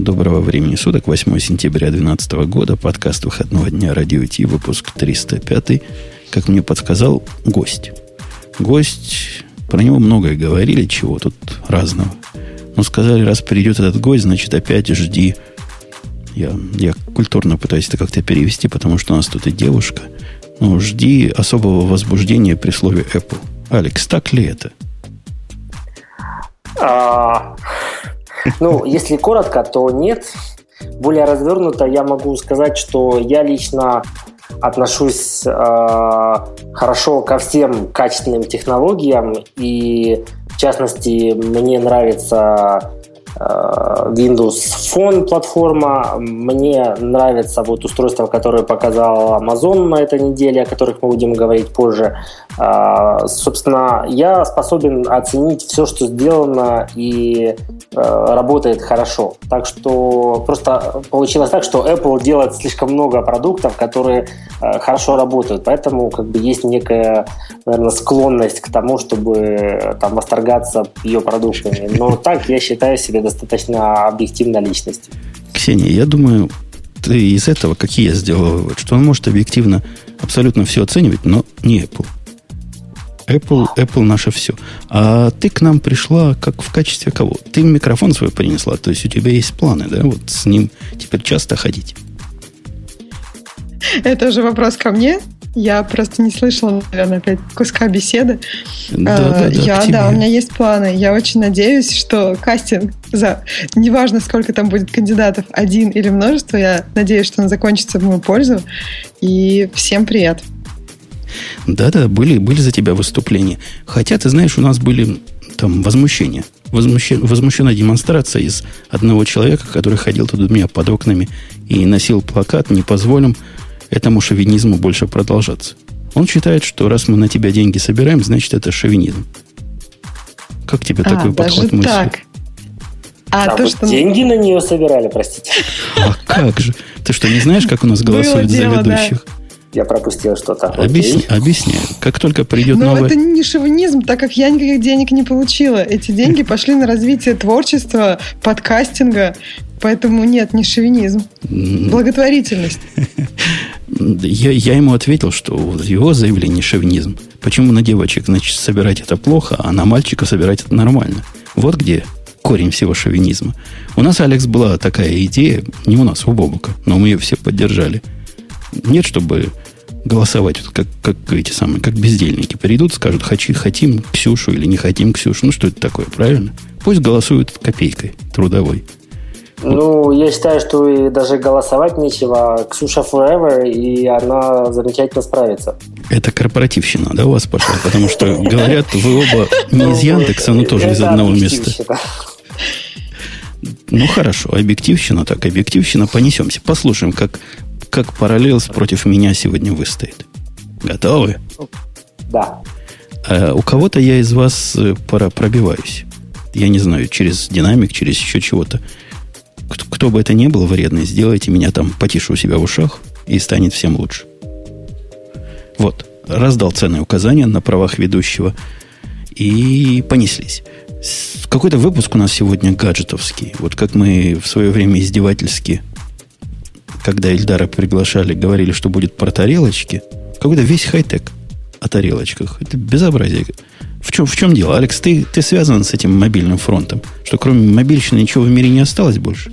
Доброго времени суток, 8 сентября 2012 года, подкаст выходного дня Радио Ти, выпуск 305. Как мне подсказал, гость. Гость, про него многое говорили, чего тут разного. Но сказали, раз придет этот гость, значит опять жди. Я, я культурно пытаюсь это как-то перевести, потому что у нас тут и девушка. Но жди особого возбуждения при слове Apple. Алекс, так ли это? Ну, если коротко, то нет. Более развернуто я могу сказать, что я лично отношусь э, хорошо ко всем качественным технологиям и в частности мне нравится Э, Windows Phone платформа. Мне нравится вот устройство, которое показал Amazon на этой неделе, о которых мы будем говорить позже. Э, собственно, я способен оценить все, что сделано и э, работает хорошо. Так что просто получилось так, что Apple делает слишком много продуктов, которые хорошо работают. Поэтому как бы есть некая, наверное, склонность к тому, чтобы там восторгаться ее продуктами. Но так я считаю себя достаточно объективной личности. Ксения, я думаю, ты из этого, какие я сделал вывод, что он может объективно абсолютно все оценивать, но не Apple. Apple, Apple наше все. А ты к нам пришла как в качестве кого? Ты микрофон свой принесла, то есть у тебя есть планы, да, вот с ним теперь часто ходить. Это уже вопрос ко мне? Я просто не слышала, наверное, опять куска беседы. Да, а, да, да, я, да, у меня есть планы. Я очень надеюсь, что кастинг за неважно, сколько там будет кандидатов, один или множество, я надеюсь, что он закончится в мою пользу. И всем привет. Да-да, были, были за тебя выступления. Хотя, ты знаешь, у нас были там возмущения. Возмущена, возмущена демонстрация из одного человека, который ходил тут у меня под окнами и носил плакат «Не позволим этому шовинизму больше продолжаться. Он считает, что раз мы на тебя деньги собираем, значит, это шовинизм. Как тебе а, такой подход мысли? Так. А, а то, что... деньги на нее собирали, простите. А как же? Ты что, не знаешь, как у нас голосуют за ведущих? Да. Я пропустил что-то. Объясни, объясняю. Как только придет Но новое... это не шовинизм, так как я никаких денег не получила. Эти деньги пошли на развитие творчества, подкастинга. Поэтому нет, не шовинизм. Благотворительность. Я, я ему ответил, что его заявление шовинизм. Почему на девочек, значит, собирать это плохо, а на мальчика собирать это нормально? Вот где корень всего шовинизма. У нас, Алекс, была такая идея, не у нас, у Бобука, но мы ее все поддержали. Нет, чтобы голосовать, как, как эти самые, как бездельники. Придут, скажут, хочу, хотим Ксюшу или не хотим Ксюшу. Ну, что это такое, правильно? Пусть голосуют копейкой трудовой. Ну, я считаю, что и даже голосовать нечего. Ксюша Forever, и она замечательно справится. Это корпоративщина, да, у вас пошла? Потому что, говорят, вы оба не из Яндекса, но тоже из одного места. Ну, хорошо, объективщина, так, объективщина, понесемся. Послушаем, как, как параллелс против меня сегодня выстоит. Готовы? Да. А у кого-то я из вас э, пора пробиваюсь. Я не знаю, через динамик, через еще чего-то кто, кто бы это ни был вредный, сделайте меня там потише у себя в ушах, и станет всем лучше. Вот, раздал ценные указания на правах ведущего, и понеслись. Какой-то выпуск у нас сегодня гаджетовский. Вот как мы в свое время издевательски, когда Эльдара приглашали, говорили, что будет про тарелочки. Какой-то весь хай-тек о тарелочках. Это безобразие. В чем, в чем дело? Алекс, ты, ты связан с этим мобильным фронтом? Что кроме мобильщины ничего в мире не осталось больше?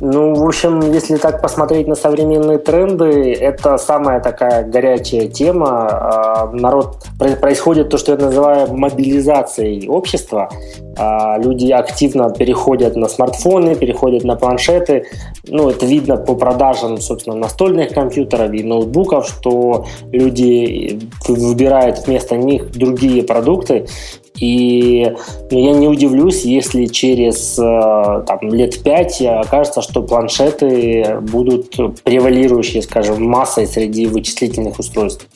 Ну, в общем, если так посмотреть на современные тренды, это самая такая горячая тема. А, народ происходит то, что я называю мобилизацией общества. А, люди активно переходят на смартфоны, переходят на планшеты. Ну, это видно по продажам, собственно, настольных компьютеров и ноутбуков, что люди выбирают вместо них другие продукты. И ну, я не удивлюсь, если через э, там, лет пять окажется, что планшеты будут превалирующей, скажем, массой среди вычислительных устройств.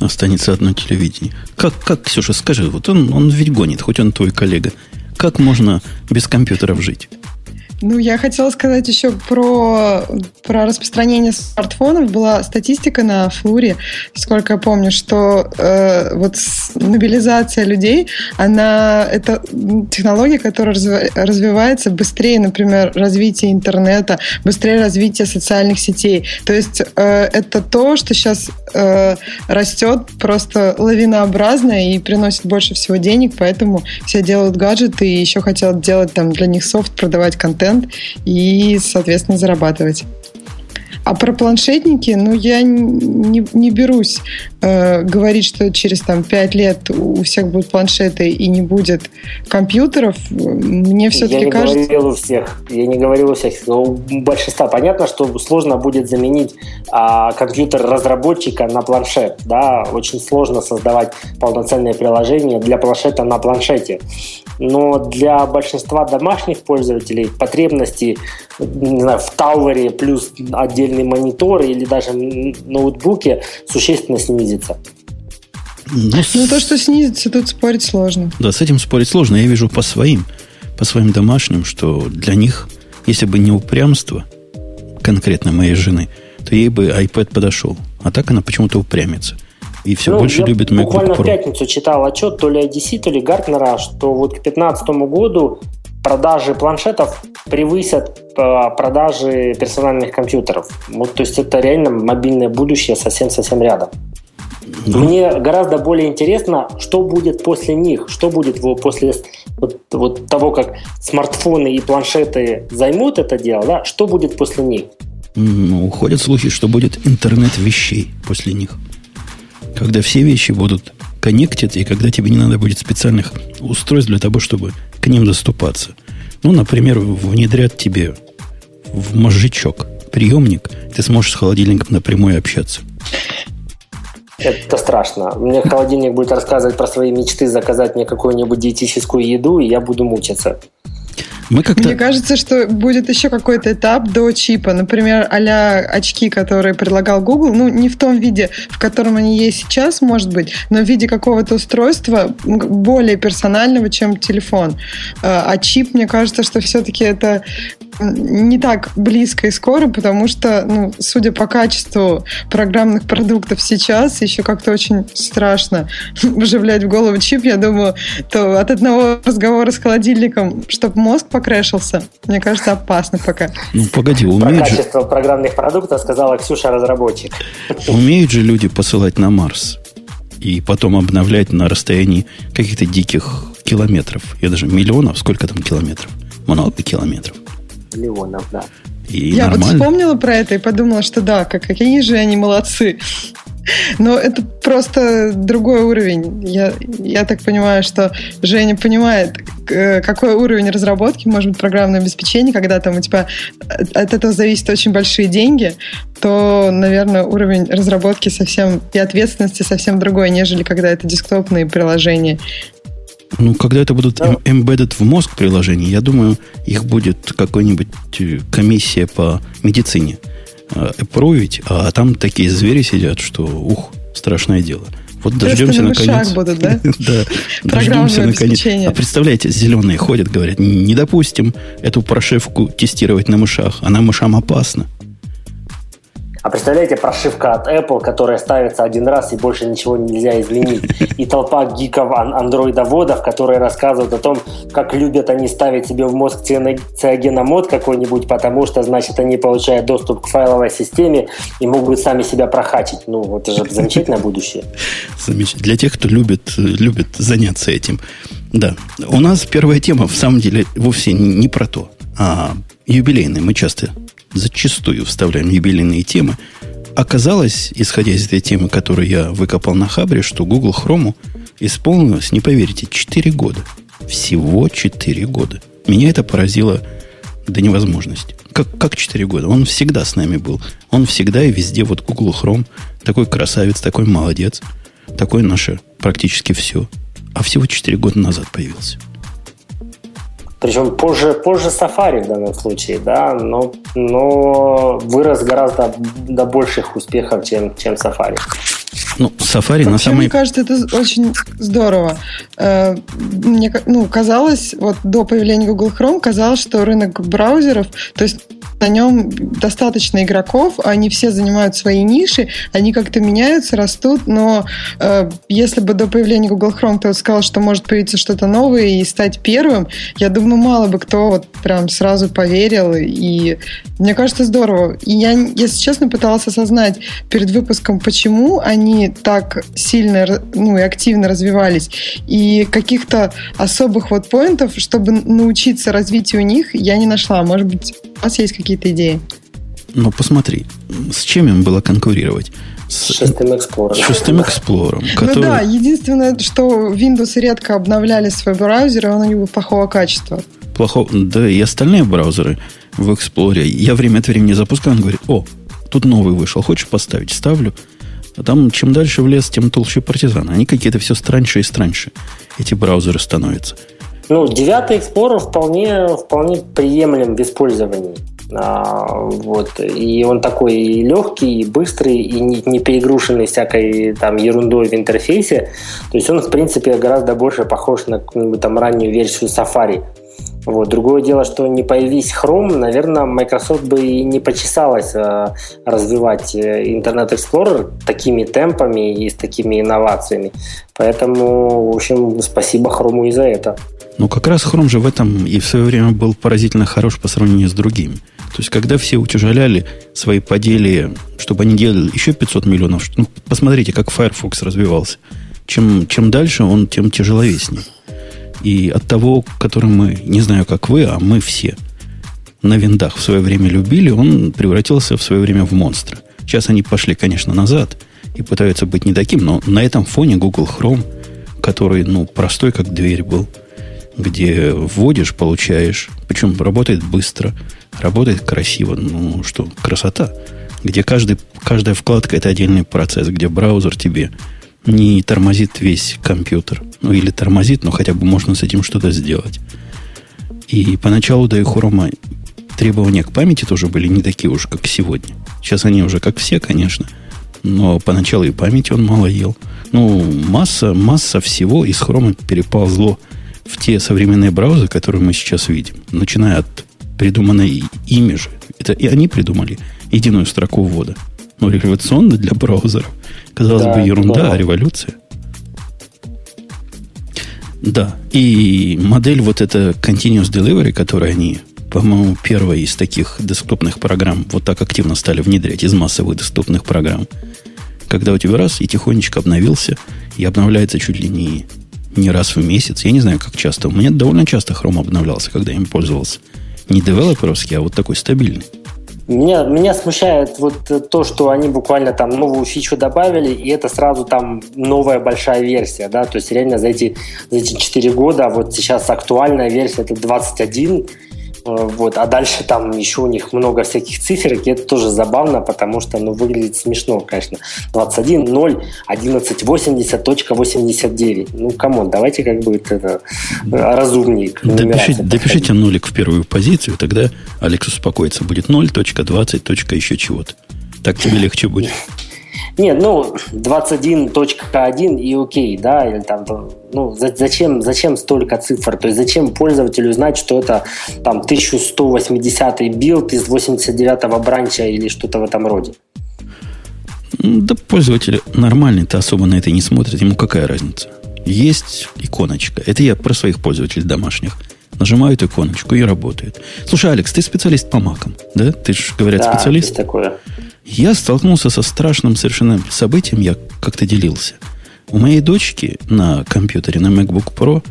Останется одно телевидение. Как, как Ксюша, скажи, вот он, он ведь гонит, хоть он твой коллега. Как можно без компьютеров жить? Ну, я хотела сказать еще про, про распространение смартфонов. Была статистика на Флуре, сколько я помню, что э, вот мобилизация людей, она это технология, которая развивается быстрее, например, развития интернета, быстрее развития социальных сетей. То есть э, это то, что сейчас э, растет просто лавинообразно и приносит больше всего денег, поэтому все делают гаджеты и еще хотят делать там для них софт, продавать контент и, соответственно, зарабатывать. А про планшетники, ну, я не, не берусь э, говорить, что через там, 5 лет у всех будут планшеты и не будет компьютеров. Мне все-таки я кажется... Я не говорил у всех. Я не говорил у всех. Но у большинства понятно, что сложно будет заменить а, компьютер разработчика на планшет. Да? Очень сложно создавать полноценное приложение для планшета на планшете. Но для большинства домашних пользователей потребности не знаю, в Тауэре плюс отдельный монитор или даже ноутбуке существенно снизится. Ну, ну, то, что снизится, тут спорить сложно. Да, с этим спорить сложно. Я вижу по своим, по своим домашним, что для них, если бы не упрямство конкретно моей жены, то ей бы iPad подошел. А так она почему-то упрямится. И все ну, больше любит MacBook буквально Pro. в пятницу читал отчет то ли IDC, то ли Гартнера, что вот к 2015 году продажи планшетов превысят э, продажи персональных компьютеров. Вот, то есть это реально мобильное будущее совсем-совсем рядом. Да. Мне гораздо более интересно, что будет после них, что будет после вот, вот того, как смартфоны и планшеты займут это дело, да, что будет после них. Ну, уходят слухи, что будет интернет вещей после них. Когда все вещи будут коннектит, и когда тебе не надо будет специальных устройств для того, чтобы к ним доступаться. Ну, например, внедрят тебе в мозжечок приемник, ты сможешь с холодильником напрямую общаться. Это страшно. Мне холодильник будет рассказывать про свои мечты, заказать мне какую-нибудь диетическую еду, и я буду мучиться. Мы как-то... Мне кажется, что будет еще какой-то этап до чипа. Например, а очки, которые предлагал Google. Ну, не в том виде, в котором они есть сейчас, может быть, но в виде какого-то устройства более персонального, чем телефон. А, а чип, мне кажется, что все-таки это не так близко и скоро, потому что, ну, судя по качеству программных продуктов сейчас, еще как-то очень страшно вживлять в голову чип. Я думаю, то от одного разговора с холодильником, чтобы мозг покрэшился, мне кажется, опасно пока. Ну, погоди, умеют Про качество же... программных продуктов сказала Ксюша разработчик. Умеют же люди посылать на Марс и потом обновлять на расстоянии каких-то диких километров. Я даже миллионов, сколько там километров? Много километров миллионов, да. И Я нормально. вот вспомнила про это и подумала, что да, как, какие же они молодцы. Но это просто другой уровень. Я, я так понимаю, что Женя понимает, какой уровень разработки может быть программное обеспечение, когда там у тебя от этого зависят очень большие деньги, то, наверное, уровень разработки совсем и ответственности совсем другой, нежели когда это десктопные приложения. Ну, когда это будут да. embedded в мозг приложения, я думаю, их будет какая-нибудь э, комиссия по медицине э, а там такие звери сидят, что, ух, страшное дело. Вот дождемся на наконец. будут, да? да, дождемся наконец. А представляете, зеленые ходят, говорят, не допустим эту прошивку тестировать на мышах, она мышам опасна. А представляете, прошивка от Apple, которая ставится один раз и больше ничего нельзя изменить. И толпа гиков андроидоводов, которые рассказывают о том, как любят они ставить себе в мозг циогеномод какой-нибудь, потому что, значит, они получают доступ к файловой системе и могут сами себя прохачить. Ну, это же замечательное будущее. Для тех, кто любит, любит заняться этим. Да. У нас первая тема, в самом деле, вовсе не про то, а юбилейная. Мы часто зачастую вставляем юбилейные темы. Оказалось, исходя из этой темы, которую я выкопал на Хабре, что Google Chrome исполнилось, не поверите, 4 года. Всего 4 года. Меня это поразило до невозможности. Как, как 4 года? Он всегда с нами был. Он всегда и везде. Вот Google Chrome. Такой красавец, такой молодец. Такое наше практически все. А всего 4 года назад появился. Причем позже, позже Safari в данном случае, да, но, но вырос гораздо до больших успехов, чем, чем Safari. Ну, Safari на самом... Мне кажется, это очень здорово. Э, мне ну, казалось, вот до появления Google Chrome казалось, что рынок браузеров, то есть на нем достаточно игроков, они все занимают свои ниши, они как-то меняются, растут, но э, если бы до появления Google Chrome кто сказал, что может появиться что-то новое и стать первым, я думаю, мало бы кто вот прям сразу поверил, и мне кажется, здорово. И я, если честно, пыталась осознать перед выпуском, почему они так сильно, ну и активно развивались, и каких-то особых вот поинтов, чтобы научиться развитию них, я не нашла. Может быть, у вас есть какие-то идеи? Ну, посмотри, с чем им было конкурировать? С шестым Explorer. С шестым Explorer. Который... Ну да, единственное, что Windows редко обновляли свой браузер, и он у него плохого качества. Плохого, да, и остальные браузеры в Explorer. Я время от времени запускаю, он говорит, о, тут новый вышел, хочешь поставить? Ставлю. А там чем дальше в лес, тем толще партизан. Они какие-то все страньше и страньше, эти браузеры становятся. Ну, девятый Explorer вполне, вполне приемлем в использовании. А, вот. И он такой и легкий, и быстрый, и не, не перегрушенный всякой там ерундой в интерфейсе. То есть он, в принципе, гораздо больше похож на какую-нибудь там раннюю версию Safari. Вот. Другое дело, что не появись Chrome, наверное, Microsoft бы и не почесалась э, развивать э, Internet Explorer такими темпами и с такими инновациями. Поэтому, в общем, спасибо Chrome и за это. Ну, как раз Chrome же в этом и в свое время был поразительно хорош по сравнению с другими. То есть, когда все утяжеляли свои поделия, чтобы они делали еще 500 миллионов, ну, посмотрите, как Firefox развивался. Чем, чем дальше, он тем тяжеловеснее. И от того, который мы, не знаю, как вы, а мы все на виндах в свое время любили, он превратился в свое время в монстра. Сейчас они пошли, конечно, назад и пытаются быть не таким, но на этом фоне Google Chrome, который, ну, простой, как дверь был, где вводишь, получаешь, причем работает быстро, работает красиво, ну, что, красота, где каждый, каждая вкладка это отдельный процесс, где браузер тебе не тормозит весь компьютер. Ну, или тормозит, но хотя бы можно с этим что-то сделать. И поначалу до Ихурома требования к памяти тоже были не такие уж, как сегодня. Сейчас они уже как все, конечно. Но поначалу и память он мало ел. Ну, масса, масса всего из хрома переползло в те современные браузеры, которые мы сейчас видим. Начиная от придуманной ими же. Это и они придумали единую строку ввода. Но революционно для браузеров. Казалось да, бы, ерунда, да. а революция. Да, и модель вот эта Continuous Delivery, которую они, по-моему, первая из таких десктопных программ вот так активно стали внедрять из массовых доступных программ, когда у тебя раз и тихонечко обновился, и обновляется чуть ли не, не раз в месяц. Я не знаю, как часто. У меня довольно часто Chrome обновлялся, когда я им пользовался. Не девелоперский, а вот такой стабильный. Меня, меня смущает вот то, что они буквально там новую фичу добавили, и это сразу там новая большая версия, да, то есть реально за эти, за эти 4 года вот сейчас актуальная версия это 21, Э, вот. А дальше там еще у них много всяких циферок, и это тоже забавно, потому что ну, выглядит смешно, конечно. 21, 0, 11, 80.89. Ну, come on, давайте как бы это разумнее. Допишите, допишите нулик в первую позицию, тогда Алекс успокоится. Будет 0.20. еще чего-то. Так тебе легче будет. Нет, ну, 21.1 и окей, да, или там, ну, зачем, зачем столько цифр? То есть зачем пользователю знать, что это там 1180 build из 89-го branch а или что-то в этом роде? Да пользователь нормальный-то особо на это не смотрит. Ему какая разница? Есть иконочка. Это я про своих пользователей домашних. Нажимают иконочку и работает. Слушай, Алекс, ты специалист по макам, да? Ты же, говорят, да, специалист? такое. Я столкнулся со страшным совершенно событием, я как-то делился. У моей дочки на компьютере, на MacBook Pro,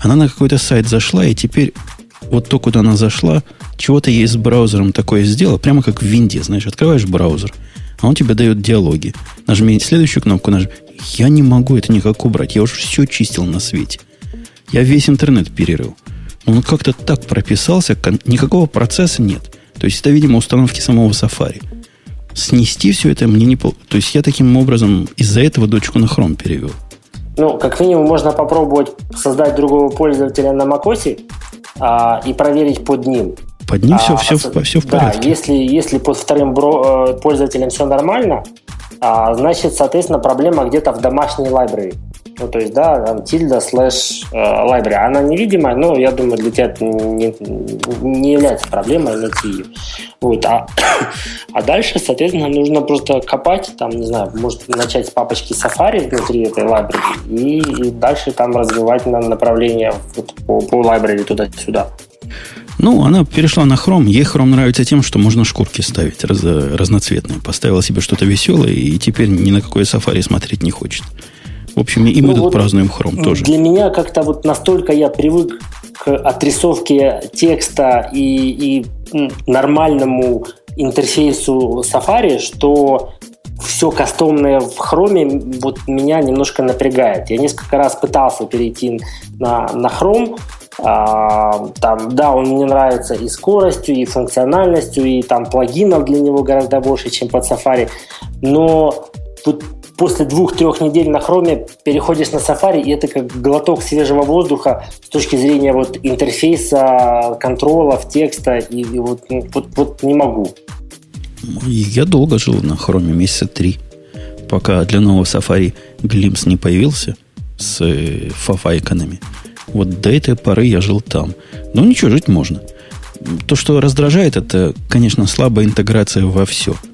она на какой-то сайт зашла, и теперь вот то, куда она зашла, чего-то ей с браузером такое сделала, прямо как в винде, знаешь, открываешь браузер, а он тебе дает диалоги. Нажми следующую кнопку, нажми. Я не могу это никак убрать, я уже все чистил на свете. Я весь интернет перерыл. Он как-то так прописался, никакого процесса нет. То есть это, видимо, установки самого Safari снести все это мне не... То есть я таким образом из-за этого дочку на Chrome перевел. Ну, как минимум, можно попробовать создать другого пользователя на macOS а, и проверить под ним. Под ним а, все, все, все, все в порядке. Да, если, если под вторым бро, э, пользователем все нормально, а, значит, соответственно, проблема где-то в домашней лайбрери. Ну, то есть, да, там тильда слэш library. Она невидимая, но я думаю, для тебя это не, не является проблемой найти ее. Вот. А, а дальше, соответственно, нужно просто копать, там, не знаю, может начать с папочки Safari внутри этой library и, и дальше там развивать на направление вот, по, по library туда-сюда. Ну, она перешла на Chrome. Ей Chrome нравится тем, что можно шкурки ставить раз, разноцветные. Поставила себе что-то веселое, и теперь ни на какое Safari смотреть не хочет. В общем, и мы ну, тут вот празднуем хром тоже. Для меня как-то вот настолько я привык к отрисовке текста и, и нормальному интерфейсу Safari, что все кастомное в хроме вот меня немножко напрягает. Я несколько раз пытался перейти на, на Chrome, а, там, да, он мне нравится и скоростью, и функциональностью, и там плагинов для него гораздо больше, чем под Safari. Но вот после двух-трех недель на хроме переходишь на Safari, и это как глоток свежего воздуха с точки зрения вот интерфейса, контролов, текста, и, и вот, ну, вот, вот не могу. Я долго жил на хроме, месяца три, пока для нового Safari Glimpse не появился с э, фафайконами. Вот до этой поры я жил там. Но ничего, жить можно. То, что раздражает, это, конечно, слабая интеграция во все –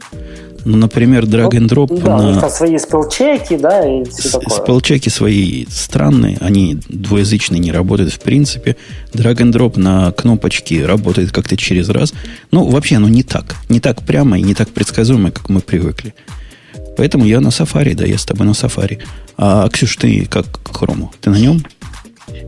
ну, например, drag and drop ну, да, на... у них там свои спелчеки, да, и все такое. Спелчеки свои странные, они двуязычные, не работают в принципе. Drag and drop на кнопочки работает как-то через раз. Ну, вообще оно не так. Не так прямо и не так предсказуемо, как мы привыкли. Поэтому я на Safari, да, я с тобой на Safari. А, Ксюш, ты как к Хрому? Ты на нем?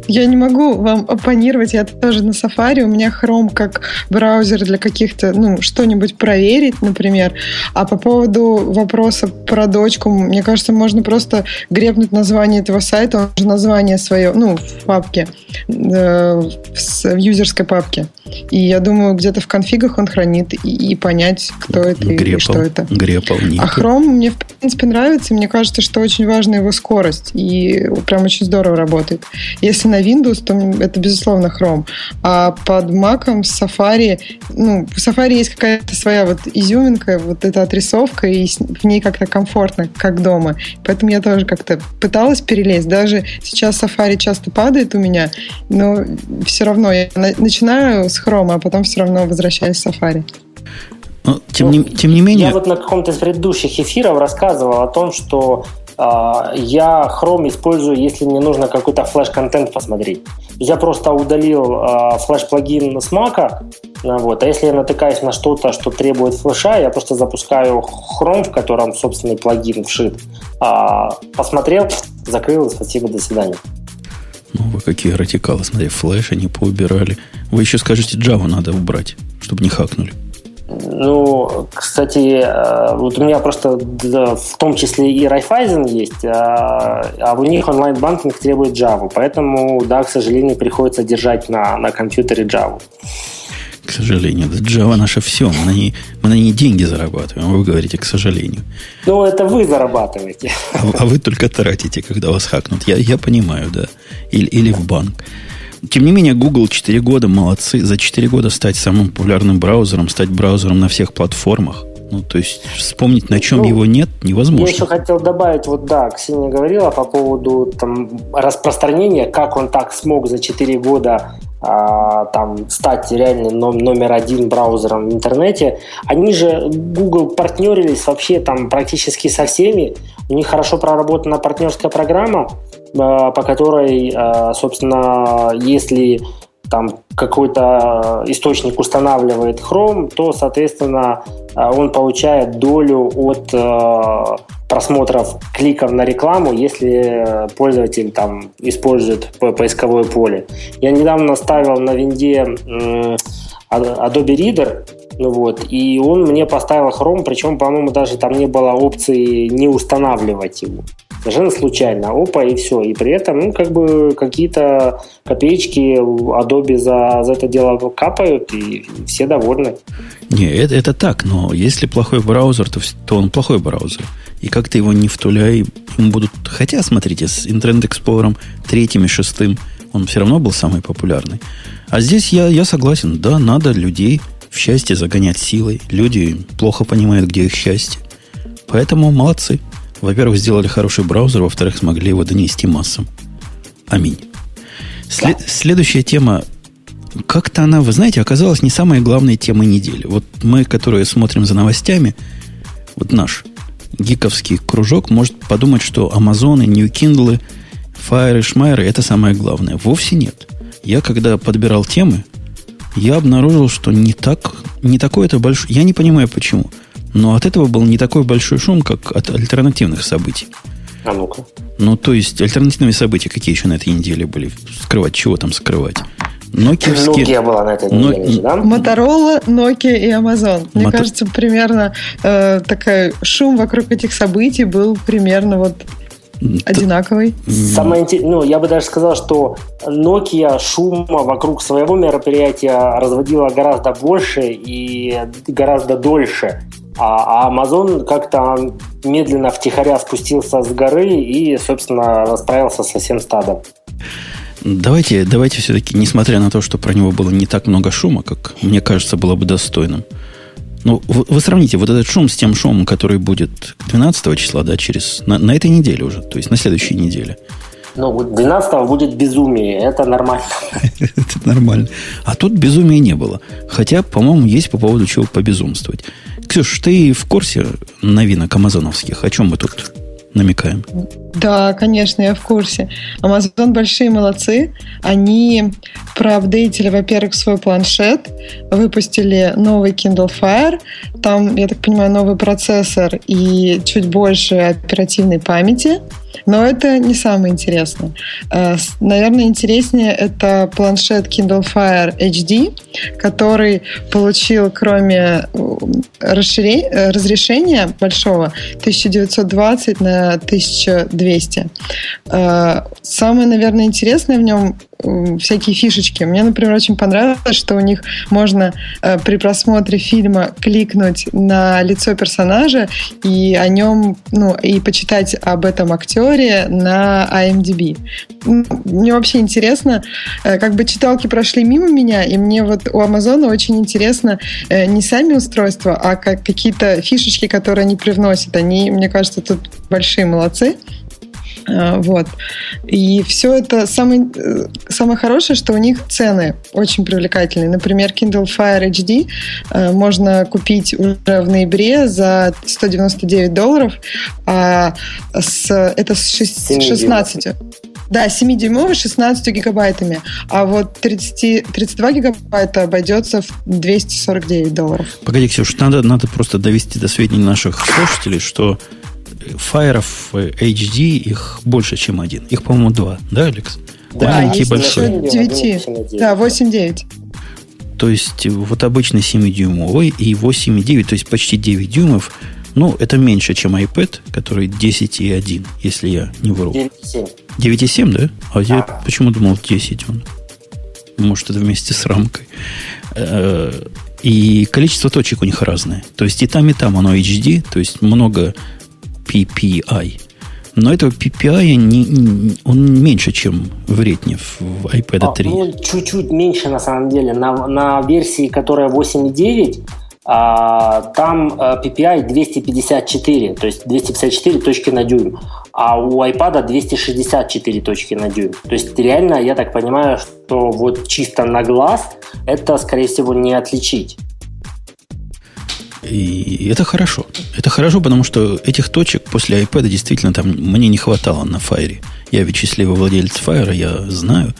Я не могу вам оппонировать, я тоже на Safari, у меня Chrome как браузер для каких-то, ну, что-нибудь проверить, например. А по поводу вопроса про дочку, мне кажется, можно просто гребнуть название этого сайта, он же название свое, ну, в папке, э, в юзерской папке. И я думаю, где-то в конфигах он хранит и, и понять, кто это грепал, и что это. Грепал, а Chrome мне, в принципе, нравится, мне кажется, что очень важна его скорость, и прям очень здорово работает. Если на Windows, то это, безусловно, Chrome. А под Mac с Safari, ну, в Safari есть какая-то своя вот изюминка, вот эта отрисовка, и в ней как-то комфортно, как дома. Поэтому я тоже как-то пыталась перелезть. Даже сейчас Safari часто падает у меня, но все равно я начинаю с Chrome, а потом все равно возвращаюсь в Safari. Но, тем, не, тем не менее... Я вот на каком-то из предыдущих эфиров рассказывал о том, что я Chrome использую, если мне нужно какой-то флеш-контент посмотреть. Я просто удалил а, флеш-плагин с Mac, вот, а если я натыкаюсь на что-то, что требует флеша, я просто запускаю Chrome, в котором собственный плагин вшит. Посмотрел, закрыл, спасибо, до свидания. Ну, вы какие радикалы, смотри, флеш они поубирали. Вы еще скажете, Java надо убрать, чтобы не хакнули. Ну, кстати, э, вот у меня просто в том числе и Raiffeisen есть, а, а у них онлайн-банкинг требует Java, поэтому, да, к сожалению, приходится держать на, на компьютере Java. К сожалению, Java наше все, мы на, ней, мы на ней деньги зарабатываем, а вы говорите, к сожалению. Ну, это вы зарабатываете. А, а вы только тратите, когда вас хакнут. Я, я понимаю, да. Или, или в банк. Тем не менее, Google 4 года молодцы. За 4 года стать самым популярным браузером, стать браузером на всех платформах. Ну, то есть вспомнить, на чем ну, его нет, невозможно. Я еще хотел добавить, вот да, Ксения говорила по поводу там, распространения, как он так смог за 4 года там, стать реально номер один браузером в интернете. Они же, Google, партнерились вообще там практически со всеми. У них хорошо проработана партнерская программа, а, по которой, а, собственно, если там какой-то источник устанавливает Chrome, то, соответственно, он получает долю от просмотров кликов на рекламу, если пользователь там использует поисковое поле. Я недавно ставил на винде Adobe Reader, ну вот, и он мне поставил Chrome, причем, по-моему, даже там не было опции не устанавливать его. Совершенно случайно, опа, и все. И при этом, ну, как бы какие-то копеечки Adobe за, за это дело капают, и все довольны. Не, это, это так, но если плохой браузер, то, то он плохой браузер. И как ты его не втуляй, им будут... Хотя, смотрите, с Internet Explorer третьим и шестым он все равно был самый популярный. А здесь я, я согласен, да, надо людей в счастье загонять силой. Люди плохо понимают, где их счастье. Поэтому молодцы. Во-первых, сделали хороший браузер, во-вторых, смогли его донести массам. Аминь. След, да. Следующая тема. Как-то она, вы знаете, оказалась не самой главной темой недели. Вот мы, которые смотрим за новостями, вот наш гиковский кружок может подумать, что Амазоны, New Kindle, Fire и Шмайеры это самое главное. Вовсе нет. Я когда подбирал темы, я обнаружил, что не так, не такой это большой. Я не понимаю почему. Но от этого был не такой большой шум, как от альтернативных событий. А ну-ка. Ну, то есть, альтернативные события какие еще на этой неделе были? Скрывать, чего там скрывать? Нокиевские... Nokia была на этой неделе, Но... да? Моторола, Nokia и Amazon. Мне Мото... кажется, примерно э, такая шум вокруг этих событий был примерно вот одинаковый. Самое интересное, ну, я бы даже сказал, что Nokia шума вокруг своего мероприятия разводила гораздо больше и гораздо дольше. А, а Amazon как-то медленно втихаря спустился с горы и, собственно, расправился со всем стадом. Давайте, давайте все-таки, несмотря на то, что про него было не так много шума, как мне кажется, было бы достойным. Ну, вы, вы сравните вот этот шум с тем шумом, который будет 12 числа, да, через на, на этой неделе уже, то есть на следующей неделе. Ну, 12 будет безумие, это нормально. это нормально. А тут безумия не было. Хотя, по-моему, есть по поводу чего побезумствовать. Ксюш, ты в курсе новинок амазоновских? О чем мы тут намекаем? Да, конечно, я в курсе. Amazon большие молодцы. Они проапдейтили, во-первых, свой планшет, выпустили новый Kindle Fire. Там, я так понимаю, новый процессор и чуть больше оперативной памяти. Но это не самое интересное. Э, наверное, интереснее это планшет Kindle Fire HD, который получил, кроме расширения, разрешения большого, 1920 на 1200. Э, самое, наверное, интересное в нем всякие фишечки. Мне, например, очень понравилось, что у них можно э, при просмотре фильма кликнуть на лицо персонажа и о нем, ну, и почитать об этом актере на IMDb. Мне вообще интересно, э, как бы читалки прошли мимо меня, и мне вот у Амазона очень интересно э, не сами устройства, а как какие-то фишечки, которые они привносят. Они, мне кажется, тут большие молодцы. А, вот. И все это самое, э, самое хорошее, что у них цены очень привлекательные. Например, Kindle Fire HD э, можно купить уже в ноябре за 199 долларов, а с, это с 6, 16. Да, 7-дюймовый 16 гигабайтами, а вот 30, 32 гигабайта обойдется в 249 долларов. Погоди, Ксюш, надо, надо просто довести до сведения наших слушателей, что фаеров HD их больше, чем один. Их, по-моему, два, да, Алекс? Да, Маленький и большой. 9. Да, 8-9. То есть вот обычный 7-дюймовый и 8,9, то есть почти 9 дюймов. Ну, это меньше, чем iPad, который 10,1, если я не вру. 9,7. 9,7, да? А я почему думал 10 он? Может, это вместе с рамкой. Э, и количество точек у них разное. То есть и там, и там оно HD, то есть много PPI. Но этого PPI не, он меньше, чем в ретне в iPad 3. А, ну, чуть-чуть меньше на самом деле. На, на версии, которая 8.9, а, там PPI э, 254, то есть 254 точки на дюйм, а у iPad 264 точки на дюйм. То есть реально, я так понимаю, что вот чисто на глаз это, скорее всего, не отличить. И это хорошо. Это хорошо, потому что этих точек после iPad действительно там мне не хватало на Fire. Я ведь счастливый владелец Fire, я знаю,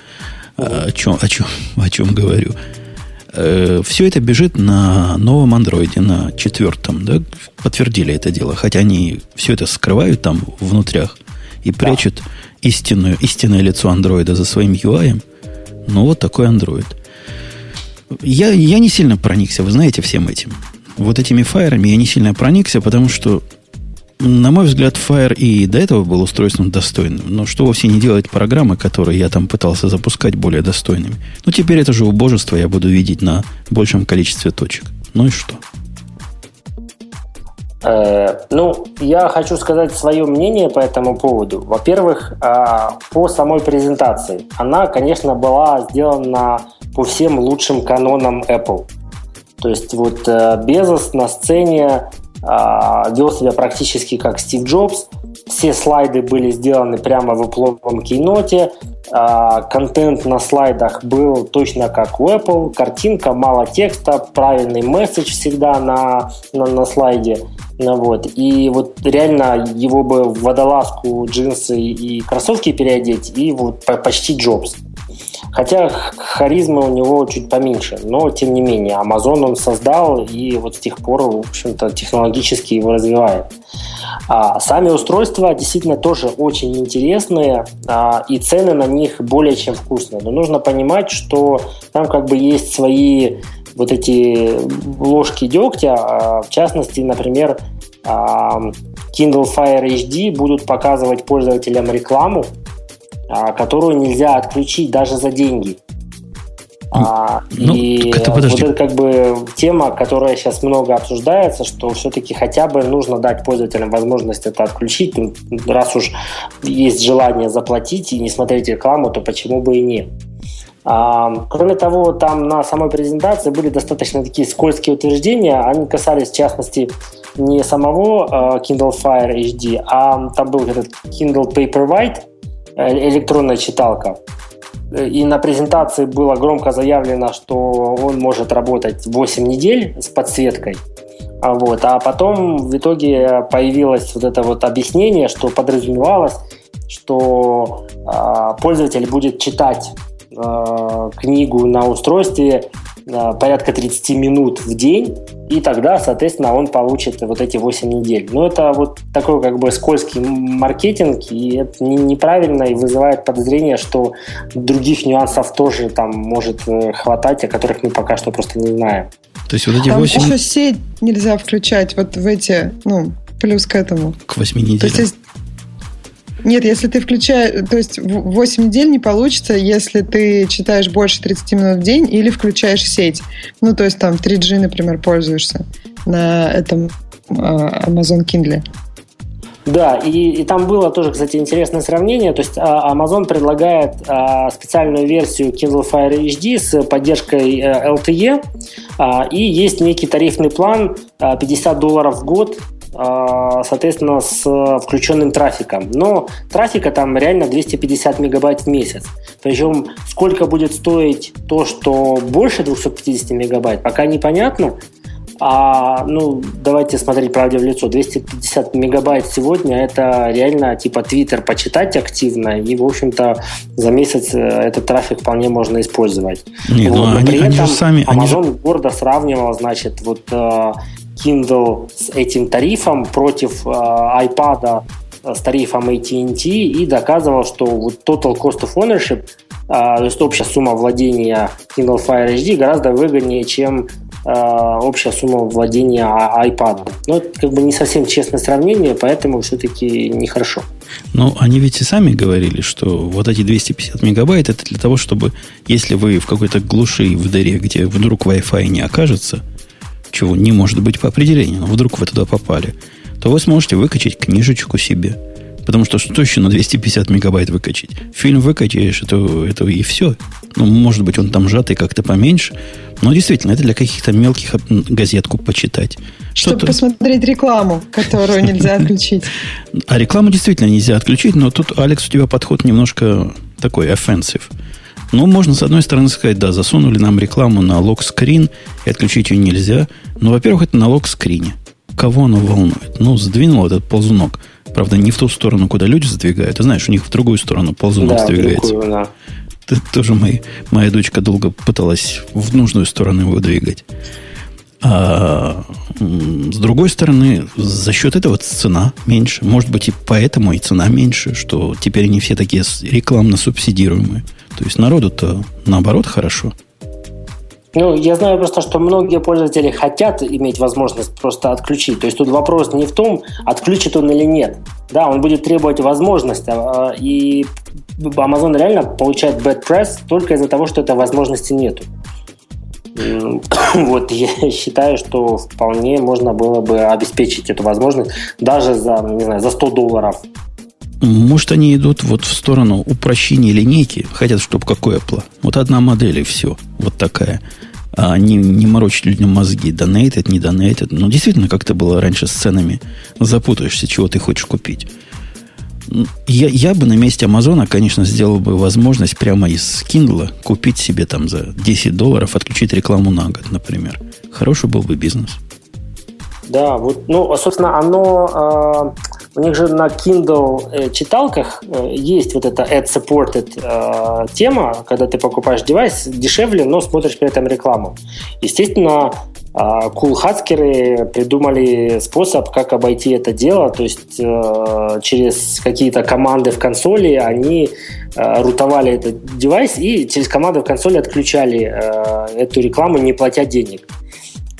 о чем, о чем, о чем говорю. Э, Все это бежит на новом андроиде, на четвертом, да, подтвердили это дело. Хотя они все это скрывают там внутрях и прячут да. истинную, истинное лицо андроида за своим UI. Ну, вот такой андроид. Я, я не сильно проникся, вы знаете, всем этим вот этими фаерами я не сильно проникся, потому что, на мой взгляд, Fire и до этого был устройством достойным. Но что вовсе не делает программы, которые я там пытался запускать более достойными. Ну, теперь это же убожество я буду видеть на большем количестве точек. Ну и что? Э, ну, я хочу сказать свое мнение по этому поводу. Во-первых, э, по самой презентации. Она, конечно, была сделана по всем лучшим канонам Apple. То есть вот э, Безос на сцене а, вел себя практически как Стив Джобс. Все слайды были сделаны прямо в Apple кейноте. А, контент на слайдах был точно как у Apple. Картинка, мало текста, правильный месседж всегда на, на, на слайде. Ну, вот. И вот реально его бы в водолазку, джинсы и кроссовки переодеть, и вот почти Джобс. Хотя харизма у него чуть поменьше, но тем не менее Amazon он создал и вот с тех пор, в общем-то, технологически его развивает. А сами устройства действительно тоже очень интересные, а, и цены на них более чем вкусные. Но нужно понимать, что там как бы есть свои вот эти ложки дегтя, а, в частности, например, а, Kindle Fire HD будут показывать пользователям рекламу, которую нельзя отключить даже за деньги. А, ну, и это, вот это как бы тема, которая сейчас много обсуждается, что все-таки хотя бы нужно дать пользователям возможность это отключить. Ну, раз уж есть желание заплатить и не смотреть рекламу, то почему бы и нет. А, кроме того, там на самой презентации были достаточно такие скользкие утверждения. Они касались, в частности, не самого а, Kindle Fire HD, а там был этот Kindle Paperwhite, электронная читалка. И на презентации было громко заявлено, что он может работать 8 недель с подсветкой. А вот. А потом в итоге появилось вот это вот объяснение, что подразумевалось, что э, пользователь будет читать э, книгу на устройстве Э, порядка 30 минут в день, и тогда, соответственно, он получит вот эти 8 недель. Но это вот такой как бы скользкий маркетинг, и это неправильно, и вызывает подозрение, что других нюансов тоже там может э, хватать, о которых мы пока что просто не знаем. То есть вот эти там 8... еще сеть нельзя включать вот в эти, ну, плюс к этому. К 8 неделям. То есть нет, если ты включаешь, то есть 8 недель не получится, если ты читаешь больше 30 минут в день или включаешь сеть. Ну, то есть там 3G, например, пользуешься на этом а, Amazon Kindle. Да, и, и там было тоже, кстати, интересное сравнение. То есть а, Amazon предлагает а, специальную версию Kindle Fire HD с поддержкой а, LTE, и есть некий тарифный план а, 50 долларов в год соответственно, с включенным трафиком. Но трафика там реально 250 мегабайт в месяц. Причем сколько будет стоить то, что больше 250 мегабайт, пока непонятно. А, ну, давайте смотреть правде в лицо. 250 мегабайт сегодня это реально типа Твиттер почитать активно, и, в общ-то, за месяц э, этот трафик вполне можно использовать. Не, вот. ну, они, при этом они сами, Amazon они... гордо сравнивал, значит, вот э, Kindle с этим тарифом против э, iPad с тарифом AT&T и доказывал, что вот total cost of ownership, э, то есть общая сумма владения Kindle Fire HD гораздо выгоднее, чем э, общая сумма владения iPad. Но это как бы не совсем честное сравнение, поэтому все-таки нехорошо. Ну, они ведь и сами говорили, что вот эти 250 мегабайт это для того, чтобы, если вы в какой-то глуши в дыре, где вдруг Wi-Fi не окажется, чего не может быть по определению, но вдруг вы туда попали, то вы сможете выкачать книжечку себе. Потому что что еще на 250 мегабайт выкачать? Фильм выкачаешь, это, это и все. Ну, может быть, он там сжатый как-то поменьше. Но действительно, это для каких-то мелких газетку почитать. Чтобы посмотреть рекламу, которую нельзя отключить. А рекламу действительно нельзя отключить, но тут, Алекс, у тебя подход немножко такой offensive. Ну, можно, с одной стороны, сказать, да, засунули нам рекламу на лог-скрин, и отключить ее нельзя. Но, во-первых, это на лог-скрине. Кого оно волнует? Ну, сдвинул этот ползунок. Правда, не в ту сторону, куда люди сдвигают. Ты знаешь, у них в другую сторону ползунок да, сдвигается. Другую, да. Это тоже моя, моя дочка долго пыталась в нужную сторону его двигать. А с другой стороны, за счет этого цена меньше. Может быть, и поэтому и цена меньше, что теперь не все такие рекламно субсидируемые. То есть народу-то наоборот хорошо. Ну, я знаю просто, что многие пользователи хотят иметь возможность просто отключить. То есть тут вопрос не в том, отключит он или нет. Да, он будет требовать возможности. А, и Amazon реально получает bad press только из-за того, что этой возможности нету. Вот я считаю, что вполне можно было бы обеспечить эту возможность даже за, не знаю, за 100 долларов может, они идут вот в сторону упрощения линейки, хотят, чтобы как Apple. Вот одна модель и все. Вот такая. а не, не морочить людям мозги, донейтед, не донейтед. Ну, действительно, как это было раньше с ценами. Запутаешься, чего ты хочешь купить. Я, я бы на месте Амазона, конечно, сделал бы возможность прямо из Kindle купить себе там за 10 долларов, отключить рекламу на год, например. Хороший был бы бизнес. Да, вот, ну, собственно, оно э, у них же на Kindle э, читалках э, есть вот эта ad-supported э, тема, когда ты покупаешь девайс дешевле, но смотришь при этом рекламу. Естественно, кул-хацкеры придумали способ, как обойти это дело, то есть через какие-то команды в консоли они рутовали этот девайс и через команды в консоли отключали эту рекламу, не платя денег.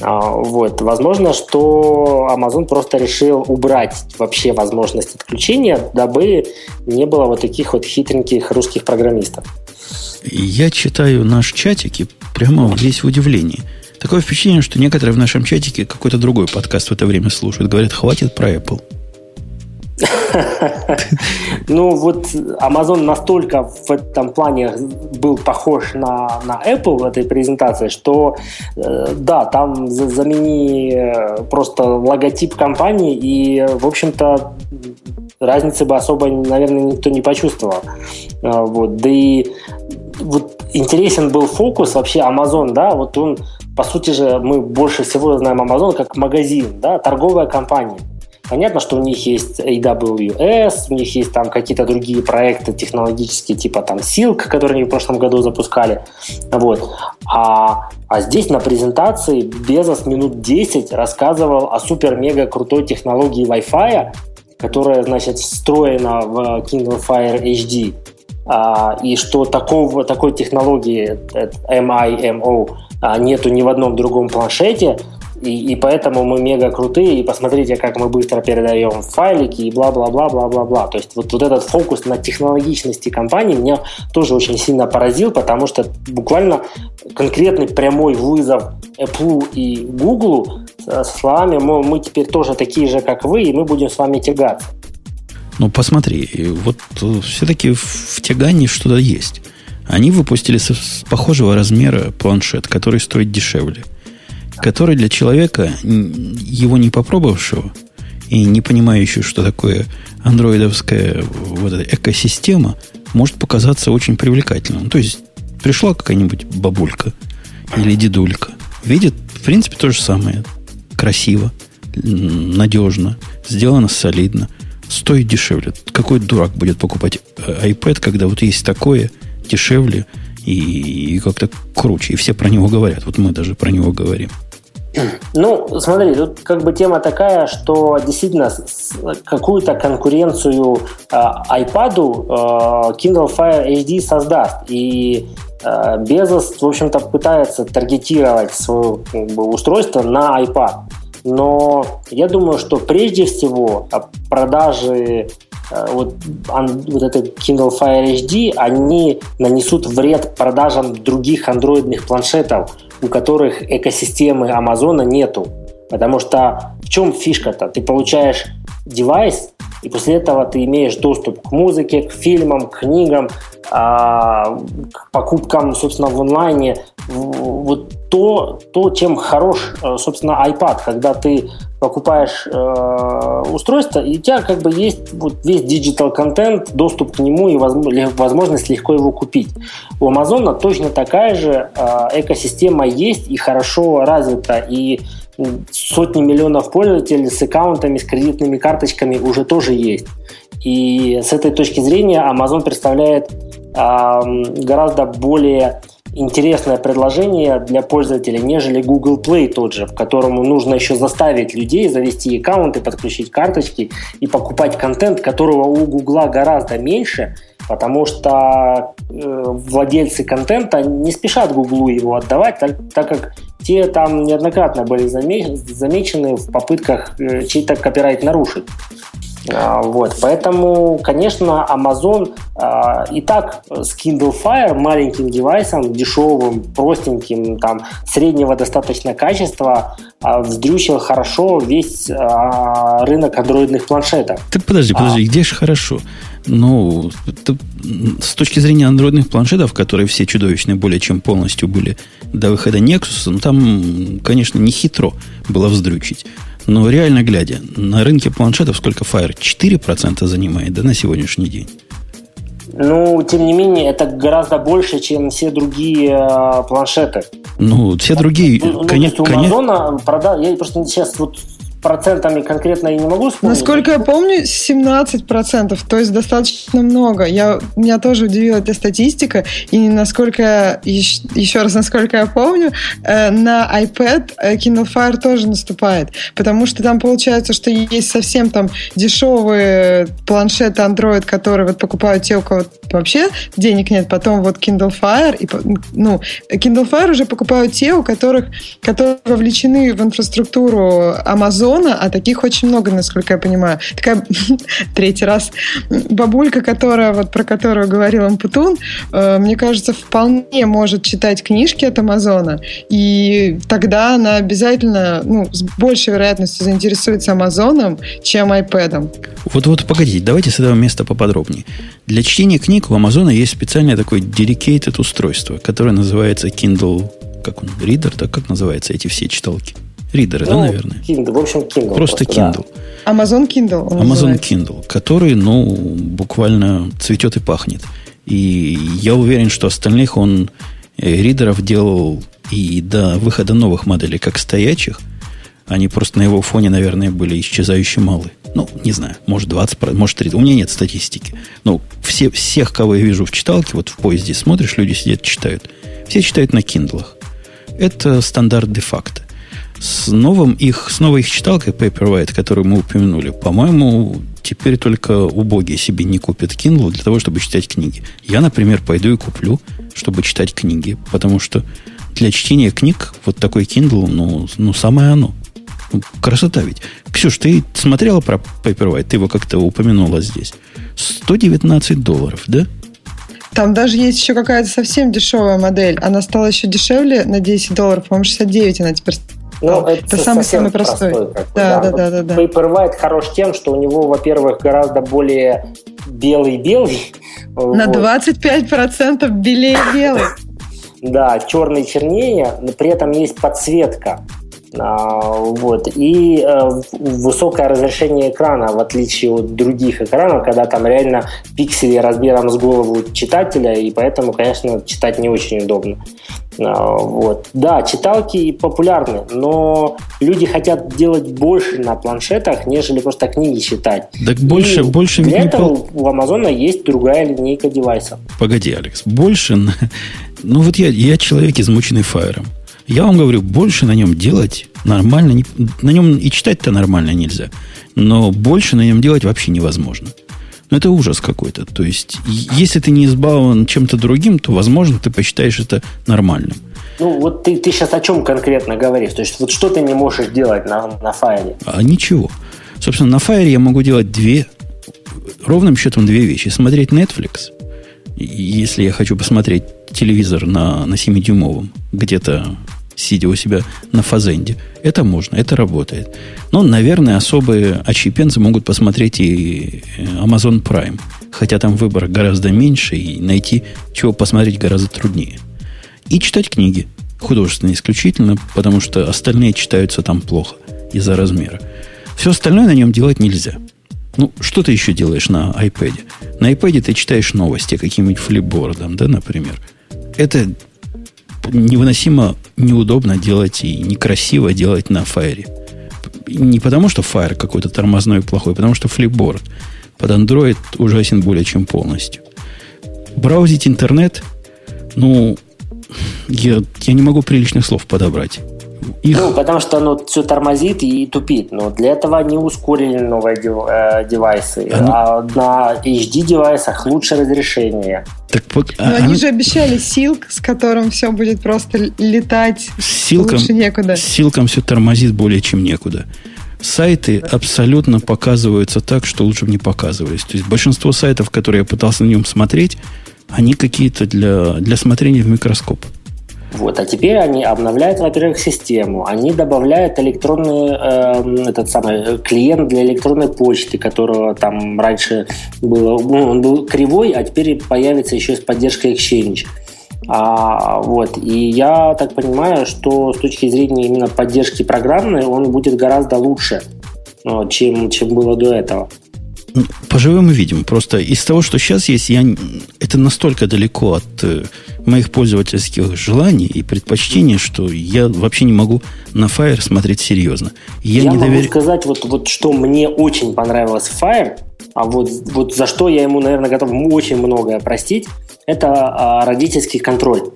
А, вот. Возможно, что Amazon просто решил убрать вообще возможность отключения, дабы не было вот таких вот хитреньких русских программистов. Я читаю наш чатик и прямо весь в удивлении. Такое впечатление, что некоторые в нашем чатике какой-то другой подкаст в это время слушают. Говорят, хватит про Apple. Ну, вот Amazon настолько в этом плане был похож на, на Apple в этой презентации, что э, да, там замени э, просто логотип компании, и, в общем-то, разницы бы особо, наверное, никто не почувствовал. Э, вот. Да и вот интересен был фокус вообще Amazon, да, вот он, по сути же, мы больше всего знаем Amazon как магазин, да, торговая компания. Понятно, что у них есть AWS, у них есть там какие-то другие проекты технологические, типа там Silk, которые они в прошлом году запускали. Вот. А, а здесь на презентации Безос минут 10 рассказывал о супер-мега крутой технологии Wi-Fi, которая, значит, встроена в Kindle Fire HD. А, и что такого, такой технологии MIMO а, нету ни в одном другом планшете – и, и поэтому мы мега крутые, и посмотрите, как мы быстро передаем файлики, и бла-бла-бла-бла-бла-бла. То есть вот, вот этот фокус на технологичности компании меня тоже очень сильно поразил, потому что буквально конкретный прямой вызов Apple и Google с словами мы, мы теперь тоже такие же, как вы, и мы будем с вами тягаться. Ну, посмотри, вот все-таки в тягании что-то есть. Они выпустили с похожего размера планшет, который стоит дешевле – который для человека, его не попробовавшего и не понимающего, что такое андроидовская вот эта экосистема, может показаться очень привлекательным. То есть пришла какая-нибудь бабулька или дедулька, видит, в принципе, то же самое. Красиво, надежно, сделано солидно, стоит дешевле. Какой дурак будет покупать э, iPad, когда вот есть такое дешевле и, и как-то круче, и все про него говорят. Вот мы даже про него говорим. Ну, смотри, тут как бы тема такая, что действительно какую-то конкуренцию э, iPad э, Kindle Fire HD создаст. И э, Bezos, в общем-то, пытается таргетировать свое как бы, устройство на iPad. Но я думаю, что прежде всего продажи э, вот, вот этой Kindle Fire HD, они нанесут вред продажам других андроидных планшетов, у которых экосистемы Амазона нету. Потому что в чем фишка-то? Ты получаешь девайс, и после этого ты имеешь доступ к музыке, к фильмам, к книгам, а, к покупкам, собственно, в онлайне. Вот то, то чем хорош, э, собственно, iPad, когда ты покупаешь э, устройство, и у тебя как бы есть вот весь диgital контент, доступ к нему и возможность легко его купить. У Амазона точно такая же э, экосистема есть и хорошо развита, и сотни миллионов пользователей с аккаунтами, с кредитными карточками уже тоже есть. И с этой точки зрения Amazon представляет э, гораздо более интересное предложение для пользователя, нежели Google Play тот же, в котором нужно еще заставить людей завести аккаунты, подключить карточки и покупать контент, которого у Google гораздо меньше, потому что э, владельцы контента не спешат Google его отдавать, так, так как те там неоднократно были замечены в попытках э, чей-то копирайт нарушить. А, вот, поэтому, конечно, Amazon а, и так с Kindle Fire, маленьким девайсом, дешевым, простеньким, там, среднего достаточно качества, а, вздрючил хорошо весь рынок андроидных планшетов. Так подожди, подожди, а... где же хорошо? Ну, с точки зрения андроидных планшетов, которые все чудовищные более чем полностью были до выхода Nexus, ну, там, конечно, не хитро было вздрючить. Но реально глядя, на рынке планшетов сколько Fire? 4% занимает, да, на сегодняшний день? Ну, тем не менее, это гораздо больше, чем все другие э, планшеты. Ну, все другие... Ну, конечно, у Амазона продал... Я просто сейчас вот процентами конкретно я не могу вспомнить. Насколько я помню, 17%, то есть достаточно много. Я, меня тоже удивила эта статистика, и насколько, еще раз, насколько я помню, э, на iPad э, Kindle Fire тоже наступает, потому что там получается, что есть совсем там дешевые планшеты Android, которые вот покупают те, у кого вообще денег нет, потом вот Kindle Fire, и, ну, Kindle Fire уже покупают те, у которых, которые вовлечены в инфраструктуру Amazon, зона, а таких очень много, насколько я понимаю. Такая третий раз бабулька, которая вот про которую говорил Ампутун, э, мне кажется, вполне может читать книжки от Амазона, и тогда она обязательно, ну, с большей вероятностью заинтересуется Амазоном, чем iPad. Вот-вот, погодите, давайте с этого места поподробнее. Для чтения книг у Амазона есть специальное такое dedicated устройство, которое называется Kindle, как он, Reader, так как называются эти все читалки? Ридеры, ну, да, наверное? Kindle, в общем, Kindle. Просто, просто Kindle. Да. Amazon Kindle. Amazon называется. Kindle, который, ну, буквально цветет и пахнет. И я уверен, что остальных он э, ридеров делал и до выхода новых моделей, как стоячих, они просто на его фоне, наверное, были исчезающе малы. Ну, не знаю, может 20, может 30. У меня нет статистики. Ну, все, всех, кого я вижу в читалке, вот в поезде смотришь, люди сидят, читают. Все читают на киндлах. Это стандарт де-факто. С, новым их, с новой их читалкой Paperwhite, которую мы упомянули, по-моему, теперь только убогие себе не купят Kindle для того, чтобы читать книги. Я, например, пойду и куплю, чтобы читать книги, потому что для чтения книг вот такой Kindle, ну, ну самое оно. Ну, красота ведь. Ксюш, ты смотрела про Paperwhite? Ты его как-то упомянула здесь. 119 долларов, да? Там даже есть еще какая-то совсем дешевая модель. Она стала еще дешевле на 10 долларов. По-моему, 69 она теперь ну, это, это самый самый простой. простой да, да, да, да, да. Paperwhite хорош тем, что у него, во-первых, гораздо более белый-белый. На вот. 25% белее белый. Да, черный чернее, но при этом есть подсветка. А, вот. И э, высокое разрешение экрана, в отличие от других экранов, когда там реально пиксели размером с голову читателя, и поэтому, конечно, читать не очень удобно. А, вот. Да, читалки популярны, но люди хотят делать больше на планшетах, нежели просто книги читать. Так больше, и больше для этого пол... у Амазона есть другая линейка девайсов. Погоди, Алекс, больше... Ну вот я, я человек, измученный фаером. Я вам говорю, больше на нем делать нормально, не, на нем и читать-то нормально нельзя, но больше на нем делать вообще невозможно. Ну, это ужас какой-то. То есть, если ты не избавлен чем-то другим, то, возможно, ты посчитаешь это нормальным. Ну, вот ты, ты сейчас о чем конкретно говоришь? То есть, вот что ты не можешь делать на, на файле? А ничего. Собственно, на файле я могу делать две, ровным счетом две вещи. Смотреть Netflix, если я хочу посмотреть телевизор на, на 7-дюймовом, где-то сидя у себя на фазенде. Это можно, это работает. Но, наверное, особые отщепенцы могут посмотреть и э, Amazon Prime. Хотя там выбор гораздо меньше, и найти чего посмотреть гораздо труднее. И читать книги. Художественные исключительно, потому что остальные читаются там плохо из-за размера. Все остальное на нем делать нельзя. Ну, что ты еще делаешь на iPad? На iPad ты читаешь новости каким-нибудь флипбордом, да, например. Это невыносимо неудобно делать и некрасиво делать на Fire. Не потому, что Fire какой-то тормозной и плохой, а потому что флипборд под Android ужасен более чем полностью. Браузить интернет, ну, я, я не могу приличных слов подобрать. Их... Ну, потому что оно все тормозит и тупит. Но для этого не ускорили новые э, девайсы. Оно... А на HD-девайсах лучше разрешение. Так, вот, Но а, они же обещали силк, с которым все будет просто летать силком, лучше некуда. Силком все тормозит более чем некуда. сайты абсолютно показываются так, что лучше бы не показывались. То есть большинство сайтов, которые я пытался на нем смотреть, они какие-то для, для смотрения в микроскоп. Вот, а теперь они обновляют, во-первых, систему, они добавляют электронный э, этот самый клиент для электронной почты, которого там раньше было, ну, он был кривой, а теперь появится еще с поддержкой Exchange. А, вот, и я так понимаю, что с точки зрения именно поддержки программной он будет гораздо лучше, чем, чем было до этого. Поживем и видим. Просто из того, что сейчас есть, я, это настолько далеко от э, моих пользовательских желаний и предпочтений, что я вообще не могу на Fire смотреть серьезно. Я, я не могу довер... сказать, вот, вот что мне очень понравилось в Fire, а вот, вот за что я ему, наверное, готов очень многое простить, это а, родительский контроль.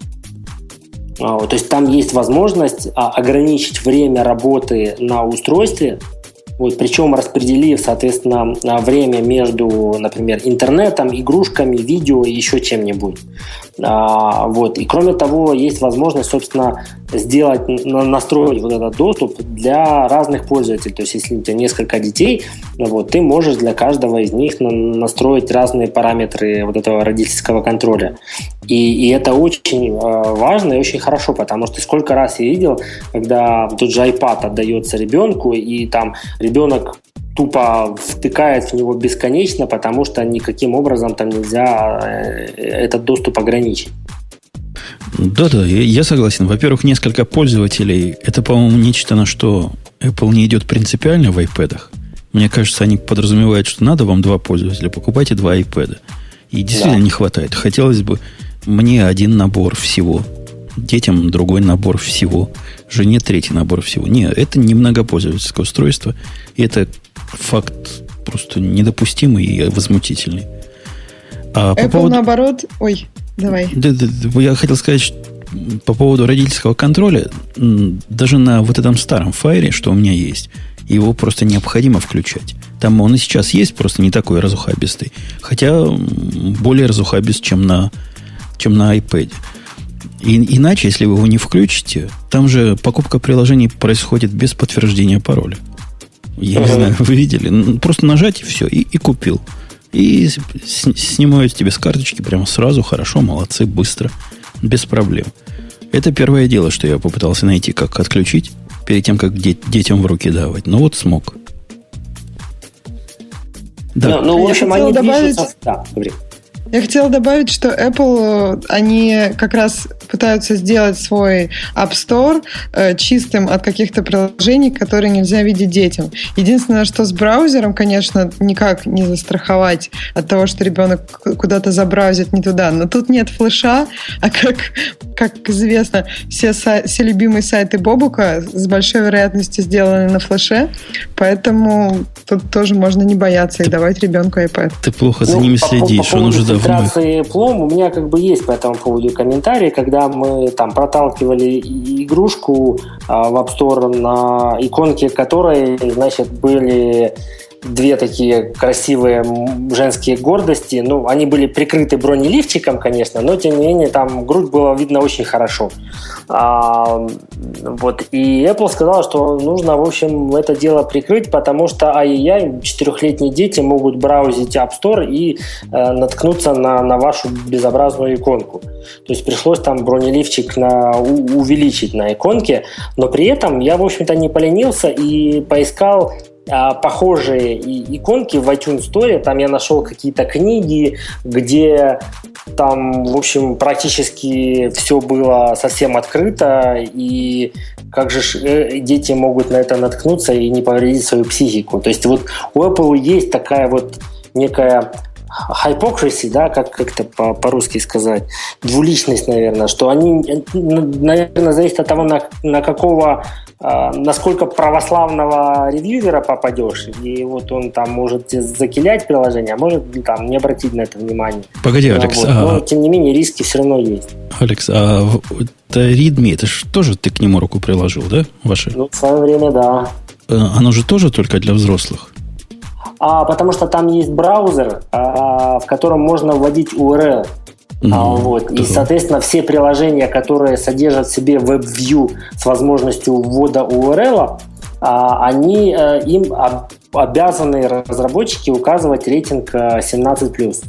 А, то есть там есть возможность а, ограничить время работы на устройстве вот, причем распределив, соответственно, время между, например, интернетом, игрушками, видео и еще чем-нибудь. А, вот. И кроме того, есть возможность, собственно, сделать, настроить вот этот доступ для разных пользователей. То есть, если у тебя несколько детей, вот, ты можешь для каждого из них настроить разные параметры вот этого родительского контроля. И, и это очень э, важно и очень хорошо, потому что сколько раз я видел, когда тот же iPad отдается ребенку, и там ребенок тупо втыкает в него бесконечно, потому что никаким образом там нельзя э, этот доступ ограничить. Да-да, я согласен. Во-первых, несколько пользователей. Это, по-моему, нечто, на что Apple не идет принципиально в iPad. Мне кажется, они подразумевают, что надо вам два пользователя, покупайте два iPad. И действительно да. не хватает. Хотелось бы мне один набор всего. Детям другой набор всего. Жене третий набор всего. Нет, это не многопользовательское устройство. И это факт просто недопустимый и возмутительный. А Apple по поводу... наоборот... Ой, давай. Да, да, да, я хотел сказать, что по поводу родительского контроля, даже на вот этом старом файре, что у меня есть, его просто необходимо включать. Там он и сейчас есть, просто не такой разухабистый. Хотя более разухабист, чем на, чем на iPad. И, иначе, если вы его не включите, там же покупка приложений происходит без подтверждения пароля. Я не знаю, вы видели? Просто нажать и все, и, и купил. И снимают тебе с карточки прямо сразу, хорошо, молодцы, быстро, без проблем. Это первое дело, что я попытался найти, как отключить, перед тем, как де- детям в руки давать. Ну вот смог. Да. Ну, ну в общем, они добавить... движутся... Да, говори. Я хотела добавить, что Apple, они как раз пытаются сделать свой App Store э, чистым от каких-то приложений, которые нельзя видеть детям. Единственное, что с браузером, конечно, никак не застраховать от того, что ребенок куда-то забраузит не туда. Но тут нет флеша, а как, как известно, все, все любимые сайты Бобука с большой вероятностью сделаны на флеше, поэтому тут тоже можно не бояться и давать ребенку iPad. Ты плохо за ну, ними следишь, по, по, по он уже давно фильтрации плом у меня как бы есть по этому поводу комментарии, когда мы там проталкивали игрушку а, в App Store на иконке которой, значит, были две такие красивые женские гордости. Ну, они были прикрыты бронеливчиком, конечно, но тем не менее там грудь была видно очень хорошо. А, вот. И Apple сказала, что нужно, в общем, это дело прикрыть, потому что ай-яй, четырехлетние дети могут браузить App Store и э, наткнуться на, на вашу безобразную иконку. То есть пришлось там бронеливчик на, у, увеличить на иконке, но при этом я, в общем-то, не поленился и поискал похожие иконки в iTunes Store. Там я нашел какие-то книги, где там, в общем, практически все было совсем открыто, и как же э, дети могут на это наткнуться и не повредить свою психику. То есть вот у Apple есть такая вот некая hypocrisy, да, как как-то по- по-русски сказать, двуличность, наверное, что они, наверное, зависит от того, на, на какого а, насколько православного ревьювера попадешь, и вот он там может закилять приложение, а может там не обратить на это внимание. Погоди, Алекс. Вот. Но, а... тем не менее, риски все равно есть. Алекс, а это Readme, это же тоже ты к нему руку приложил, да, ваши? Ну, в свое время, да. Э, оно же тоже только для взрослых? А, потому что там есть браузер, а, в котором можно вводить URL. Mm-hmm. Вот. И, соответственно, все приложения, которые содержат в себе WebView с возможностью ввода URL, а, они, э, им обязаны разработчики указывать рейтинг 17+.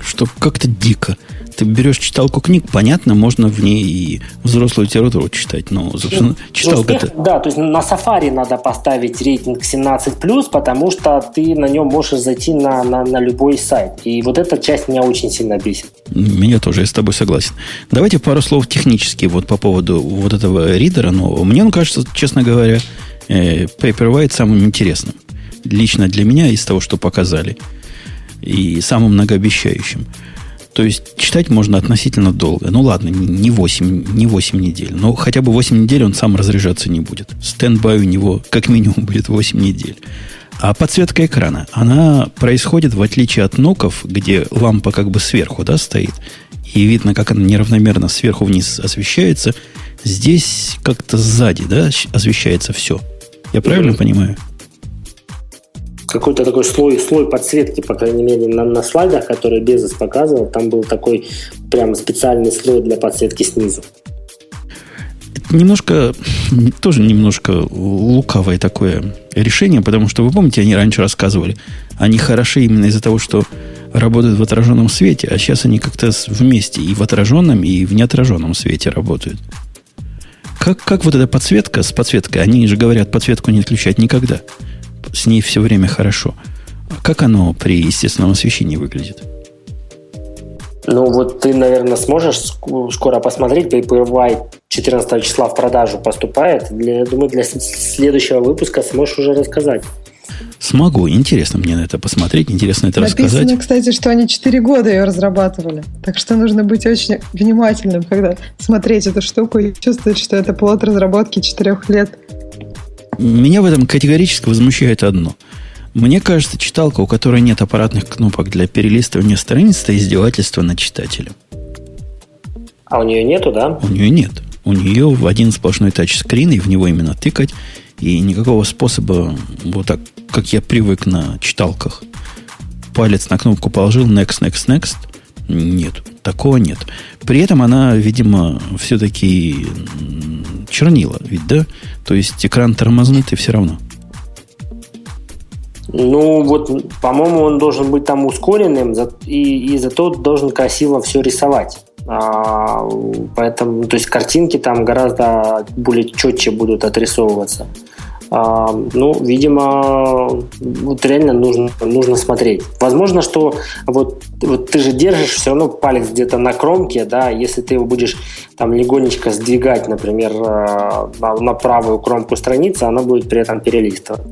Что как-то дико ты берешь читалку книг, понятно, можно в ней и взрослую литературу читать, но, собственно, ну, читалка... Успех, да, то есть на Safari надо поставить рейтинг 17+, потому что ты на нем можешь зайти на, на, на любой сайт. И вот эта часть меня очень сильно бесит. Меня тоже, я с тобой согласен. Давайте пару слов технически вот по поводу вот этого ридера нового. Мне он кажется, честно говоря, э, Paperwhite самым интересным. Лично для меня из того, что показали. И самым многообещающим. То есть читать можно относительно долго. Ну ладно, не 8, не 8 недель. Но хотя бы 8 недель он сам разряжаться не будет. Standby у него как минимум будет 8 недель. А подсветка экрана, она происходит в отличие от Nook ов, где лампа как бы сверху да, стоит, и видно, как она неравномерно сверху вниз освещается. Здесь как-то сзади да, освещается все. Я правильно mm-hmm. понимаю? Какой-то такой слой, слой подсветки, по крайней мере, на, на слайдах, которые Безос показывал, там был такой прям специальный слой для подсветки снизу. Немножко, тоже немножко лукавое такое решение, потому что, вы помните, они раньше рассказывали, они хороши именно из-за того, что работают в отраженном свете, а сейчас они как-то вместе и в отраженном, и в неотраженном свете работают. Как, как вот эта подсветка с подсветкой? Они же говорят, подсветку не отключать никогда с ней все время хорошо. Как оно при естественном освещении выглядит? Ну, вот ты, наверное, сможешь скоро посмотреть. Paperwhite 14 числа в продажу поступает. Для, я думаю, для следующего выпуска сможешь уже рассказать. Смогу. Интересно мне на это посмотреть, интересно это Написано, рассказать. Написано, кстати, что они 4 года ее разрабатывали. Так что нужно быть очень внимательным, когда смотреть эту штуку и чувствовать, что это плод разработки 4 лет меня в этом категорически возмущает одно. Мне кажется, читалка, у которой нет аппаратных кнопок для перелистывания страниц, это издевательство над читателем. А у нее нету, да? У нее нет. У нее в один сплошной тачскрин, и в него именно тыкать. И никакого способа, вот так, как я привык на читалках, палец на кнопку положил, next, next, next, нет. Такого нет. При этом она, видимо, все-таки чернила, ведь, да? То есть экран тормознутый все равно. Ну, вот, по-моему, он должен быть там ускоренным, и, и зато должен красиво все рисовать. А, поэтому, то есть картинки там гораздо более четче будут отрисовываться. А, ну, видимо, вот реально нужно, нужно смотреть. Возможно, что вот, вот ты же держишь все равно палец где-то на кромке, да, если ты его будешь там легонечко сдвигать, например, э, на, на правую кромку страницы, она будет при этом перелистывать.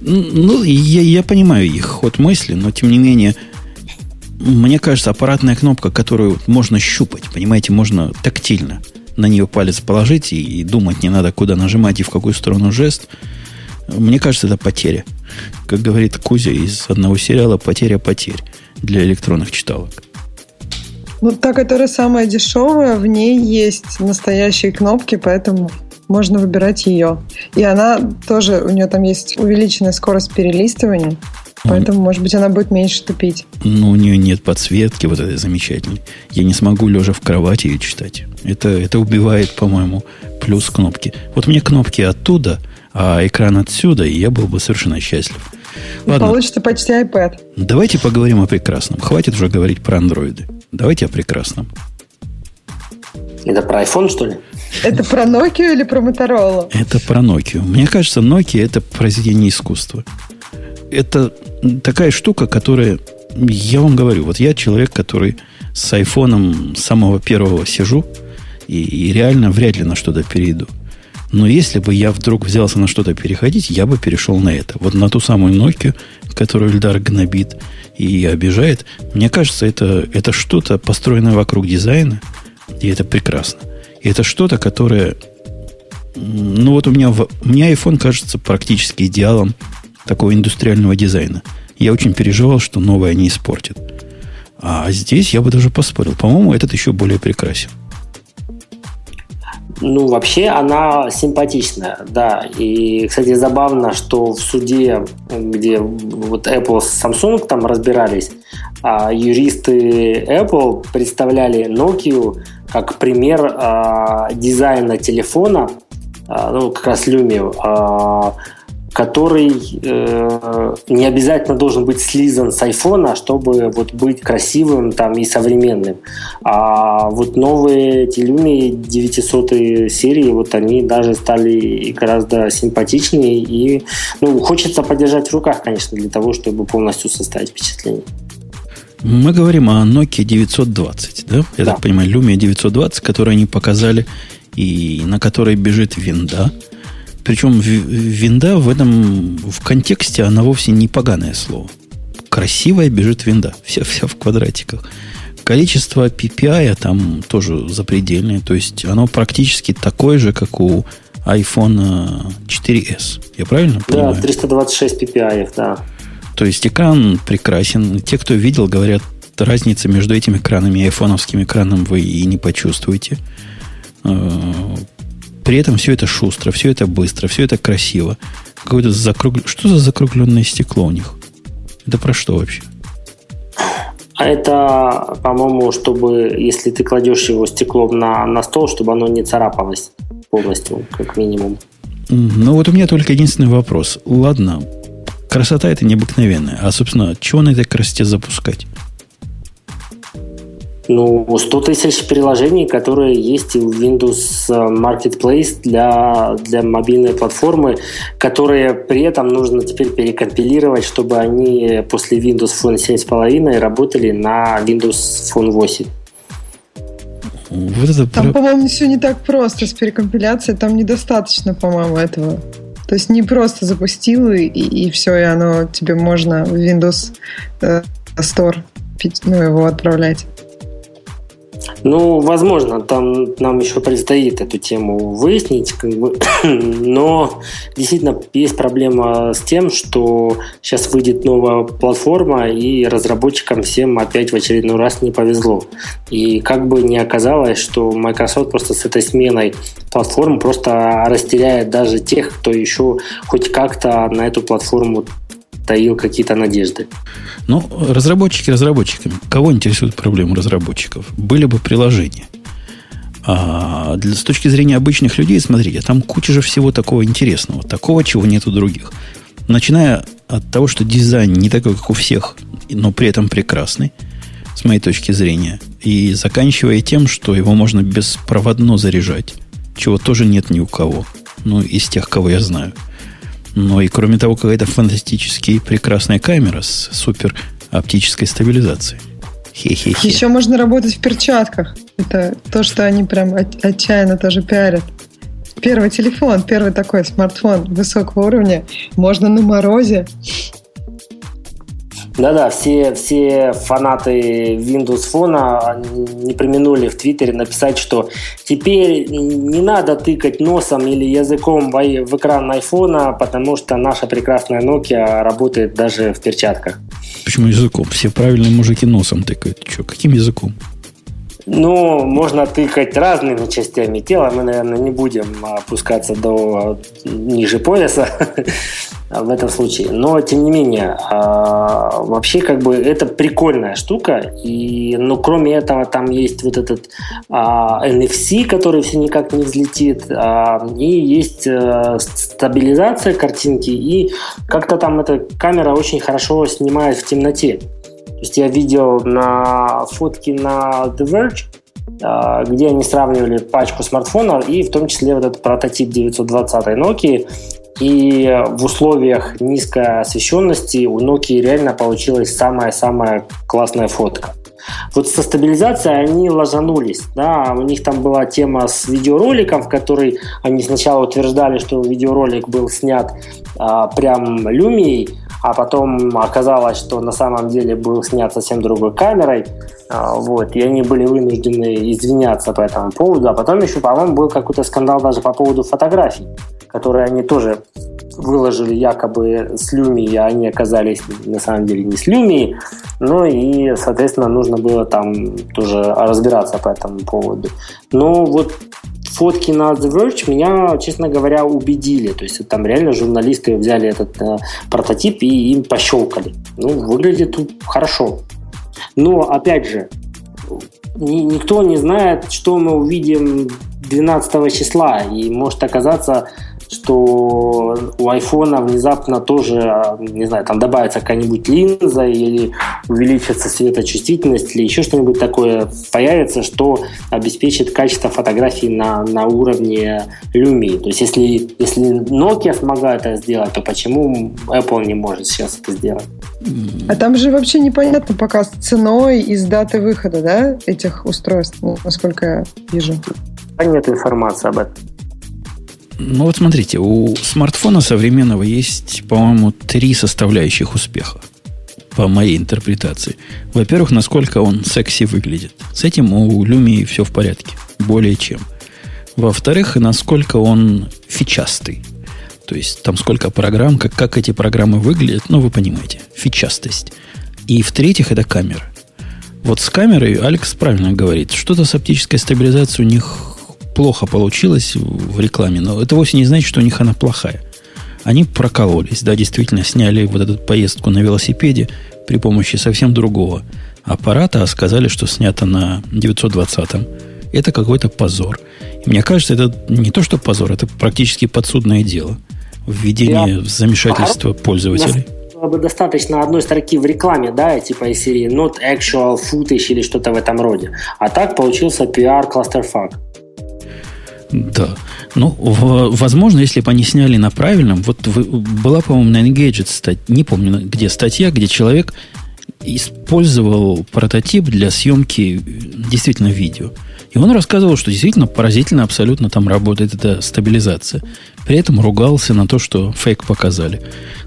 Ну, я, я понимаю их ход мысли, но тем не менее, мне кажется, аппаратная кнопка, которую можно щупать, понимаете, можно тактильно на нее палец положить и, и думать не надо, куда нажимать и в какую сторону жест – мне кажется, это потеря. Как говорит Кузя из одного сериала, потеря потерь для электронных читалок. Ну, та, которая самая дешевая, в ней есть настоящие кнопки, поэтому можно выбирать ее. И она тоже, у нее там есть увеличенная скорость перелистывания, поэтому, может быть, она будет меньше тупить. Но у нее нет подсветки вот этой замечательной. Я не смогу лежа в кровати ее читать. Это, это убивает, по-моему, плюс кнопки. Вот мне кнопки оттуда – а экран отсюда, и я был бы совершенно счастлив. Ладно. Получится почти iPad. Давайте поговорим о прекрасном. Хватит уже говорить про андроиды. Давайте о прекрасном. Это про iPhone, что ли? Это про Nokia или про Motorola? Это про Nokia. Мне кажется, Nokia это произведение искусства. Это такая штука, которая... Я вам говорю, вот я человек, который с айфоном самого первого сижу, и, и реально вряд ли на что-то перейду. Но если бы я вдруг взялся на что-то переходить, я бы перешел на это. Вот на ту самую Nokia, которую Эльдар гнобит и обижает. Мне кажется, это, это что-то построенное вокруг дизайна, и это прекрасно. И это что-то, которое... Ну вот у меня, у меня iPhone кажется практически идеалом такого индустриального дизайна. Я очень переживал, что новое не испортит. А здесь я бы даже поспорил. По-моему, этот еще более прекрасен. Ну, вообще она симпатичная, да. И, кстати, забавно, что в суде, где вот Apple с Samsung там разбирались, а юристы Apple представляли Nokia как пример а, дизайна телефона, а, ну, как раз Lumia, который э, не обязательно должен быть слизан с айфона, чтобы вот быть красивым там и современным. А вот новые эти Lumia 900 серии, вот они даже стали гораздо симпатичнее и ну, хочется подержать в руках, конечно, для того, чтобы полностью составить впечатление. Мы говорим о Nokia 920, да? Я да. так понимаю, Lumia 920, которую они показали, и на которой бежит винда. Причем винда в этом, в контексте, она вовсе не поганое слово. Красивая бежит винда, вся, вся в квадратиках. Количество PPI там тоже запредельное, то есть оно практически такое же, как у iPhone 4s. Я правильно понимаю? Да, 326 PPI, да. То есть экран прекрасен. Те, кто видел, говорят, разницы между этими экранами и айфоновским экраном вы и не почувствуете. При этом все это шустро, все это быстро, все это красиво. Какое-то закруг... Что за закругленное стекло у них? Это про что вообще? А это, по-моему, чтобы, если ты кладешь его стеклом на, на стол, чтобы оно не царапалось полностью, как минимум. Ну вот у меня только единственный вопрос. Ладно, Красота это необыкновенная. А, собственно, чего на этой красоте запускать? Ну, 100 тысяч приложений, которые есть в Windows Marketplace для, для мобильной платформы, которые при этом нужно теперь перекомпилировать, чтобы они после Windows Phone 7.5 работали на Windows Phone 8. Вот это там, по-моему, все не так просто с перекомпиляцией. Там недостаточно, по-моему, этого. То есть не просто запустил и, и все, и оно тебе можно в Windows э, Store ну, его отправлять. Ну, возможно, там нам еще предстоит эту тему выяснить, как бы. но действительно есть проблема с тем, что сейчас выйдет новая платформа, и разработчикам всем опять в очередной раз не повезло. И как бы не оказалось, что Microsoft просто с этой сменой платформ просто растеряет даже тех, кто еще хоть как-то на эту платформу таил какие-то надежды. Ну, разработчики разработчиками. Кого интересует проблема разработчиков? Были бы приложения. А для, с точки зрения обычных людей, смотрите, там куча же всего такого интересного, такого, чего нет у других. Начиная от того, что дизайн не такой, как у всех, но при этом прекрасный, с моей точки зрения, и заканчивая тем, что его можно беспроводно заряжать, чего тоже нет ни у кого, ну, из тех, кого я знаю – но и кроме того, какая-то фантастически прекрасная камера с супер оптической стабилизацией. Хе-хе-хе. Еще можно работать в перчатках. Это то, что они прям отчаянно тоже пиарят. Первый телефон, первый такой смартфон высокого уровня. Можно на морозе да-да, все, все фанаты Windows Phone не применули в Твиттере написать, что теперь не надо тыкать носом или языком в экран айфона, потому что наша прекрасная Nokia работает даже в перчатках. Почему языком? Все правильные мужики носом тыкают. Что, каким языком? Ну, можно тыкать разными частями тела. Мы, наверное, не будем опускаться до ниже пояса в этом случае. Но, тем не менее, а, вообще, как бы, это прикольная штука. И, но кроме этого, там есть вот этот а, NFC, который все никак не взлетит. А, и есть а, стабилизация картинки. И как-то там эта камера очень хорошо снимает в темноте. То есть я видел на фотке на The Verge, а, где они сравнивали пачку смартфонов и в том числе вот этот прототип 920 Nokia. И в условиях низкой освещенности у Nokia реально получилась самая-самая классная фотка. Вот со стабилизацией они ложанулись. Да? У них там была тема с видеороликом, в которой они сначала утверждали, что видеоролик был снят а, прям люмией, а потом оказалось, что на самом деле был снят совсем другой камерой, а, вот, и они были вынуждены извиняться по этому поводу, а потом еще, по-моему, был какой-то скандал даже по поводу фотографий, которые они тоже выложили якобы с Люми, а они оказались на самом деле не с Люми, ну и, соответственно, нужно было там тоже разбираться по этому поводу. Но вот фотки на The Verge меня, честно говоря, убедили. То есть там реально журналисты взяли этот э, прототип и им пощелкали. Ну, выглядит хорошо. Но, опять же, ни, никто не знает, что мы увидим 12 числа. И может оказаться что у айфона внезапно тоже, не знаю, там добавится какая-нибудь линза или увеличится светочувствительность или еще что-нибудь такое появится, что обеспечит качество фотографий на, на уровне Lumia. То есть если, если Nokia смогла это сделать, то почему Apple не может сейчас это сделать? А там же вообще непонятно пока с ценой и с датой выхода, да, этих устройств, насколько я вижу. Нет информации об этом. Ну вот смотрите, у смартфона современного есть, по-моему, три составляющих успеха. По моей интерпретации. Во-первых, насколько он секси выглядит. С этим у Lumia все в порядке. Более чем. Во-вторых, насколько он фичастый. То есть там сколько программ, как, как эти программы выглядят, ну вы понимаете, фичастость. И в-третьих, это камера. Вот с камерой Алекс правильно говорит. Что-то с оптической стабилизацией у них плохо получилось в рекламе, но это вовсе не значит, что у них она плохая. Они прокололись, да, действительно сняли вот эту поездку на велосипеде при помощи совсем другого аппарата, а сказали, что снято на 920-м. Это какой-то позор. И мне кажется, это не то, что позор, это практически подсудное дело. Введение Я... в замешательство пользователей было бы достаточно одной строки в рекламе, да, типа из серии not actual footage или что-то в этом роде. А так получился PR clusterfuck. Да. Ну, возможно, если бы они сняли на правильном, вот была, по-моему, на Engadget, стать, не помню, где статья, где человек использовал прототип для съемки действительно видео. И он рассказывал, что действительно поразительно абсолютно там работает эта стабилизация. При этом ругался на то, что фейк показали.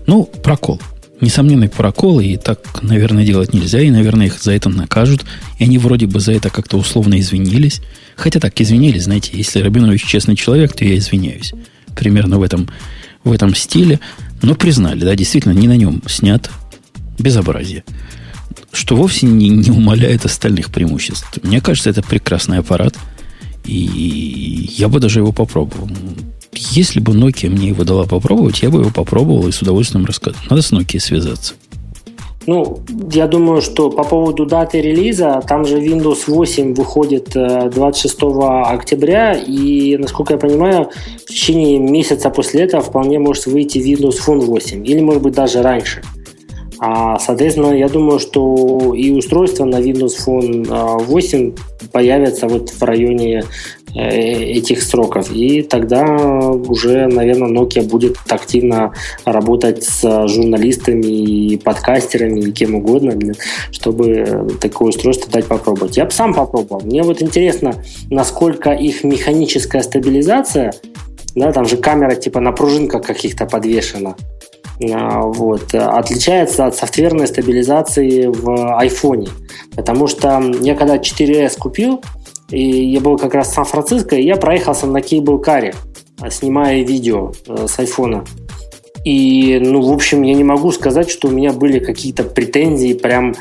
Ну, прокол несомненный прокол, и так, наверное, делать нельзя, и, наверное, их за это накажут. И они вроде бы за это как-то условно извинились. Хотя так, извинились, знаете, если Рабинович честный человек, то я извиняюсь. Примерно в этом, в этом стиле. Но признали, да, действительно, не на нем снят безобразие. Что вовсе не, не умаляет остальных преимуществ. Мне кажется, это прекрасный аппарат. И я бы даже его попробовал. Если бы Nokia мне его дала попробовать, я бы его попробовал и с удовольствием рассказал. Надо с Nokia связаться. Ну, я думаю, что по поводу даты релиза, там же Windows 8 выходит 26 э, октября, и, насколько я понимаю, в течение месяца после этого вполне может выйти Windows Phone 8, или, может быть, даже раньше. А, соответственно, я думаю, что и устройство на Windows Phone 8 а, появятся вот в районе э, этих сроков. И тогда уже, наверное, Nokia будет активно работать с журналистами и подкастерами и кем угодно, чтобы такое устройство дать попробовать. Я бы сам попробовал. Мне вот интересно, насколько их механическая стабилизация, да, там же камера типа на пружинках каких-то подвешена, а, вот, отличается от софтверной стабилизации в айфоне. Потому что я когда 4S купил, и я был как раз в Сан-Франциско, и я проехался на кейбл-каре, снимая видео э, с айфона. И, ну, в общем, я не могу сказать, что у меня были какие-то претензии прям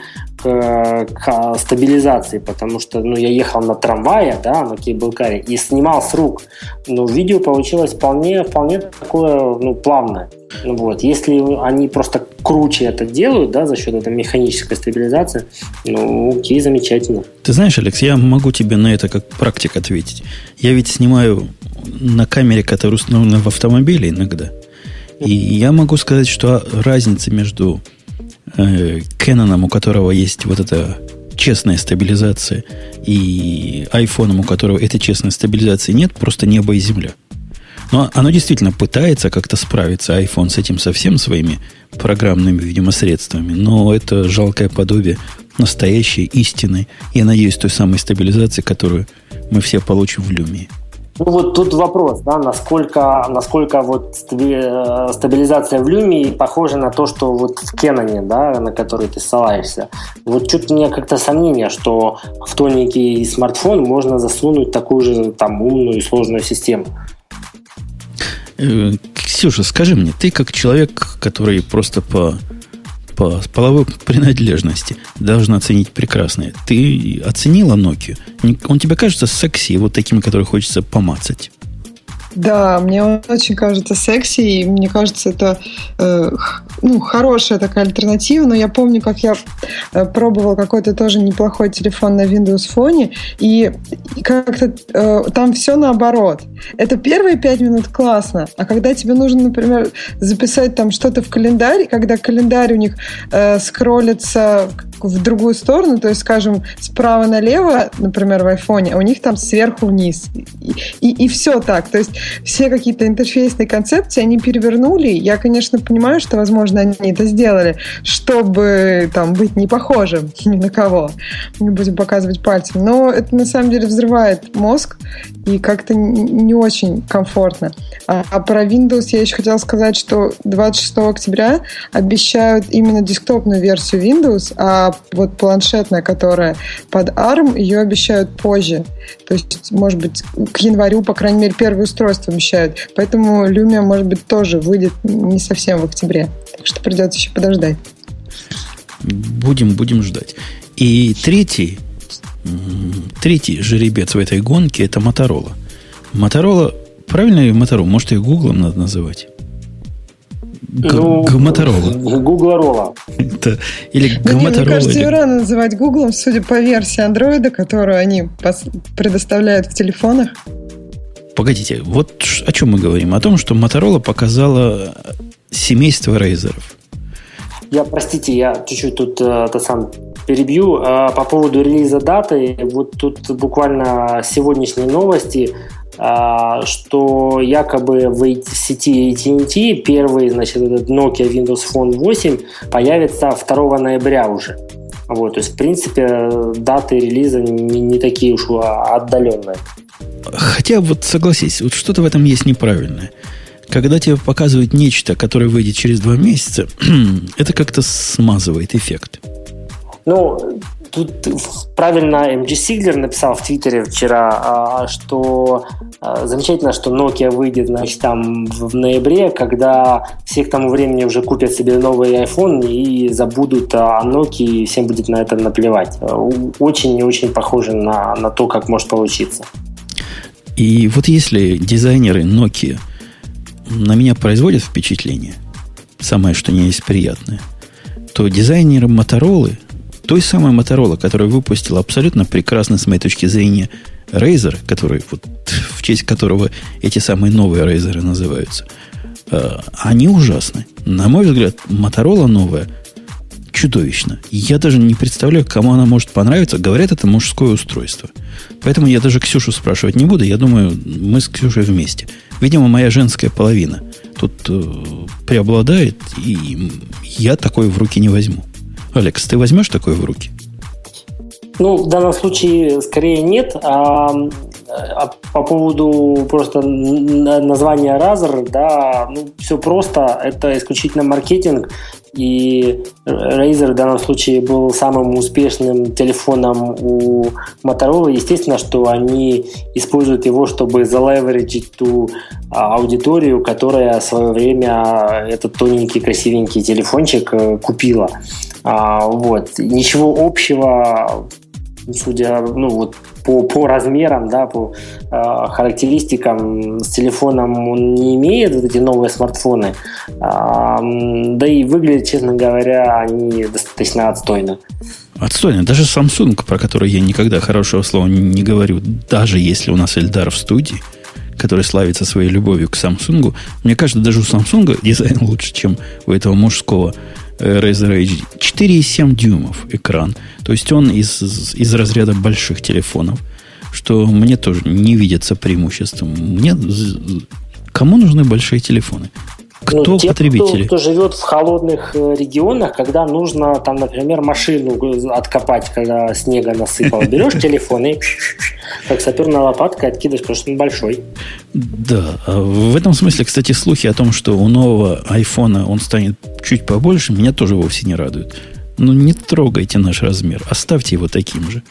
к, к стабилизации, потому что, ну, я ехал на трамвае, да, на кейблкаре, и снимал с рук. Но видео получилось вполне, вполне такое, ну, плавное. Ну, вот. Если они просто круче это делают, да, за счет этой механической стабилизации, ну, окей, замечательно. Ты знаешь, Алекс, я могу тебе на это как практик ответить. Я ведь снимаю на камере, которая установлена в автомобиле иногда – и я могу сказать, что разница между э, Canon, у которого есть вот эта честная стабилизация, и iPhone, у которого этой честной стабилизации нет, просто небо и земля. Но оно действительно пытается как-то справиться, iPhone, с этим совсем своими программными, видимо, средствами. Но это жалкое подобие настоящей, истины, я надеюсь, той самой стабилизации, которую мы все получим в Lumia. Ну вот тут вопрос, да, насколько, насколько вот э, стабилизация в Люме похожа на то, что вот в Кеноне, да, на который ты ссылаешься. Вот что-то у меня как-то сомнение, что в тоненький смартфон можно засунуть такую же там умную и сложную систему. Э, Ксюша, скажи мне, ты как человек, который просто по по половой принадлежности должна оценить прекрасное. Ты оценила Nokia? Он тебе кажется секси, вот такими, которые хочется помацать? Да, мне он очень кажется секси, и мне кажется, это э, ну, хорошая такая альтернатива, но я помню, как я э, пробовал какой-то тоже неплохой телефон на Windows Phone, и, и как-то э, там все наоборот. Это первые пять минут классно, а когда тебе нужно, например, записать там что-то в календарь, когда календарь у них э, скроллится в другую сторону, то есть, скажем, справа налево, например, в айфоне, а у них там сверху вниз. И, и, и все так. То есть все какие-то интерфейсные концепции они перевернули. Я, конечно, понимаю, что, возможно, они это сделали, чтобы там быть не похожим ни на кого. Не будем показывать пальцем. Но это на самом деле взрывает мозг и как-то не очень комфортно. А, а про Windows я еще хотела сказать, что 26 октября обещают именно десктопную версию Windows, а вот планшетная, которая под ARM, ее обещают позже. То есть, может быть, к январю, по крайней мере, первое устройство обещают. Поэтому Lumia, может быть, тоже выйдет не совсем в октябре. Так что придется еще подождать. Будем, будем ждать. И третий, третий жеребец в этой гонке это Моторола. Моторола, правильно ли Моторола? Может, ее Гуглом надо называть? Ну, Моторола. Гуглорола. Или да Моторола. Мне кажется, ее рано называть Гуглом, судя по версии андроида, которую они предоставляют в телефонах. Погодите, вот о чем мы говорим? О том, что Моторола показала семейство рейзеров. Я, простите, я чуть-чуть тут э, это сам перебью. Э, по поводу релиза даты, вот тут буквально сегодняшние новости – что якобы в сети AT&T первый, значит, этот Nokia Windows Phone 8 появится 2 ноября уже. Вот, то есть, в принципе, даты релиза не, не такие уж отдаленные. Хотя, вот согласись, вот что-то в этом есть неправильное. Когда тебе показывают нечто, которое выйдет через два месяца, это как-то смазывает эффект. Ну, Тут правильно MG Сиглер написал в Твиттере вчера, а, что а, замечательно, что Nokia выйдет значит, там в ноябре, когда все к тому времени уже купят себе новый iPhone и забудут о Nokia, и всем будет на это наплевать. Очень и очень похоже на, на то, как может получиться. И вот если дизайнеры Nokia на меня производят впечатление, самое что не есть приятное, то дизайнеры Motorola той самой Моторола, которая выпустила абсолютно прекрасно, с моей точки зрения, Razer, который, вот, в честь которого эти самые новые Razer называются, э, они ужасны. На мой взгляд, Моторола новая чудовищно. Я даже не представляю, кому она может понравиться. Говорят, это мужское устройство. Поэтому я даже Ксюшу спрашивать не буду. Я думаю, мы с Ксюшей вместе. Видимо, моя женская половина тут э, преобладает, и я такой в руки не возьму. Алекс, ты возьмешь такое в руки? Ну, в данном случае скорее нет. А, а по поводу просто названия Razer, да, ну, все просто. Это исключительно маркетинг. И Razer в данном случае был самым успешным телефоном у Motorola. Естественно, что они используют его, чтобы залевериджить ту а, аудиторию, которая в свое время этот тоненький красивенький телефончик э, купила. А, вот. Ничего общего, судя ну, вот, по, по размерам, да, по э, характеристикам с телефоном он не имеет, вот эти новые смартфоны. Э, да и выглядят, честно говоря, они достаточно отстойно. Отстойно. Даже Samsung, про который я никогда хорошего слова не говорю, даже если у нас Эльдар в студии, который славится своей любовью к Samsung, мне кажется, даже у Samsung дизайн лучше, чем у этого мужского Razer HD. 4,7 дюймов экран. То есть он из, из разряда больших телефонов, что мне тоже не видится преимуществом. Мне, кому нужны большие телефоны? Кто ну, те, потребители? Кто, кто живет в холодных э, регионах, когда нужно, там, например, машину откопать, когда снега насыпал. Берешь телефон и как саперная лопатка откидываешь, потому что он большой. Да. А в этом смысле, кстати, слухи о том, что у нового айфона он станет чуть побольше, меня тоже вовсе не радуют. Ну, не трогайте наш размер. Оставьте его таким же.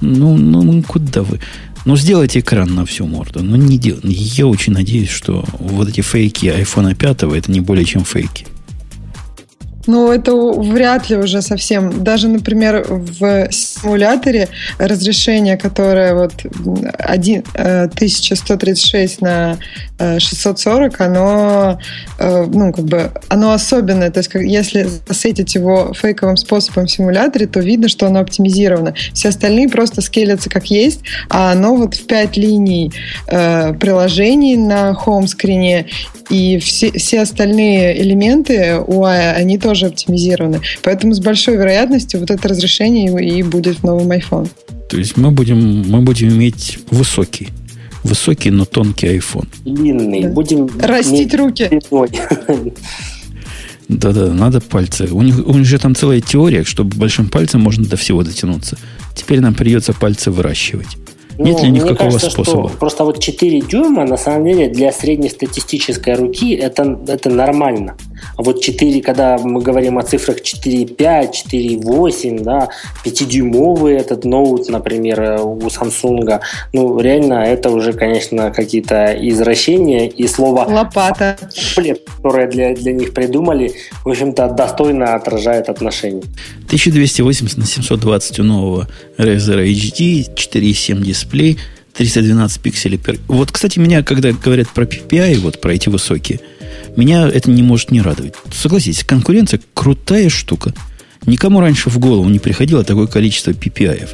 Ну, ну, ну куда вы? Ну, сделайте экран на всю морду. Ну, не дел... Я очень надеюсь, что вот эти фейки iPhone 5 это не более чем фейки. Ну, это вряд ли уже совсем. Даже, например, в симуляторе разрешение, которое вот 1, 1136 э, на 640, оно, э, ну, как бы, оно особенное. То есть, если засетить его фейковым способом в симуляторе, то видно, что оно оптимизировано. Все остальные просто скелятся как есть, а оно вот в 5 линий э, приложений на хоум-скрине и все, все остальные элементы UI, они тоже оптимизированы. Поэтому с большой вероятностью вот это разрешение и будет в новом iPhone. То есть мы будем, мы будем иметь высокий высокий, но тонкий iPhone. Длинный. Да. Будем растить руки. Да-да, надо пальцы. У них, у них же там целая теория, чтобы большим пальцем можно до всего дотянуться. Теперь нам придется пальцы выращивать. Нет ли никакого кажется, способа? Что просто вот 4 дюйма, на самом деле, для среднестатистической руки это, это нормально. А вот 4, когда мы говорим о цифрах 4,5, 4,8, да, 5-дюймовый этот ноут, например, у Samsung, ну, реально, это уже, конечно, какие-то извращения. И слово «лопата», которое для, для них придумали, в общем-то, достойно отражает отношения. 1280 на 720 у нового Razer HD, 4,7 дисплей, 312 пикселей. Вот, кстати, меня, когда говорят про PPI, вот про эти высокие, меня это не может не радовать. Согласитесь, конкуренция крутая штука. Никому раньше в голову не приходило такое количество PPI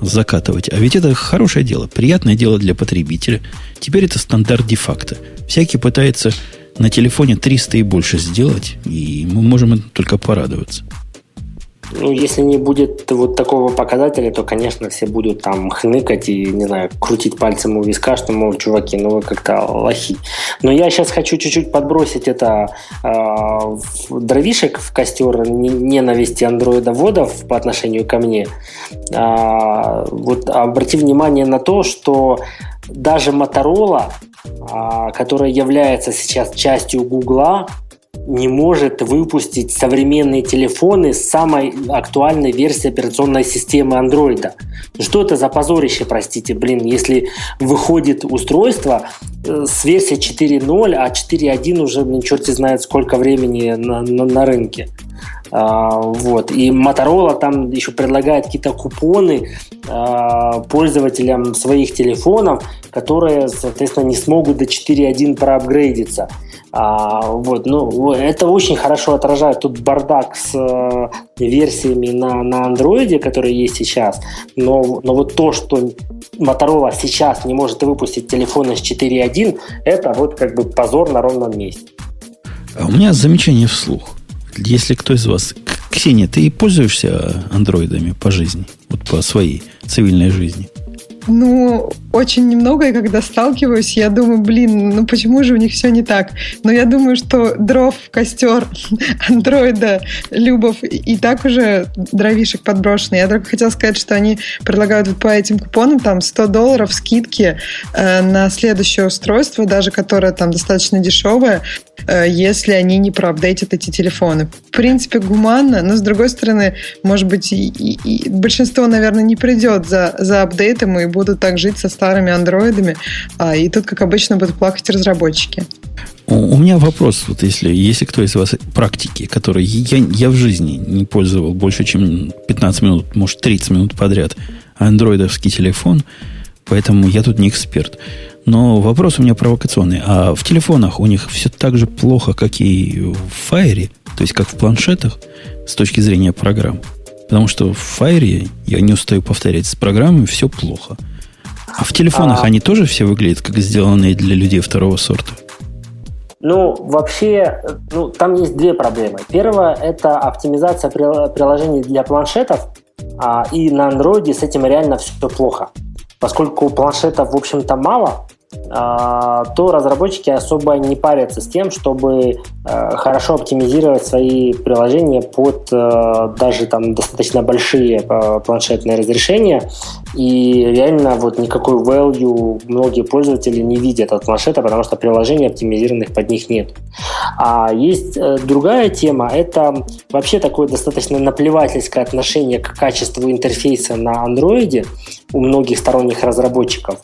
закатывать. А ведь это хорошее дело, приятное дело для потребителя. Теперь это стандарт де-факто. Всякий пытается на телефоне 300 и больше сделать, и мы можем только порадоваться. Ну, если не будет вот такого показателя, то, конечно, все будут там хныкать и, не знаю, крутить пальцем у виска, что, мол, чуваки, ну вы как-то лохи. Но я сейчас хочу чуть-чуть подбросить это э, в дровишек в костер ненависти андроидоводов по отношению ко мне. Э, вот обрати внимание на то, что даже Motorola, э, которая является сейчас частью Гугла, не может выпустить современные телефоны с самой актуальной версией операционной системы Android. Что это за позорище, простите, блин, если выходит устройство э, с версией 4.0, а 4.1 уже, блин, черти знает сколько времени на, на, на рынке. А, вот. И Motorola там еще предлагает какие-то купоны а, пользователям своих телефонов, которые, соответственно, не смогут до 4.1 проапгрейдиться. А, вот, ну, это очень хорошо отражает тут бардак с э, версиями на, на Android, которые есть сейчас. Но, но вот то, что Motorola сейчас не может выпустить телефоны с 4.1, это вот как бы позор на ровном месте. А у меня замечание вслух. Если кто из вас... Ксения, ты пользуешься андроидами по жизни? Вот по своей цивильной жизни? Ну, очень немного, и когда сталкиваюсь, я думаю, блин, ну почему же у них все не так? Но я думаю, что дров костер андроида Любов и так уже дровишек подброшены. Я только хотела сказать, что они предлагают по этим купонам там 100 долларов скидки э, на следующее устройство, даже которое там достаточно дешевое, э, если они не проапдейтят эти телефоны. В принципе, гуманно, но с другой стороны, может быть, и, и, и большинство, наверное, не придет за, за апдейтом и будут так жить со старыми андроидами, а, и тут, как обычно, будут плакать разработчики. У меня вопрос, вот если, если кто из вас практики, который я, я в жизни не пользовал больше, чем 15 минут, может, 30 минут подряд андроидовский телефон, поэтому я тут не эксперт. Но вопрос у меня провокационный. А в телефонах у них все так же плохо, как и в Fire, то есть как в планшетах, с точки зрения программ? Потому что в Fire, я не устаю повторять, с программами все плохо. А в телефонах а... они тоже все выглядят как сделанные для людей второго сорта? Ну, вообще, ну, там есть две проблемы. Первая – это оптимизация приложений для планшетов, а, и на андроиде с этим реально все плохо. Поскольку планшетов, в общем-то, мало, то разработчики особо не парятся с тем, чтобы э, хорошо оптимизировать свои приложения под э, даже там достаточно большие э, планшетные разрешения. И реально вот никакой value многие пользователи не видят от планшета, потому что приложений оптимизированных под них нет. А есть другая тема, это вообще такое достаточно наплевательское отношение к качеству интерфейса на андроиде. У многих сторонних разработчиков.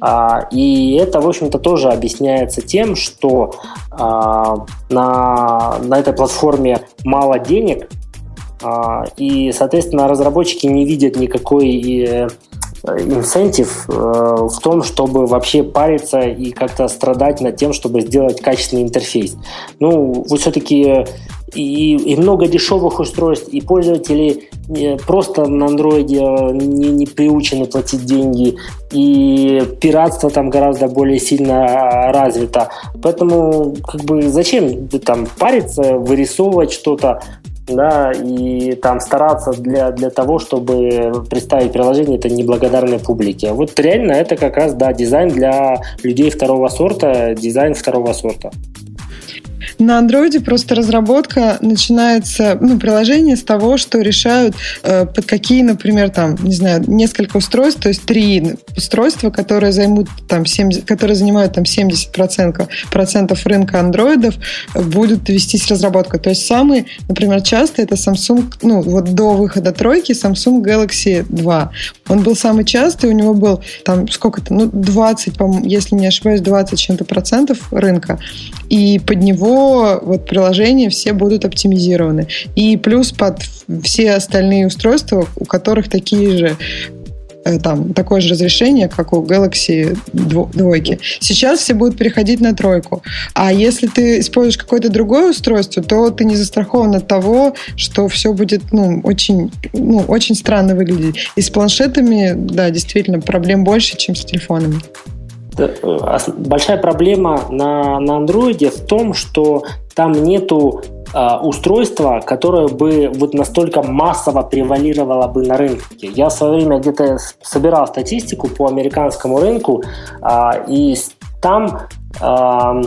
А, и это, в общем-то, тоже объясняется тем, что а, на, на этой платформе мало денег, а, и, соответственно, разработчики не видят никакой э, инцентив э, в том, чтобы вообще париться и как-то страдать над тем, чтобы сделать качественный интерфейс. Ну, вы все-таки и, и много дешевых устройств, и пользователи э, просто на андроиде не, не приучены платить деньги, и пиратство там гораздо более сильно а, развито. Поэтому как бы зачем там париться, вырисовывать что-то, да, и там стараться для, для того, чтобы представить приложение это неблагодарной публике. Вот реально это как раз, да, дизайн для людей второго сорта, дизайн второго сорта. На андроиде просто разработка начинается, ну, приложение с того, что решают, э, под какие, например, там, не знаю, несколько устройств, то есть три устройства, которые займут там 70, которые занимают там 70% процентов рынка андроидов, будут вестись разработка. То есть самый, например, часто это Samsung, ну, вот до выхода тройки Samsung Galaxy 2. Он был самый частый, у него был там сколько-то, ну, 20, если не ошибаюсь, 20 чем-то процентов рынка. И под него вот приложения все будут оптимизированы. И плюс под все остальные устройства, у которых такие же э, там такое же разрешение, как у Galaxy двойки. Сейчас все будут переходить на тройку. А если ты используешь какое-то другое устройство, то ты не застрахован от того, что все будет ну, очень, ну, очень странно выглядеть. И с планшетами, да, действительно, проблем больше, чем с телефонами. Э, большая проблема на, на Android в том, что там нету э, устройства, которое бы вот настолько массово превалировало бы на рынке. Я в свое время где-то собирал статистику по американскому рынку, э, и там э,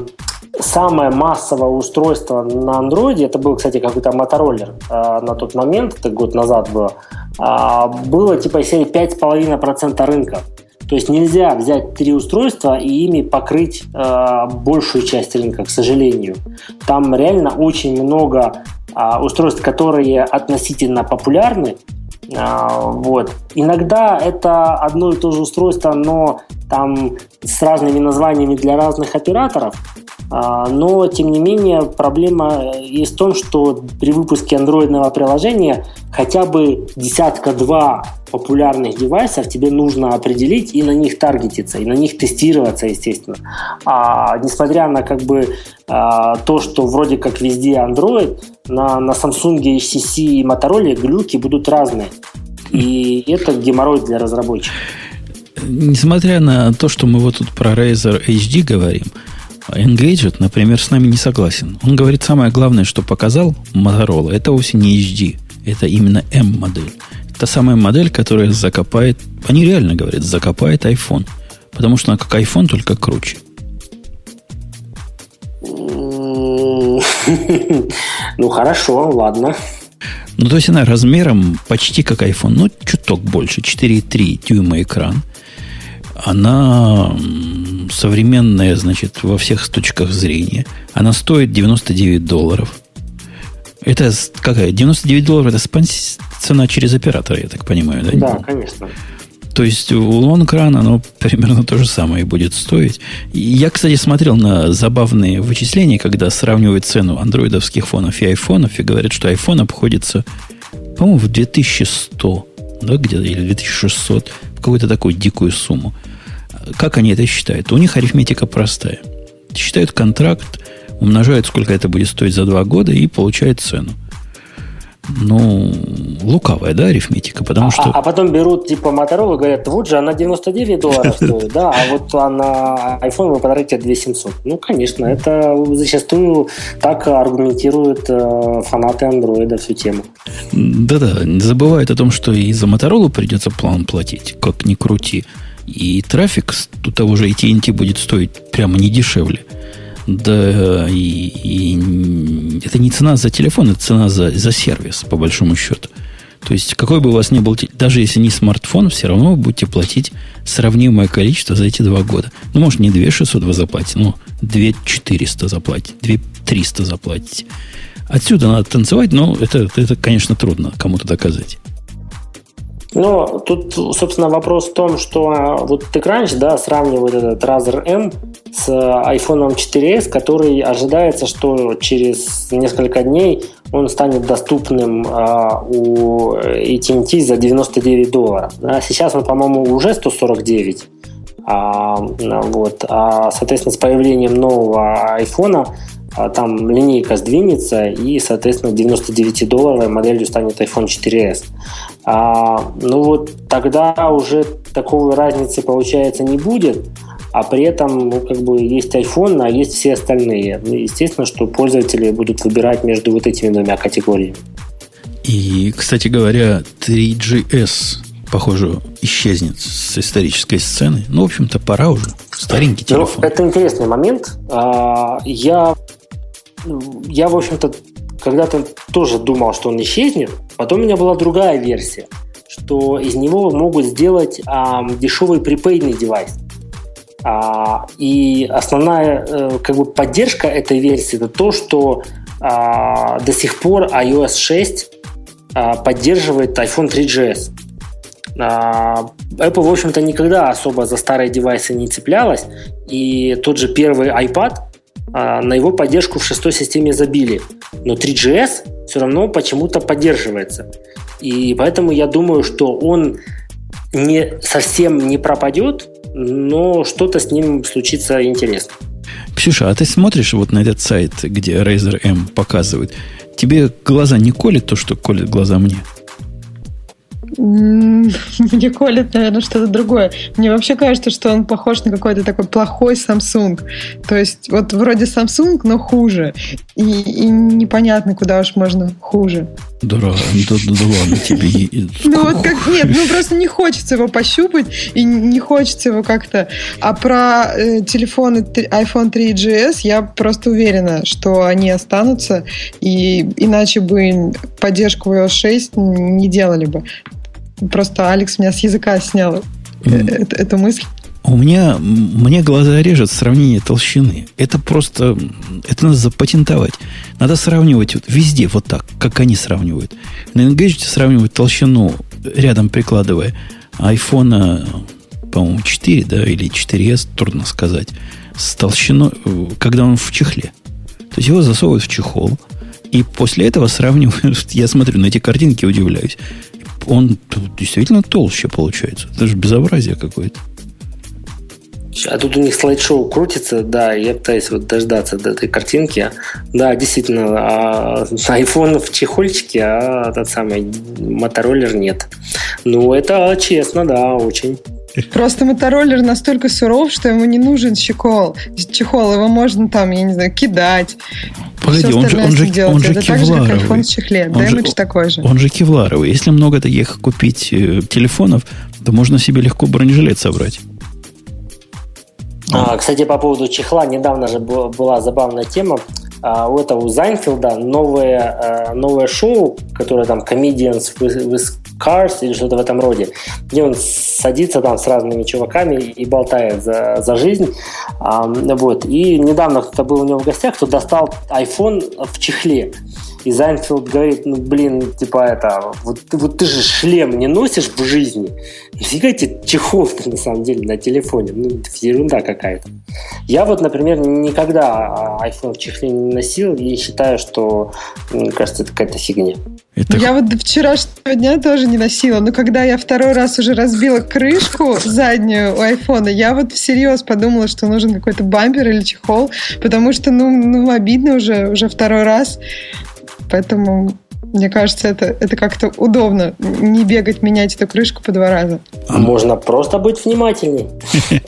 самое массовое устройство на Android, это был, кстати, какой-то Motorola э, на тот момент, это год назад было, э, было типа серии 5,5% рынка. То есть нельзя взять три устройства и ими покрыть э, большую часть рынка, к сожалению. Там реально очень много э, устройств, которые относительно популярны. Э, вот. Иногда это одно и то же устройство, но там с разными названиями для разных операторов. А, но, тем не менее, проблема есть в том, что при выпуске андроидного приложения хотя бы десятка-два популярных девайсов тебе нужно определить и на них таргетиться, и на них тестироваться, естественно. А несмотря на как бы а, то, что вроде как везде Android, на, на Samsung, HTC и Motorola глюки будут разные. И это геморрой для разработчиков. Несмотря на то, что мы вот тут про Razer HD говорим, Engadget, например, с нами не согласен. Он говорит, самое главное, что показал Motorola, это вовсе не HD, это именно M-модель. Это самая модель, которая закопает, они реально говорят, закопает iPhone. Потому что она как iPhone, только круче. Ну, хорошо, ладно. Ну, то есть она размером почти как iPhone, ну, чуток больше, 4,3 дюйма экран. Она современная, значит, во всех точках зрения. Она стоит 99 долларов. Это какая? 99 долларов это цена через оператора, я так понимаю, да? Да, конечно. То есть у Longran оно примерно то же самое будет стоить. Я, кстати, смотрел на забавные вычисления, когда сравнивают цену андроидовских фонов и айфонов, и говорят, что iPhone обходится, по-моему, в 2100, да, где-то, или 2600, в какую-то такую дикую сумму. Как они это считают? У них арифметика простая. Считают контракт, умножают, сколько это будет стоить за два года, и получают цену. Ну, лукавая, да, арифметика, потому а, что... А, потом берут, типа, Motorola и говорят, вот же она 99 долларов стоит, да, а вот на iPhone вы потратите 2700. Ну, конечно, это зачастую так аргументируют э, фанаты андроида всю тему. Да-да, не забывают о том, что и за Motorola придется план платить, как ни крути. И трафик у того же AT&T будет стоить прямо не дешевле. Да, и, и это не цена за телефон, это цена за, за сервис, по большому счету. То есть, какой бы у вас ни был, даже если не смартфон, все равно вы будете платить сравнимое количество за эти два года. Ну, может, не 2 600 вы заплатите, но 2 400 заплатите, 2 300 заплатите. Отсюда надо танцевать, но это, это конечно, трудно кому-то доказать. Ну, тут, собственно, вопрос в том, что а, вот ты раньше, да, сравнивал этот Razer M с iPhone 4s, который ожидается, что через несколько дней он станет доступным а, у AT&T за 99 долларов. Да, сейчас он, по-моему, уже 149. А, вот, а, соответственно, с появлением нового iPhone а, там линейка сдвинется, и, соответственно, 99-долларовой моделью станет iPhone 4s. А, ну вот тогда уже такой разницы, получается, не будет, а при этом ну, как бы есть iPhone, а есть все остальные. Ну, естественно, что пользователи будут выбирать между вот этими двумя категориями. И, кстати говоря, 3GS, похоже, исчезнет с исторической сцены. Ну, в общем-то, пора уже. Старенький ну, телефон. Ну, это интересный момент. А, я я, в общем-то, когда-то тоже думал, что он исчезнет. Потом у меня была другая версия, что из него могут сделать а, дешевый припейдный девайс. А, и основная э, как бы поддержка этой версии это то, что а, до сих пор iOS 6 а, поддерживает iPhone 3GS. А, Apple, в общем-то, никогда особо за старые девайсы не цеплялась, и тот же первый iPad на его поддержку в шестой системе забили. Но 3GS все равно почему-то поддерживается. И поэтому я думаю, что он не совсем не пропадет, но что-то с ним случится интересно. Ксюша, а ты смотришь вот на этот сайт, где Razer M показывает, тебе глаза не колет то, что колет глаза мне? Мне колет, наверное, что-то другое. Мне вообще кажется, что он похож на какой-то такой плохой Samsung. То есть вот вроде Samsung, но хуже. И, и непонятно, куда уж можно хуже. Да, да, да, да ладно тебе. Ну вот как, нет, ну просто не хочется его пощупать и не хочется его как-то. А про э, телефоны iPhone 3GS я просто уверена, что они останутся, и иначе бы поддержку iOS 6 не делали бы. Просто Алекс меня с языка снял mm. эту, эту мысль. У меня, мне глаза режет сравнение толщины. Это просто, это надо запатентовать. Надо сравнивать вот везде вот так, как они сравнивают. На Engage сравнивают толщину, рядом прикладывая iPhone, по-моему, 4, да, или 4S, трудно сказать, с толщиной, когда он в чехле. То есть его засовывают в чехол, и после этого сравнивают, я смотрю на эти картинки и удивляюсь он действительно толще получается. Это же безобразие какое-то. А тут у них слайд-шоу крутится, да, я пытаюсь вот дождаться до этой картинки. Да, действительно, а, iPhone в чехольчике, а тот самый мотороллер нет. Ну, это честно, да, очень. Просто мотороллер настолько суров, что ему не нужен чехол. Чехол его можно там, я не знаю, кидать. Погоди, он же, он же, он же Это кевларовый. Так же, как в чехле. Он же, такой же. Он же кевларовый. Если много таких купить э, телефонов, то можно себе легко бронежилет собрать. А, кстати, по поводу чехла, недавно же была забавная тема. А, у этого у Зайнфилда новое, э, новое шоу, которое там Comedians with, with Cars или что-то в этом роде, где он садится там с разными чуваками и болтает за, за жизнь. Вот. И недавно кто-то был у него в гостях, кто достал iPhone в чехле. И Сайнфелд говорит, ну, блин, типа это, вот, вот ты же шлем не носишь в жизни. Нафига тебе чехол на самом деле на телефоне? Ну, ерунда какая-то. Я вот, например, никогда iPhone в чехле не носил и считаю, что, мне кажется, это какая-то фигня. Это... Я вот до вчерашнего дня тоже не носила, но когда я второй раз уже разбила крышку заднюю у айфона, я вот всерьез подумала, что нужен какой-то бампер или чехол, потому что, ну, ну обидно уже, уже второй раз. Поэтому мне кажется, это, это как-то удобно. Не бегать, менять эту крышку по два раза. А можно просто быть внимательней.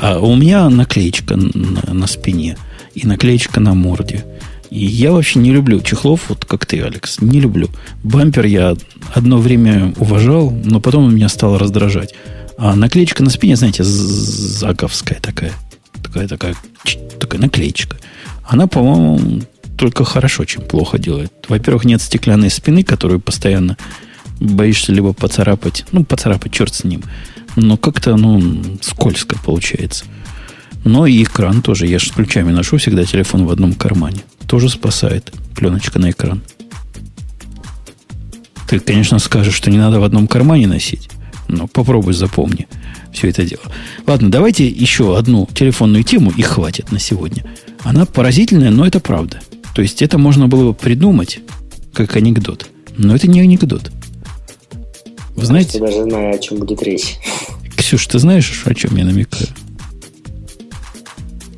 А у меня наклеечка на спине и наклеечка на морде. И я вообще не люблю чехлов, вот как ты, Алекс. Не люблю. Бампер я одно время уважал, но потом он меня стал раздражать. А наклеечка на спине, знаете, заковская такая. Такая, такая, такая наклеечка. Она, по-моему, только хорошо, чем плохо делает. Во-первых, нет стеклянной спины, которую постоянно боишься либо поцарапать. Ну, поцарапать, черт с ним. Но как-то, ну, скользко получается. Но и экран тоже. Я же с ключами ношу всегда телефон в одном кармане. Тоже спасает пленочка на экран. Ты, конечно, скажешь, что не надо в одном кармане носить. Но попробуй запомни все это дело. Ладно, давайте еще одну телефонную тему, и хватит на сегодня. Она поразительная, но это правда. То есть это можно было бы придумать как анекдот. Но это не анекдот. Вы знаете... Я даже знаю, о чем будет речь. Ксюш, ты знаешь, о чем я намекаю?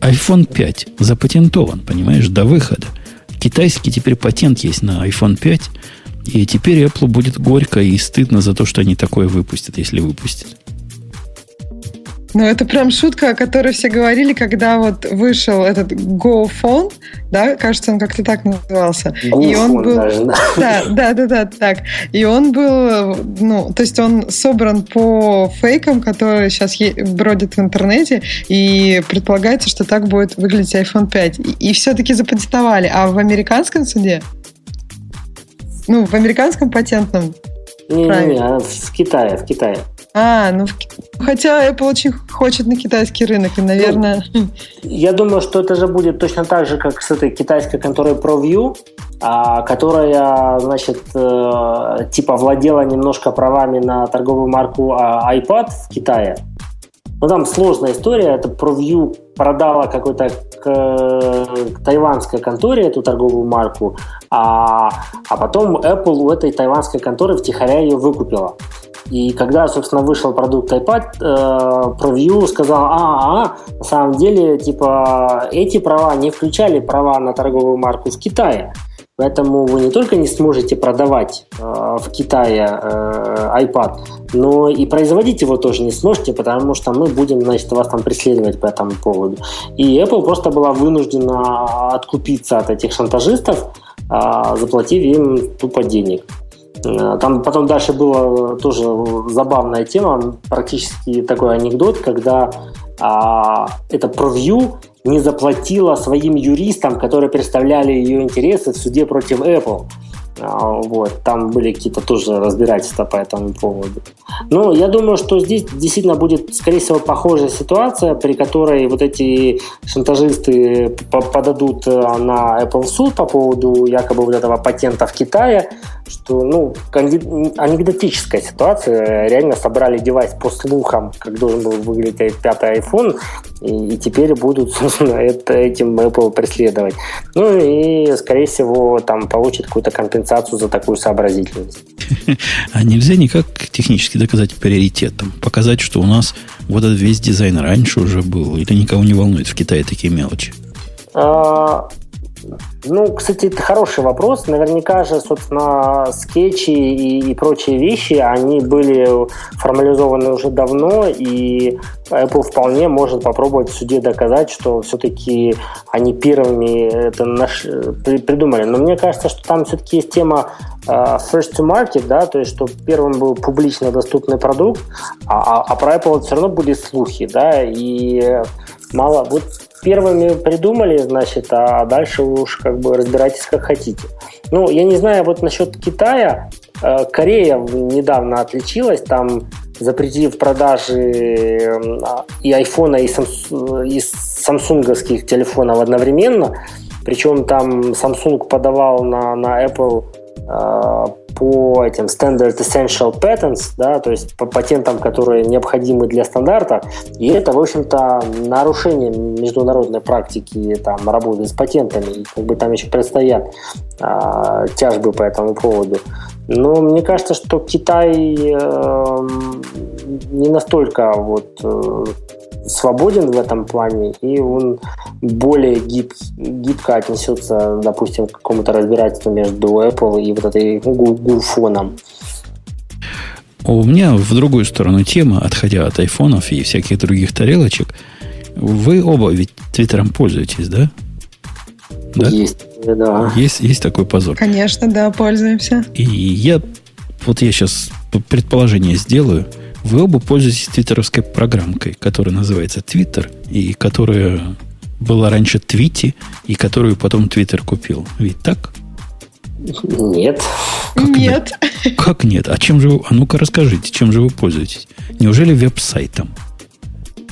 iPhone 5 запатентован, понимаешь, до выхода. Китайский теперь патент есть на iPhone 5, и теперь Apple будет горько и стыдно за то, что они такое выпустят, если выпустят. Ну, это прям шутка, о которой все говорили, когда вот вышел этот Go Phone, да, кажется, он как-то так назывался. И он был, даже, да. да, да, да, да, так. И он был, ну, то есть он собран по фейкам, которые сейчас бродят в интернете, и предполагается, что так будет выглядеть iPhone 5. И, и все-таки запатентовали. А в американском суде, ну, в американском патентном не-не-не, а в Китае, в Китае. А, ну хотя Apple очень хочет на китайский рынок, и, наверное... Ну, я думаю, что это же будет точно так же, как с этой китайской конторой ProView, а, которая, значит, э, типа владела немножко правами на торговую марку а, iPad в Китае. Ну, там сложная история. Это ProView продала какой-то к, к тайванской конторе эту торговую марку, а, а потом Apple у этой тайванской конторы втихаря ее выкупила. И когда, собственно, вышел продукт iPad, э, ProView сказал, а, а, на самом деле, типа, эти права не включали права на торговую марку в Китае. Поэтому вы не только не сможете продавать э, в Китае э, iPad, но и производить его тоже не сможете, потому что мы будем, значит, вас там преследовать по этому поводу. И Apple просто была вынуждена откупиться от этих шантажистов, э, заплатив им тупо денег. Э, там потом дальше была тоже забавная тема, практически такой анекдот, когда а, это ProView не заплатила своим юристам, которые представляли ее интересы в суде против Apple. А, вот, там были какие-то тоже разбирательства по этому поводу. Но я думаю, что здесь действительно будет, скорее всего, похожая ситуация, при которой вот эти шантажисты подадут э, на Apple суд по поводу якобы вот этого патента в Китае, что, ну, анекдотическая ситуация. Реально собрали девайс по слухам, как должен был выглядеть пятый iPhone, и, и теперь будут, собственно, это, этим Apple преследовать. Ну и, скорее всего, там получит какую-то компенсацию за такую сообразительность. А нельзя никак технически доказать приоритет? Там, показать, что у нас вот этот весь дизайн раньше уже был, или никого не волнует в Китае такие мелочи? Ну, кстати, это хороший вопрос. Наверняка же, собственно, скетчи и, и прочие вещи, они были формализованы уже давно, и Apple вполне может попробовать в суде доказать, что все-таки они первыми это наш, придумали. Но мне кажется, что там все-таки есть тема uh, first to market, да, то есть, что первым был публично доступный продукт, а, а, а про Apple все равно были слухи, да, и мало. Вот первыми придумали, значит, а дальше уж как бы разбирайтесь как хотите. Ну, я не знаю, вот насчет Китая, э, Корея недавно отличилась, там запретив продажи и айфона, и, Samsung, и самсунговских телефонов одновременно. Причем там Samsung подавал на, на Apple э, по этим Standard Essential Patents, да, то есть по патентам, которые необходимы для стандарта, и это, в общем-то, нарушение международной практики там, работы с патентами, и как бы там еще предстоят а, тяжбы по этому поводу. Но мне кажется, что Китай э, не настолько вот э, свободен в этом плане, и он более гиб, гибко отнесется, допустим, к какому-то разбирательству между Apple и вот этой гуфоном. У меня в другую сторону тема, отходя от айфонов и всяких других тарелочек. Вы оба ведь Твиттером пользуетесь, да? да? Есть, да. Есть, есть такой позор. Конечно, да, пользуемся. И я, вот я сейчас предположение сделаю – вы оба пользуетесь твиттеровской программкой, которая называется Twitter, и которая была раньше Твити, и которую потом Твиттер купил. Ведь так? Нет. Как нет. нет. Как нет? А чем же вы... А ну-ка расскажите, чем же вы пользуетесь? Неужели веб-сайтом?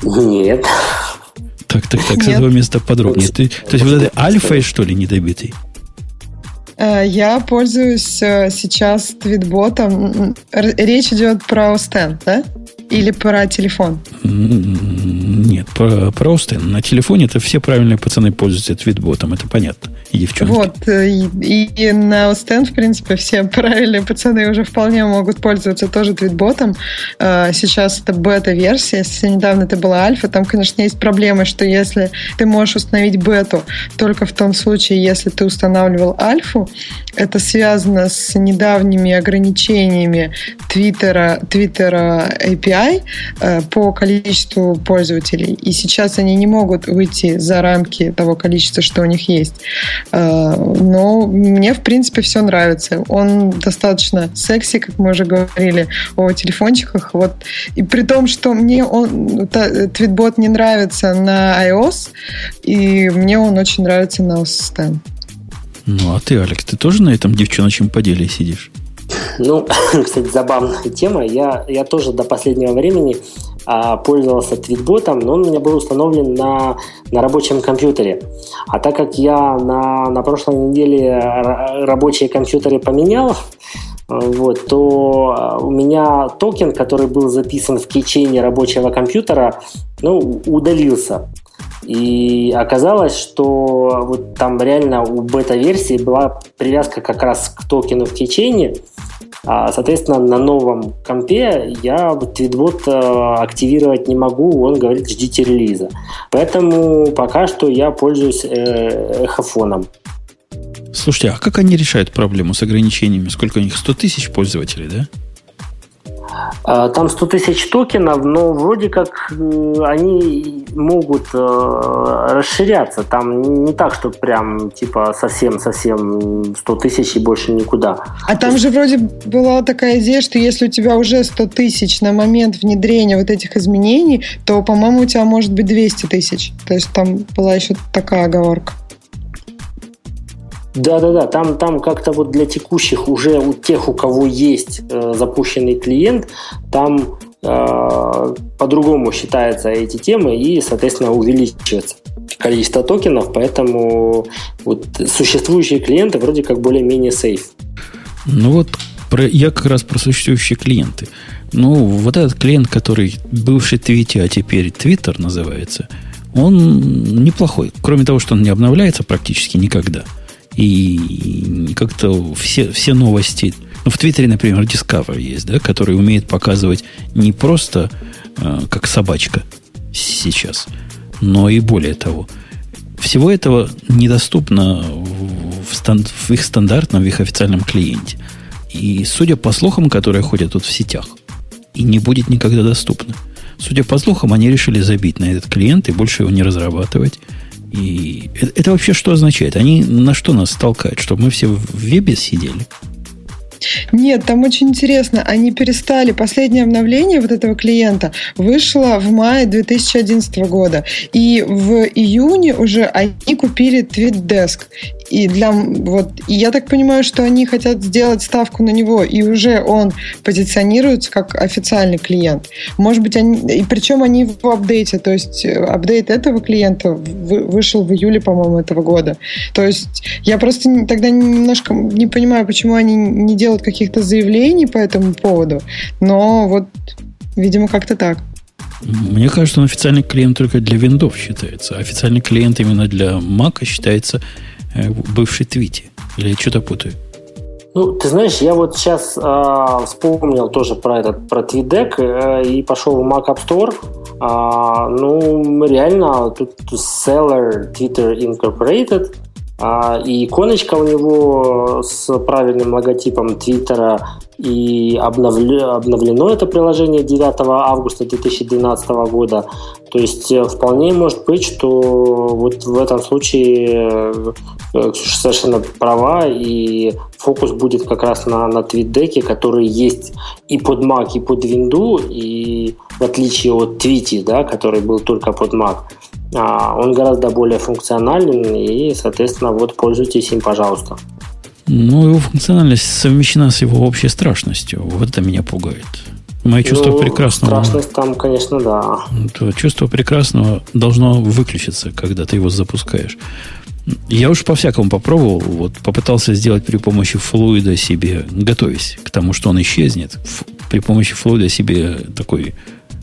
Нет. Так, так, так, с этого места подробнее. Ты, то есть вот этой альфой, что ли, недобитый? Э, я пользуюсь э, сейчас твитботом. Речь идет про Остен, да? Или про телефон? Нет, про, про Остен. На телефоне это все правильные пацаны пользуются твитботом, это понятно. Девчонки. Вот, э, и, и на Остен, в принципе, все правильные пацаны уже вполне могут пользоваться тоже твитботом. Сейчас это бета-версия, если недавно это была альфа, там, конечно, есть проблема, что если ты можешь установить бету только в том случае, если ты устанавливал альфу, это связано с недавними ограничениями Твиттера, Твиттера API э, по количеству пользователей. И сейчас они не могут выйти за рамки того количества, что у них есть. Э, но мне, в принципе, все нравится. Он достаточно секси, как мы уже говорили о телефончиках. Вот. И при том, что мне он, твитбот не нравится на iOS, и мне он очень нравится на OS X. Ну, а ты, Алекс, ты тоже на этом девчоночем поделе сидишь? Ну, кстати, забавная тема. Я, я тоже до последнего времени пользовался твитботом, но он у меня был установлен на, на рабочем компьютере. А так как я на, на прошлой неделе рабочие компьютеры поменял, вот, то а, у меня токен, который был записан в кейчейне рабочего компьютера, ну, удалился. И оказалось, что вот там реально у бета-версии была привязка как раз к токену в течение. А, соответственно, на новом компе я твитбот э, активировать не могу, он говорит, ждите релиза. Поэтому пока что я пользуюсь э, эхофоном. Слушайте, а как они решают проблему с ограничениями? Сколько у них? 100 тысяч пользователей, да? А, там 100 тысяч токенов, но вроде как э, они могут э, расширяться. Там не так, что прям типа совсем-совсем 100 тысяч и больше никуда. А там же вроде была такая идея, что если у тебя уже 100 тысяч на момент внедрения вот этих изменений, то, по-моему, у тебя может быть 200 тысяч. То есть там была еще такая оговорка. Да-да-да, там, там как-то вот для текущих уже у тех, у кого есть э, запущенный клиент, там э, по-другому считаются эти темы и, соответственно, увеличивается количество токенов, поэтому вот существующие клиенты вроде как более-менее сейф. Ну вот про, я как раз про существующие клиенты. Ну, вот этот клиент, который бывший Твити, а теперь Твиттер называется, он неплохой. Кроме того, что он не обновляется практически никогда – и как-то все, все новости... Ну, в Твиттере, например, Discover есть, да, который умеет показывать не просто э, как собачка сейчас, но и более того. Всего этого недоступно в, стан- в их стандартном, в их официальном клиенте. И судя по слухам, которые ходят тут в сетях, и не будет никогда доступно. Судя по слухам, они решили забить на этот клиент и больше его не разрабатывать. И это, это вообще что означает? Они на что нас толкают? Чтобы мы все в вебе сидели? Нет, там очень интересно. Они перестали. Последнее обновление вот этого клиента вышло в мае 2011 года. И в июне уже они купили TweetDesk. И для вот и я так понимаю, что они хотят сделать ставку на него, и уже он позиционируется как официальный клиент. Может быть, они и причем они в апдейте, то есть э, апдейт этого клиента вышел в июле, по-моему, этого года. То есть я просто тогда немножко не понимаю, почему они не делают каких-то заявлений по этому поводу, но вот, видимо, как-то так. Мне кажется, он официальный клиент только для виндов считается. Официальный клиент именно для Mac считается Э, бывший твите. Или я что-то путаю? Ну, ты знаешь, я вот сейчас э, вспомнил тоже про этот, про TweetDeck э, и пошел в Mac App Store. Э, ну, реально, тут seller Twitter Incorporated, э, и иконочка у него с правильным логотипом Твиттера и обновлено, это приложение 9 августа 2012 года. То есть э, вполне может быть, что вот в этом случае э, совершенно права, и фокус будет как раз на, на твитдеке, который есть и под Mac, и под Windows, и в отличие от Твити, да, который был только под Mac, а, он гораздо более функционален, и, соответственно, вот пользуйтесь им, пожалуйста. Ну, его функциональность совмещена с его общей страшностью. Вот это меня пугает. Мое чувство ну, прекрасного... Страшность там, конечно, да. То чувство прекрасного должно выключиться, когда ты его запускаешь. Я уж по-всякому попробовал. Вот попытался сделать при помощи флуида себе, готовясь к тому, что он исчезнет, при помощи флуида себе такой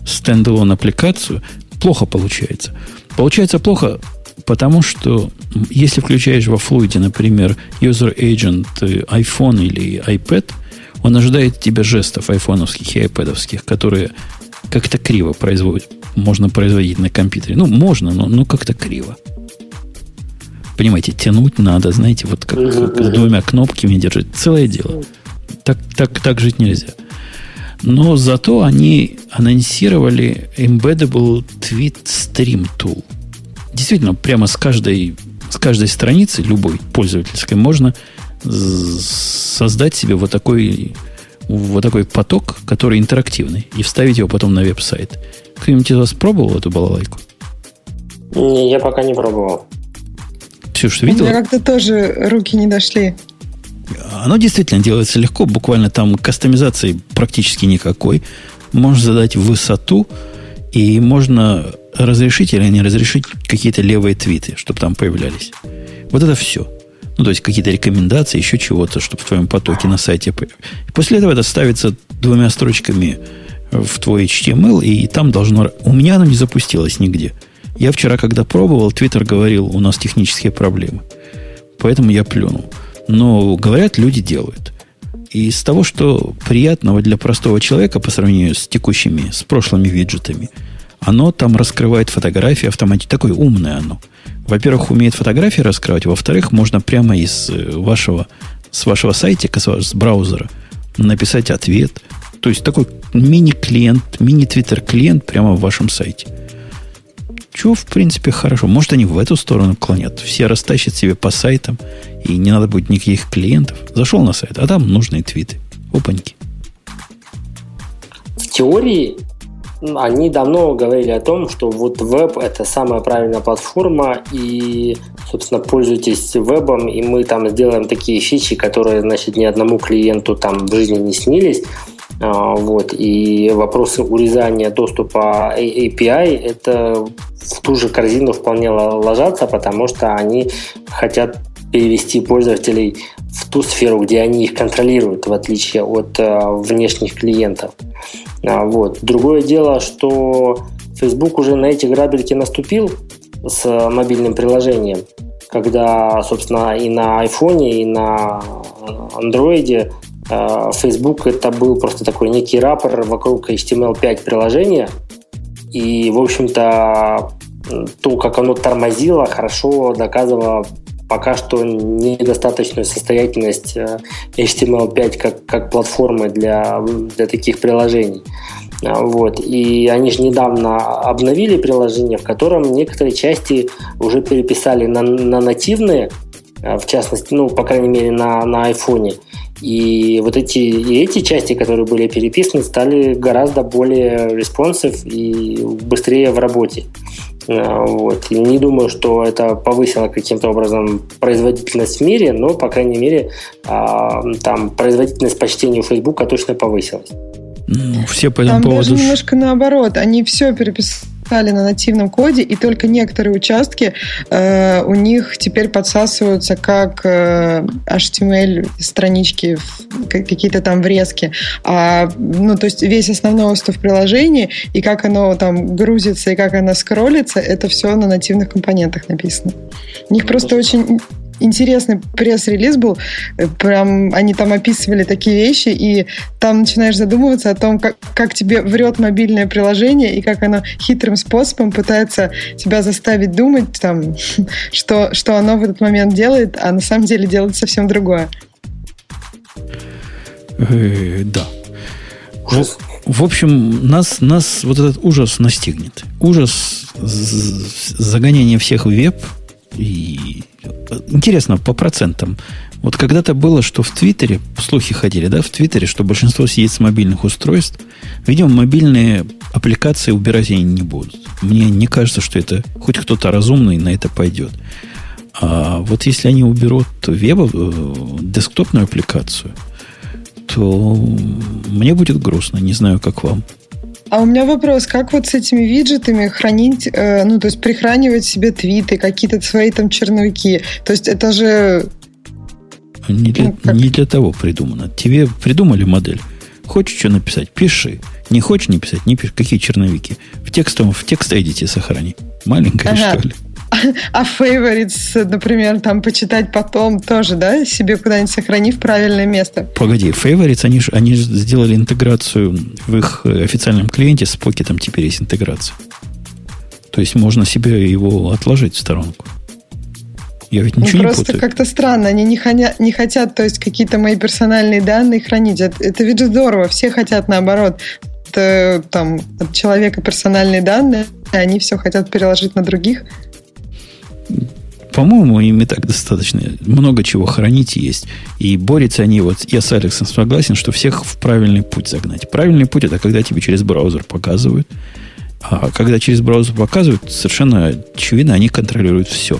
стендалон аппликацию. Плохо получается. Получается плохо, потому что если включаешь во флуиде, например, user agent iPhone или iPad, он ожидает тебя жестов айфоновских и айпэдовских, которые как-то криво производят, можно производить на компьютере. Ну, можно, но, но как-то криво. Понимаете, тянуть надо, знаете, вот как с двумя кнопками держать. Целое дело. Так, так, так жить нельзя. Но зато они анонсировали Embeddable Tweet Stream Tool. Действительно, прямо с каждой, с каждой страницы, любой пользовательской, можно создать себе вот такой, вот такой поток, который интерактивный, и вставить его потом на веб-сайт. Кто-нибудь из вас пробовал эту балалайку? Не, я пока не пробовал. Ксюш, видела? У меня как-то тоже руки не дошли. Оно действительно делается легко, буквально там кастомизации практически никакой. Можно задать высоту, и можно разрешить или не разрешить какие-то левые твиты, чтобы там появлялись. Вот это все. Ну, то есть какие-то рекомендации, еще чего-то, чтобы в твоем потоке на сайте появилось. После этого это ставится двумя строчками в твой HTML, и там должно... У меня оно не запустилось нигде. Я вчера, когда пробовал, Твиттер говорил, у нас технические проблемы. Поэтому я плюнул. Но, говорят, люди делают. И из того, что приятного для простого человека по сравнению с текущими, с прошлыми виджетами, оно там раскрывает фотографии автоматически. Такое умное оно. Во-первых, умеет фотографии раскрывать. Во-вторых, можно прямо из э, вашего, с вашего сайтика, с браузера написать ответ. То есть такой мини-клиент, мини-твиттер-клиент прямо в вашем сайте. Чего, в принципе, хорошо. Может, они в эту сторону клонят. Все растащат себе по сайтам, и не надо будет никаких клиентов. Зашел на сайт, а там нужные твиты. Опаньки. В теории они давно говорили о том, что вот веб – это самая правильная платформа, и, собственно, пользуйтесь вебом, и мы там сделаем такие фичи, которые, значит, ни одному клиенту там в жизни не снились. А, вот, и вопросы урезания доступа API – это в ту же корзину вполне ложатся, потому что они хотят перевести пользователей в ту сферу, где они их контролируют, в отличие от э, внешних клиентов. А, вот. Другое дело, что Facebook уже на эти грабельки наступил с мобильным приложением, когда, собственно, и на iPhone, и на Android э, Facebook это был просто такой некий рапор вокруг HTML5 приложения, и, в общем-то, то, как оно тормозило, хорошо доказывало пока что недостаточную состоятельность э, HTML5 как, как платформы для, для таких приложений. А, вот. И они же недавно обновили приложение, в котором некоторые части уже переписали на, на нативные, а, в частности, ну, по крайней мере, на, на iPhone. И вот эти, и эти части, которые были переписаны, стали гораздо более responsive и быстрее в работе. А, вот. И не думаю, что это повысило каким-то образом производительность в мире, но, по крайней мере, а, там производительность по чтению Фейсбука точно повысилась. Ну, все по этому Там поводу... даже немножко наоборот. Они все переписали писали на нативном коде, и только некоторые участки э, у них теперь подсасываются как э, HTML странички, какие-то там врезки. А, ну, то есть весь основной остров приложения и как оно там грузится, и как оно скроллится, это все на нативных компонентах написано. У них просто очень интересный пресс-релиз был. Прям они там описывали такие вещи, и там начинаешь задумываться о том, как, как тебе врет мобильное приложение и как оно хитрым способом пытается тебя заставить думать, там, что, что оно в этот момент делает, а на самом деле делает совсем другое. Э, да. Ужас. В общем, нас, нас вот этот ужас настигнет. Ужас загоняния всех в веб и интересно, по процентам. Вот когда-то было, что в Твиттере, слухи ходили, да, в Твиттере, что большинство сидит с мобильных устройств. Видимо, мобильные аппликации убирать они не будут. Мне не кажется, что это хоть кто-то разумный на это пойдет. А вот если они уберут веб, э, десктопную аппликацию, то мне будет грустно. Не знаю, как вам. А у меня вопрос, как вот с этими виджетами хранить, э, ну, то есть прихранивать себе твиты, какие-то свои там черновики? То есть это же... Не для, ну, не для того придумано. Тебе придумали модель. Хочешь что написать, пиши. Не хочешь не писать, не пиши. Какие черновики? В текстовом, в текст эдите сохрани. Маленькая, ага. что ли? А favorites, например, там почитать потом тоже, да, себе куда-нибудь сохрани в правильное место. Погоди, favorites, они же они сделали интеграцию в их э, официальном клиенте, с покетом теперь есть интеграция. То есть можно себе его отложить в сторонку. Я ведь ничего ну, не Просто как-то странно. Они не, хоня, не хотят, то есть, какие-то мои персональные данные хранить. Это, это ведь здорово. Все хотят наоборот. Это, там, от человека персональные данные, а они все хотят переложить на других. По-моему, им и так достаточно. Много чего хранить есть. И борются они, вот я с Алексом согласен, что всех в правильный путь загнать. Правильный путь это когда тебе через браузер показывают. А когда через браузер показывают, совершенно очевидно, они контролируют все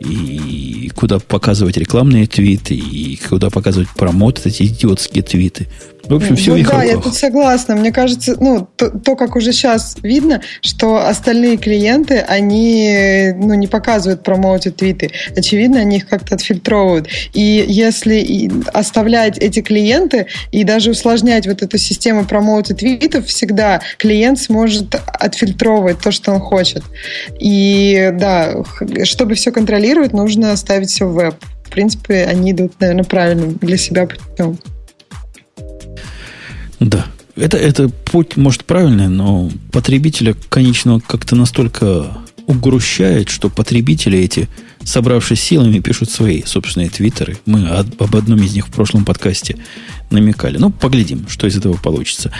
и куда показывать рекламные твиты, и куда показывать промот, эти идиотские твиты. В общем, все ну, в их да, руках. я тут согласна. Мне кажется, ну, то, то, как уже сейчас видно, что остальные клиенты, они ну, не показывают промоуты твиты. Очевидно, они их как-то отфильтровывают. И если оставлять эти клиенты и даже усложнять вот эту систему промоута твитов, всегда клиент сможет отфильтровывать то, что он хочет. И да, чтобы все контролировать, нужно ставить все в веб. В принципе, они идут, наверное, правильным для себя путем. Да. Это, это путь, может, правильный, но потребителя конечного как-то настолько угрущает, что потребители эти, собравшись силами, пишут свои собственные твиттеры. Мы об, об одном из них в прошлом подкасте намекали. Ну, поглядим, что из этого получится.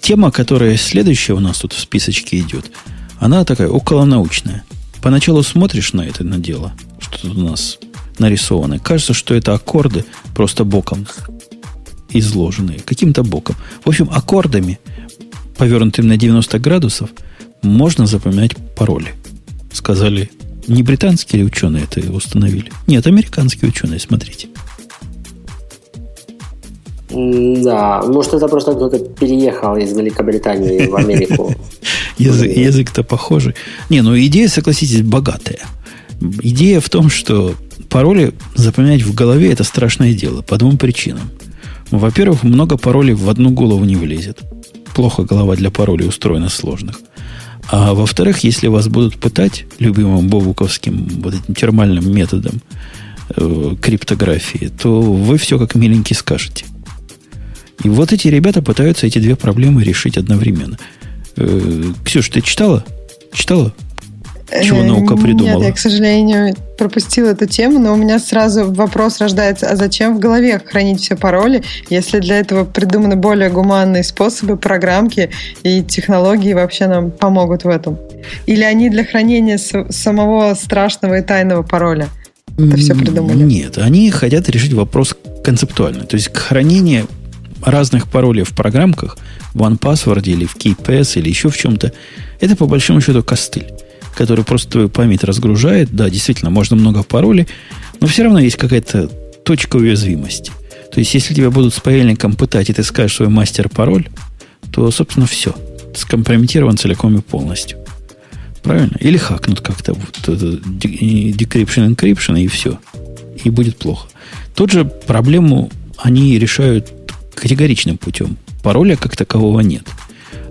Тема, которая следующая у нас тут в списочке идет, она такая околонаучная. Поначалу смотришь на это на дело, что тут у нас нарисовано. Кажется, что это аккорды просто боком изложенные, каким-то боком. В общем, аккордами, повернутыми на 90 градусов, можно запоминать пароли. Сказали, не британские ученые это установили? Нет, американские ученые, смотрите. Да, может, это просто кто-то переехал из Великобритании в Америку. Язык, язык-то похожий. Не, ну идея, согласитесь, богатая. Идея в том, что пароли запоминать в голове это страшное дело по двум причинам. Во-первых, много паролей в одну голову не влезет. Плохо голова для паролей устроена сложных. А во-вторых, если вас будут пытать любимым бобуковским вот этим термальным методом э, криптографии, то вы все как миленький скажете. И вот эти ребята пытаются эти две проблемы решить одновременно. Э, Ксюш, ты читала? Читала чего э, наука придумала? Нет, я, к сожалению, пропустила эту тему, но у меня сразу вопрос рождается, а зачем в голове хранить все пароли, если для этого придуманы более гуманные способы, программки и технологии вообще нам помогут в этом? Или они для хранения самого страшного и тайного пароля? Это все придумали? Нет, они хотят решить вопрос концептуально. То есть хранение разных паролей в программках, в OnePassword или в KeyPass или еще в чем-то, это по большому счету костыль который просто твою память разгружает. Да, действительно, можно много паролей, но все равно есть какая-то точка уязвимости. То есть, если тебя будут с паяльником пытать, и ты скажешь свой мастер-пароль, то, собственно, все. Скомпрометирован целиком и полностью. Правильно? Или хакнут как-то вот decryption, encryption, и все. И будет плохо. Тут же проблему они решают категоричным путем. Пароля как такового нет.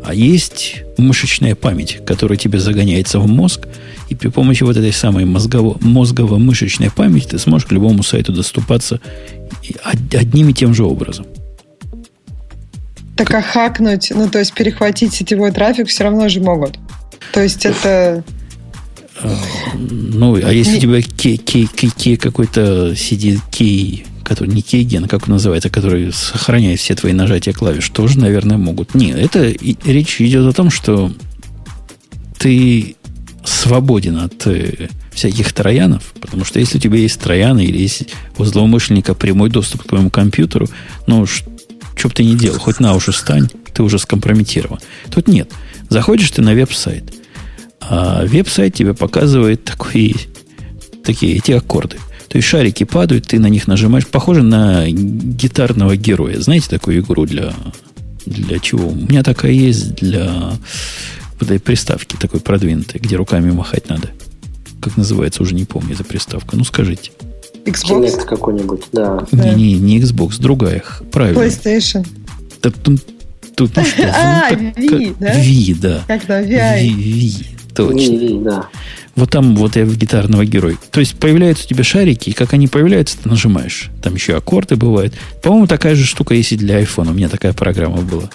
А есть мышечная память, которая тебе загоняется в мозг, и при помощи вот этой самой мозгово- мозгово-мышечной памяти ты сможешь к любому сайту доступаться одним и тем же образом. Так а хакнуть, ну то есть перехватить сетевой трафик все равно же могут. То есть это... А, ну, а если у тебя кей, кей, кей, кей какой-то сидит кей который не кейген, как он называется, который сохраняет все твои нажатия клавиш, тоже, наверное, могут. Нет, это и, речь идет о том, что ты свободен от э, всяких троянов, потому что если у тебя есть трояны или есть у злоумышленника прямой доступ к твоему компьютеру, ну, что бы ты ни делал, хоть на уши стань, ты уже скомпрометирован. Тут нет. Заходишь ты на веб-сайт, а веб-сайт тебе показывает такие, такие эти аккорды – то есть шарики падают, ты на них нажимаешь. Похоже на гитарного героя. Знаете такую игру для Для чего? У меня такая есть для вот этой приставки такой продвинутой, где руками махать надо. Как называется, уже не помню эта приставка. Ну, скажите. Xbox? Kinect какой-нибудь, да. Не, не, не Xbox, другая. Правильно. PlayStation. Да, тут, тут ну что? А, V, да? V, да. Как там, VI. V, V, точно. V, да. Вот там вот я в гитарного героя. То есть появляются у тебя шарики, и как они появляются, ты нажимаешь. Там еще аккорды бывают. По-моему, такая же штука есть и для iPhone. У меня такая программа была.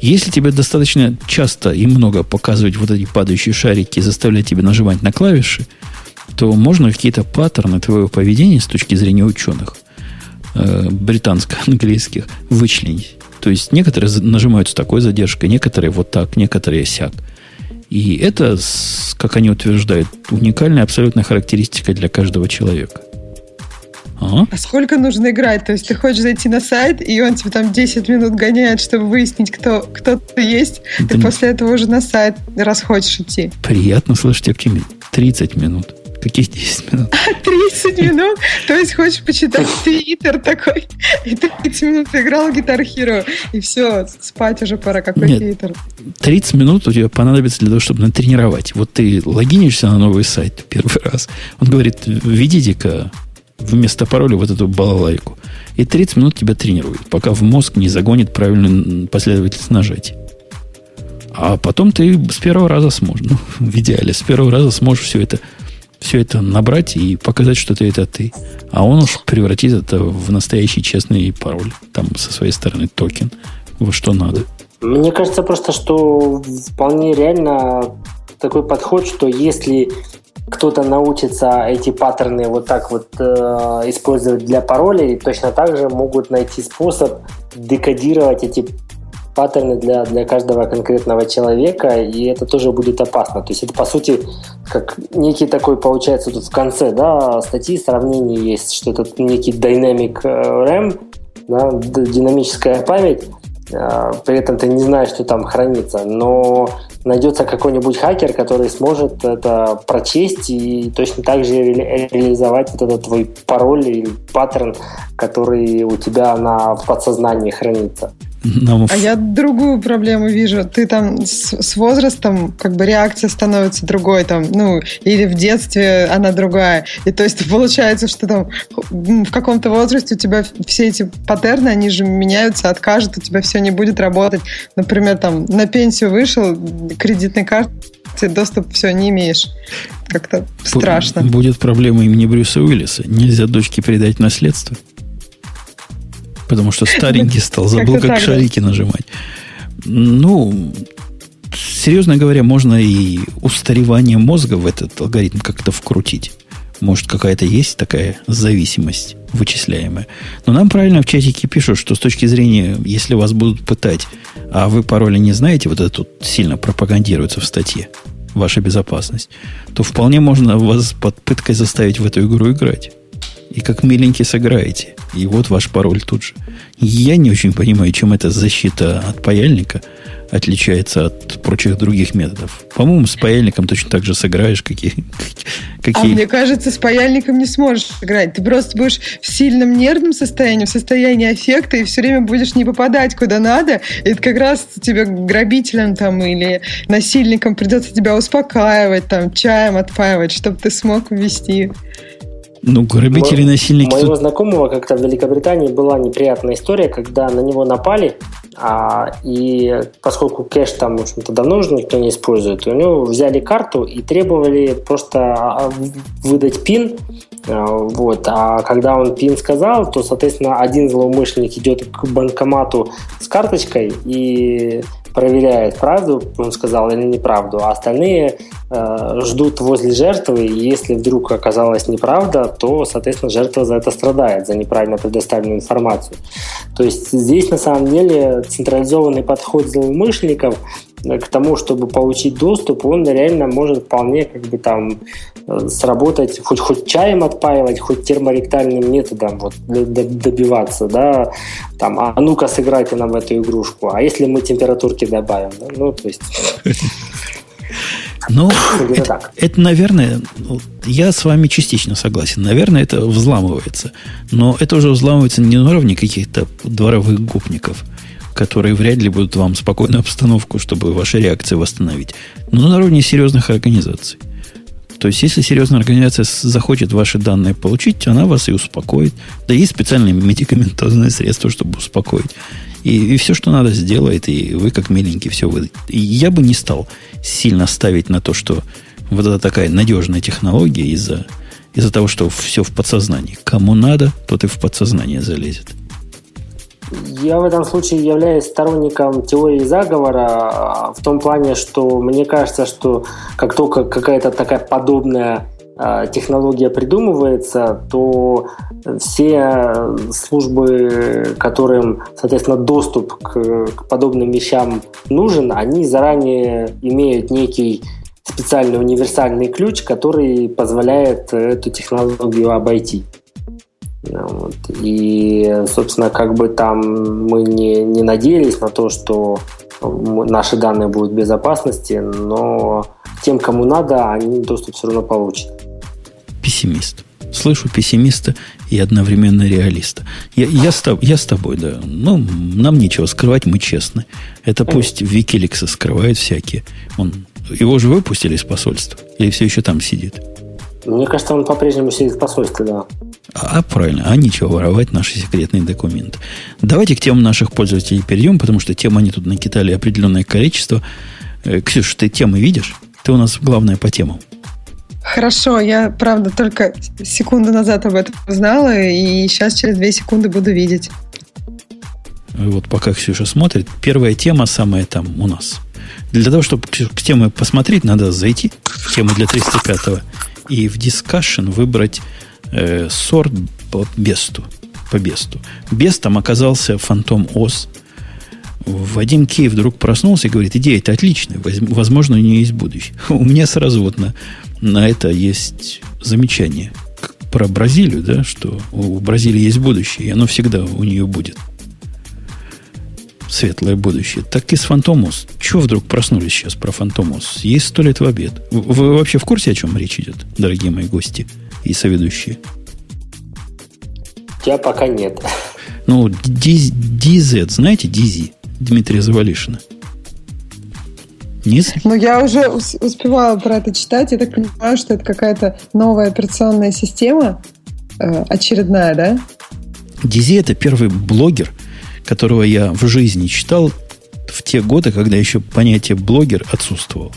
Если тебе достаточно часто и много показывать вот эти падающие шарики и заставлять тебя нажимать на клавиши, то можно какие-то паттерны твоего поведения с точки зрения ученых, э, британско-английских, вычленить. То есть некоторые нажимают с такой задержкой, некоторые вот так, некоторые сяк. И это, как они утверждают, уникальная абсолютная характеристика для каждого человека. А? а сколько нужно играть? То есть ты хочешь зайти на сайт, и он тебе там 10 минут гоняет, чтобы выяснить, кто, кто ты есть. Да ты после этого уже на сайт, раз хочешь идти. Приятно слышать оптимизм. 30 минут. Каких 10 минут? 30 минут? То есть хочешь почитать твиттер такой, и 30 минут играл Guitar Hero, и все, спать уже пора, какой Нет, твиттер? 30 минут у тебя понадобится для того, чтобы натренировать. Вот ты логинишься на новый сайт первый раз, он говорит, введите-ка вместо пароля вот эту балалайку. И 30 минут тебя тренирует, пока в мозг не загонит правильную последовательность нажатий. А потом ты с первого раза сможешь, ну, в идеале, с первого раза сможешь все это, все это набрать и показать, что ты это ты. А он уж превратит это в настоящий честный пароль, там со своей стороны токен, во что надо. Мне кажется просто, что вполне реально такой подход, что если кто-то научится эти паттерны вот так вот э, использовать для паролей, точно так же могут найти способ декодировать эти паттерны для, для каждого конкретного человека, и это тоже будет опасно. То есть это, по сути, как некий такой, получается, тут в конце да, статьи сравнение есть, что это некий dynamic э, RAM, да, динамическая память, э, при этом ты не знаешь, что там хранится, но найдется какой-нибудь хакер, который сможет это прочесть и точно так же ре- реализовать вот этот твой пароль или паттерн, который у тебя на, подсознании хранится. Но... А я другую проблему вижу. Ты там с, с возрастом как бы реакция становится другой, там, ну, или в детстве она другая. И то есть получается, что там в каком-то возрасте у тебя все эти паттерны, они же меняются, откажут, у тебя все не будет работать. Например, там на пенсию вышел, кредитной карты доступ все не имеешь. Как-то страшно. Будет проблема имени Брюса Уиллиса. Нельзя дочке передать наследство. Потому что старенький стал, забыл, как шарики нажимать. Ну, серьезно говоря, можно и устаревание мозга в этот алгоритм как-то вкрутить. Может, какая-то есть такая зависимость вычисляемая. Но нам правильно в чатике пишут, что с точки зрения, если вас будут пытать, а вы пароли не знаете, вот это тут сильно пропагандируется в статье, ваша безопасность, то вполне можно вас под пыткой заставить в эту игру играть и как миленький сыграете. И вот ваш пароль тут же. Я не очень понимаю, чем эта защита от паяльника отличается от прочих других методов. По-моему, с паяльником точно так же сыграешь, какие, какие... А мне кажется, с паяльником не сможешь играть. Ты просто будешь в сильном нервном состоянии, в состоянии аффекта, и все время будешь не попадать куда надо. И это как раз тебе грабителям там или насильникам придется тебя успокаивать, там, чаем отпаивать, чтобы ты смог ввести. Ну, грабители, Мо- насильники... Моего тут... знакомого как-то в Великобритании была неприятная история, когда на него напали, а, и поскольку кэш там, в общем-то, давно уже никто не использует, у него взяли карту и требовали просто а, выдать пин, а, вот. А когда он пин сказал, то, соответственно, один злоумышленник идет к банкомату с карточкой и проверяет, правду он сказал или неправду, а остальные э, ждут возле жертвы, и если вдруг оказалась неправда, то, соответственно, жертва за это страдает, за неправильно предоставленную информацию. То есть здесь, на самом деле, централизованный подход злоумышленников к тому, чтобы получить доступ, он реально может вполне как бы там э, сработать, хоть, хоть чаем отпаивать, хоть терморектальным методом вот, добиваться, да, там, а ну-ка сыграйте нам в эту игрушку, а если мы температурки добавим, да? ну, то есть... Ну, это, это, наверное, я с вами частично согласен. Наверное, это взламывается. Но это уже взламывается не на уровне каких-то дворовых гопников – которые вряд ли будут вам спокойную обстановку, чтобы ваши реакции восстановить. Но на уровне серьезных организаций. То есть, если серьезная организация захочет ваши данные получить, она вас и успокоит. Да есть специальные медикаментозные средства, чтобы успокоить. И, и все, что надо, сделает, и вы как миленький все вы. И я бы не стал сильно ставить на то, что вот это такая надежная технология из-за из-за того, что все в подсознании. Кому надо, тот и в подсознание залезет. Я в этом случае являюсь сторонником теории заговора а, в том плане, что мне кажется, что как только какая-то такая подобная а, технология придумывается, то все службы, которым, соответственно, доступ к, к подобным вещам нужен, они заранее имеют некий специальный универсальный ключ, который позволяет эту технологию обойти. Вот. И, собственно, как бы там мы не, не надеялись на то, что наши данные будут в безопасности, но тем, кому надо, они доступ все равно получат. Пессимист. Слышу пессимиста и одновременно реалиста. Я, я, с, я с тобой, да. Ну, нам нечего скрывать, мы честны. Это пусть Викиликсы скрывают всякие. Он, его же выпустили из посольства? Или все еще там сидит? Мне кажется, он по-прежнему сидит в посольстве, да. А, правильно, а нечего воровать наши секретные документы. Давайте к темам наших пользователей перейдем, потому что тем они тут накидали определенное количество. Э, Ксюш, ты темы видишь? Ты у нас главная по темам. Хорошо, я, правда, только секунду назад об этом узнала, и сейчас через две секунды буду видеть. Вот пока Ксюша смотрит, первая тема самая там у нас. Для того, чтобы к теме посмотреть, надо зайти в тему для 305 и в discussion выбрать э, сорт по бесту. По бесту. Бестом оказался фантом ОС. Вадим Кей вдруг проснулся и говорит, идея это отличная, возможно, у нее есть будущее. У меня сразу вот на, на это есть замечание про Бразилию, да, что у Бразилии есть будущее, и оно всегда у нее будет светлое будущее. Так и с Фантомус. Чего вдруг проснулись сейчас про Фантомус? Есть сто лет в обед. Вы вообще в курсе, о чем речь идет, дорогие мои гости и соведущие? Я пока нет. Ну, DZ, знаете, DZ? Дмитрия Завалишина. Нет? Ну, я уже успевала про это читать. Я так понимаю, что это какая-то новая операционная система, э, очередная, да? DZ это первый блогер, которого я в жизни читал в те годы, когда еще понятие блогер отсутствовало.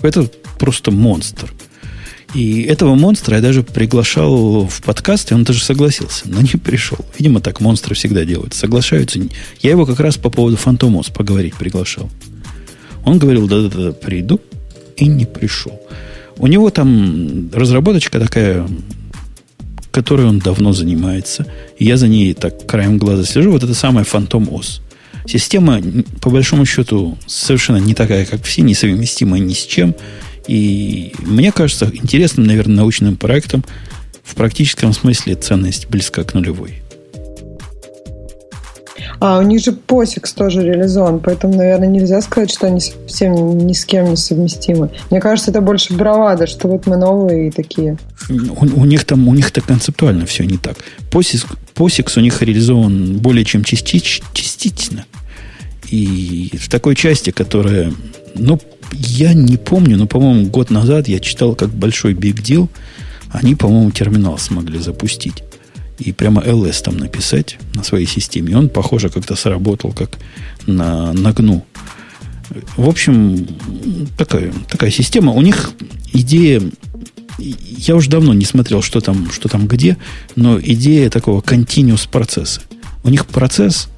Это просто монстр. И этого монстра я даже приглашал в подкаст, и он даже согласился, но не пришел. Видимо, так монстры всегда делают. Соглашаются. Я его как раз по поводу Фантомос поговорить приглашал. Он говорил, да-да-да, приду, и не пришел. У него там разработочка такая которой он давно занимается. Я за ней так краем глаза слежу. Вот это самая Phantom OS. Система, по большому счету, совершенно не такая, как все, несовместимая ни с чем. И мне кажется, интересным, наверное, научным проектом в практическом смысле ценность близка к нулевой. А, у них же POSIX тоже реализован, поэтому, наверное, нельзя сказать, что они совсем ни с кем не совместимы. Мне кажется, это больше бравада, что вот мы новые и такие. У, у них там, у них-то концептуально все не так. POSIX, POSIX у них реализован более чем частич, частично. И в такой части, которая, ну, я не помню, но, по-моему, год назад я читал как большой big deal, они, по-моему, терминал смогли запустить и прямо LS там написать на своей системе. Он, похоже, как-то сработал как на, на гну. В общем, такая, такая система. У них идея... Я уже давно не смотрел, что там, что там где, но идея такого continuous процесса. У них процесс,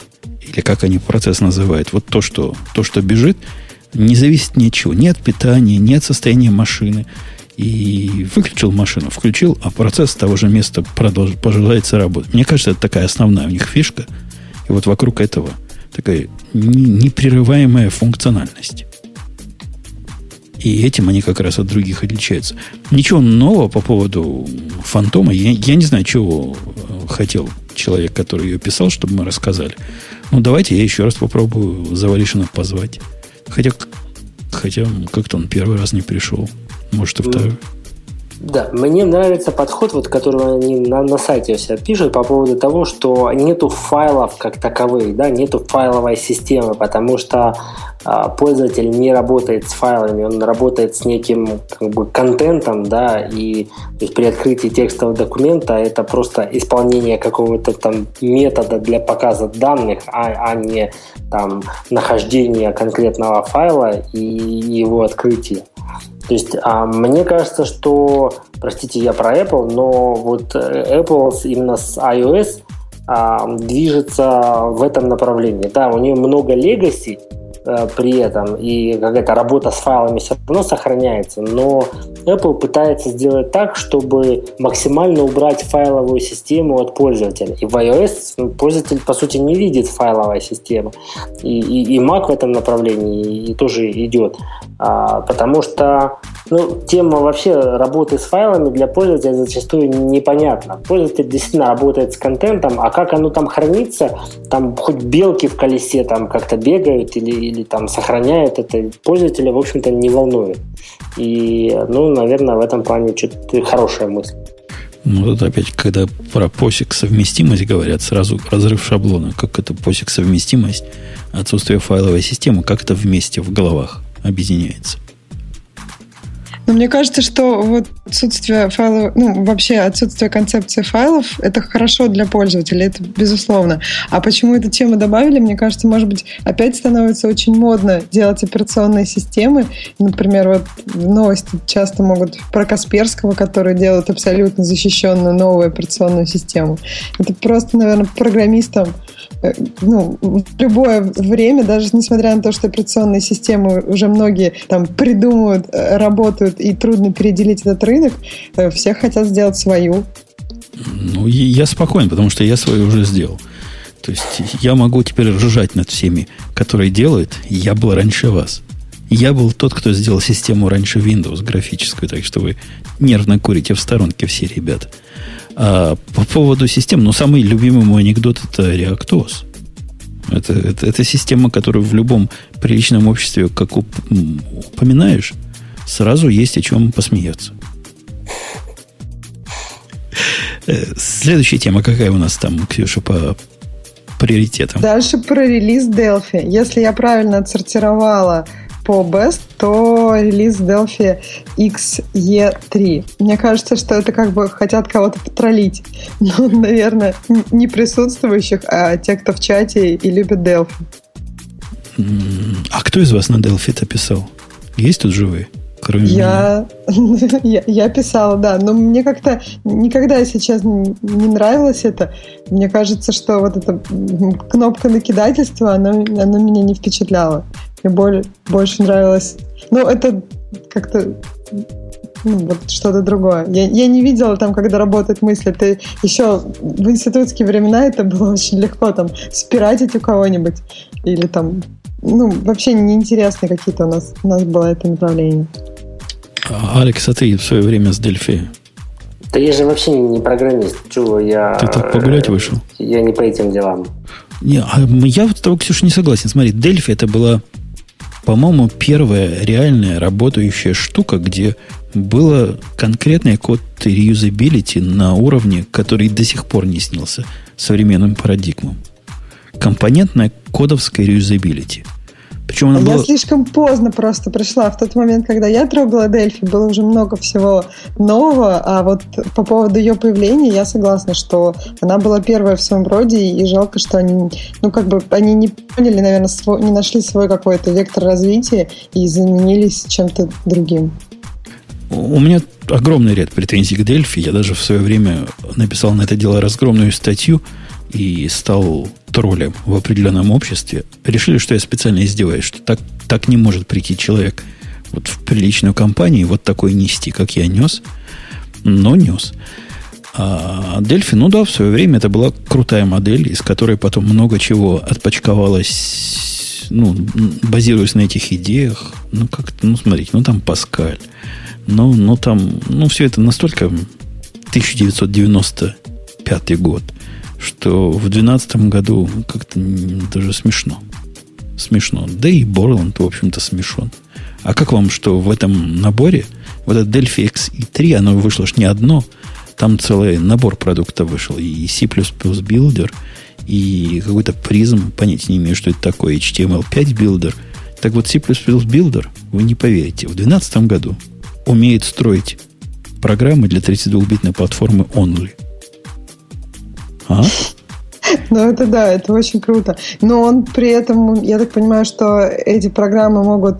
или как они процесс называют, вот то, что, то, что бежит, не зависит ни от чего. Ни от питания, ни от состояния машины, и выключил машину, включил, а процесс с того же места продолжит, пожелается работать. Мне кажется, это такая основная у них фишка. И вот вокруг этого такая непрерываемая функциональность. И этим они как раз от других отличаются. Ничего нового по поводу фантома. Я, я не знаю, чего э, хотел человек, который ее писал, чтобы мы рассказали. Ну, давайте я еще раз попробую Завалишина позвать. Хотя, хотя как-то он первый раз не пришел. Может, и второй. Да, мне нравится подход, вот, который они на, на сайте у себя пишут по поводу того, что нету файлов как таковых, да, нету файловой системы, потому что а, пользователь не работает с файлами, он работает с неким как бы, контентом, да, и то есть при открытии текстового документа это просто исполнение какого-то там метода для показа данных, а, а не там нахождение конкретного файла и его открытие. То есть а, мне кажется, что, простите, я про Apple, но вот э, Apple именно с iOS а, движется в этом направлении. Да, у нее много легаси, при этом, и какая-то работа с файлами все равно сохраняется, но Apple пытается сделать так, чтобы максимально убрать файловую систему от пользователя. И в iOS пользователь, по сути, не видит файловой системы. И, и, и Mac в этом направлении и тоже идет. А, потому что ну, тема вообще работы с файлами для пользователя зачастую непонятна. Пользователь действительно работает с контентом, а как оно там хранится, там хоть белки в колесе там как-то бегают или, или там сохраняют, это пользователя, в общем-то, не волнует. И, ну, наверное, в этом плане что-то хорошая мысль. Ну, вот опять, когда про посик совместимость говорят, сразу разрыв шаблона. Как это посик совместимость, отсутствие файловой системы, как это вместе в головах объединяется? Но мне кажется, что вот отсутствие файлов, ну, вообще отсутствие концепции файлов, это хорошо для пользователя, это безусловно. А почему эту тему добавили, мне кажется, может быть, опять становится очень модно делать операционные системы. Например, вот новости часто могут про Касперского, который делает абсолютно защищенную новую операционную систему. Это просто, наверное, программистам ну, в любое время, даже несмотря на то, что операционные системы уже многие там придумывают, э, работают, и трудно переделить этот рынок, э, все хотят сделать свою. Ну, я спокоен, потому что я свою уже сделал. То есть я могу теперь ржать над всеми, которые делают. Я был раньше вас. Я был тот, кто сделал систему раньше Windows графическую, так что вы нервно курите в сторонке все ребята. А по поводу систем, ну, самый любимый мой анекдот это реактоз. Это, это, это система, которую в любом приличном обществе, как упоминаешь, сразу есть о чем посмеяться. Э, следующая тема какая у нас там, Ксюша, по приоритетам? Дальше про релиз Delphi. Если я правильно отсортировала по Best, то релиз Delphi XE3. Мне кажется, что это как бы хотят кого-то потроллить. Ну, наверное, не присутствующих, а те, кто в чате и любят Delphi. А кто из вас на Delphi это писал? Есть тут живые? Кроме я, меня? я, я писала, да. Но мне как-то никогда, если честно, не нравилось это. Мне кажется, что вот эта кнопка накидательства, она, она меня не впечатляла. Мне более, больше нравилось... Ну, это как-то ну, вот что-то другое. Я, я не видела там, когда работает мысль. Это еще в институтские времена это было очень легко там спиратить у кого-нибудь. Или там, ну, вообще неинтересные какие-то у нас, у нас было это направление. А, Алекс, а ты в свое время с Дельфи да я же вообще не программист. Чего я... Ты так погулять вышел? Я не по этим делам. Не, а я вот того, Ксюша, не согласен. Смотри, Дельфи это была по-моему, первая реальная работающая штука, где было конкретный код реюзабилити на уровне, который до сих пор не снился современным парадигмам. Компонентная кодовская реюзабилити – причем она а была... Я слишком поздно просто пришла. В тот момент, когда я трогала Дельфи, было уже много всего нового, а вот по поводу ее появления я согласна, что она была первая в своем роде, и жалко, что они, ну, как бы, они не поняли, наверное, свой, не нашли свой какой-то вектор развития и заменились чем-то другим. У меня огромный ряд претензий к Дельфи. Я даже в свое время написал на это дело разгромную статью – и стал троллем в определенном обществе, решили, что я специально издеваюсь, что так, так не может прийти человек вот в приличную компанию вот такой нести, как я нес, но нес. А Дельфи, ну да, в свое время это была крутая модель, из которой потом много чего отпочковалось, ну, базируясь на этих идеях. Ну, как-то, ну, смотрите, ну, там Паскаль. Ну, ну, там, ну, все это настолько 1995 год – что в 2012 году как-то даже смешно. Смешно. Да и Борланд, в общем-то, смешон. А как вам, что в этом наборе Вот это Delphi X и 3, оно вышло ж не одно. Там целый набор продуктов вышел. И C++ Builder, и какой-то призм, понятия не имею, что это такое, HTML5 Builder. Так вот, C++ Builder, вы не поверите, в 2012 году умеет строить программы для 32-битной платформы Only. А? Ну, это да, это очень круто. Но он при этом, я так понимаю, что эти программы могут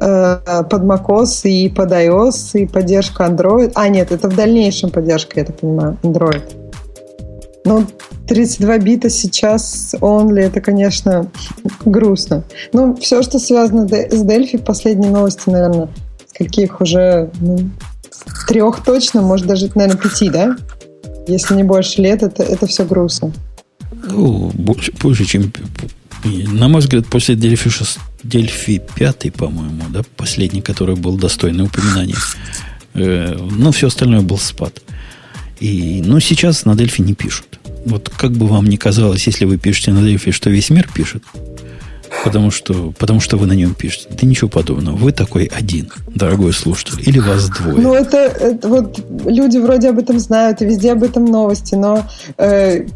э, под macOS и под iOS, и поддержка Android. А, нет, это в дальнейшем поддержка, я так понимаю, Android. Ну, 32 бита сейчас only, это, конечно, грустно. Ну, все, что связано с Delphi, последние новости, наверное, каких уже ну, трех точно, может даже, наверное, пяти, да? Если не больше лет, это, это все грустно. Ну, больше, больше, чем... На мой взгляд, после Дельфи, 6, Дельфи 5, по-моему, да, последний, который был достойный упоминания, э, ну, все остальное был спад. И, но сейчас на Дельфи не пишут. Вот как бы вам ни казалось, если вы пишете на Дельфи, что весь мир пишет, потому что, потому что вы на нем пишете. Да ничего подобного. Вы такой один, дорогой слушатель. Или вас двое. Ну, это, это вот люди вроде об этом знают, и везде об этом новости, но э,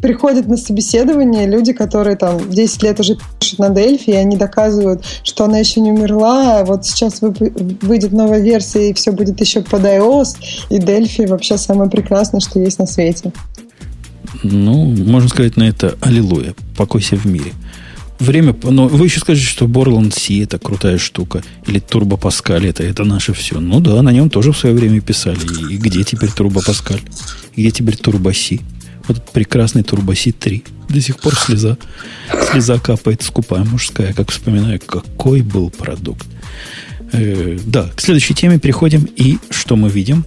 приходят на собеседование люди, которые там 10 лет уже пишут на Дельфи, и они доказывают, что она еще не умерла, а вот сейчас выйдет новая версия, и все будет еще под iOS, и Дельфи вообще самое прекрасное, что есть на свете. Ну, можно сказать на это аллилуйя, покойся в мире. Время, но вы еще скажете, что Borland C это крутая штука, или Turbo Pascal это, это наше все. Ну да, на нем тоже в свое время писали. И, и где теперь Turbo Pascal? Где теперь Turbo C? Вот прекрасный Turbo C 3. До сих пор слеза, слеза капает скупая мужская, как вспоминаю, какой был продукт. Э, да, к следующей теме переходим. И что мы видим?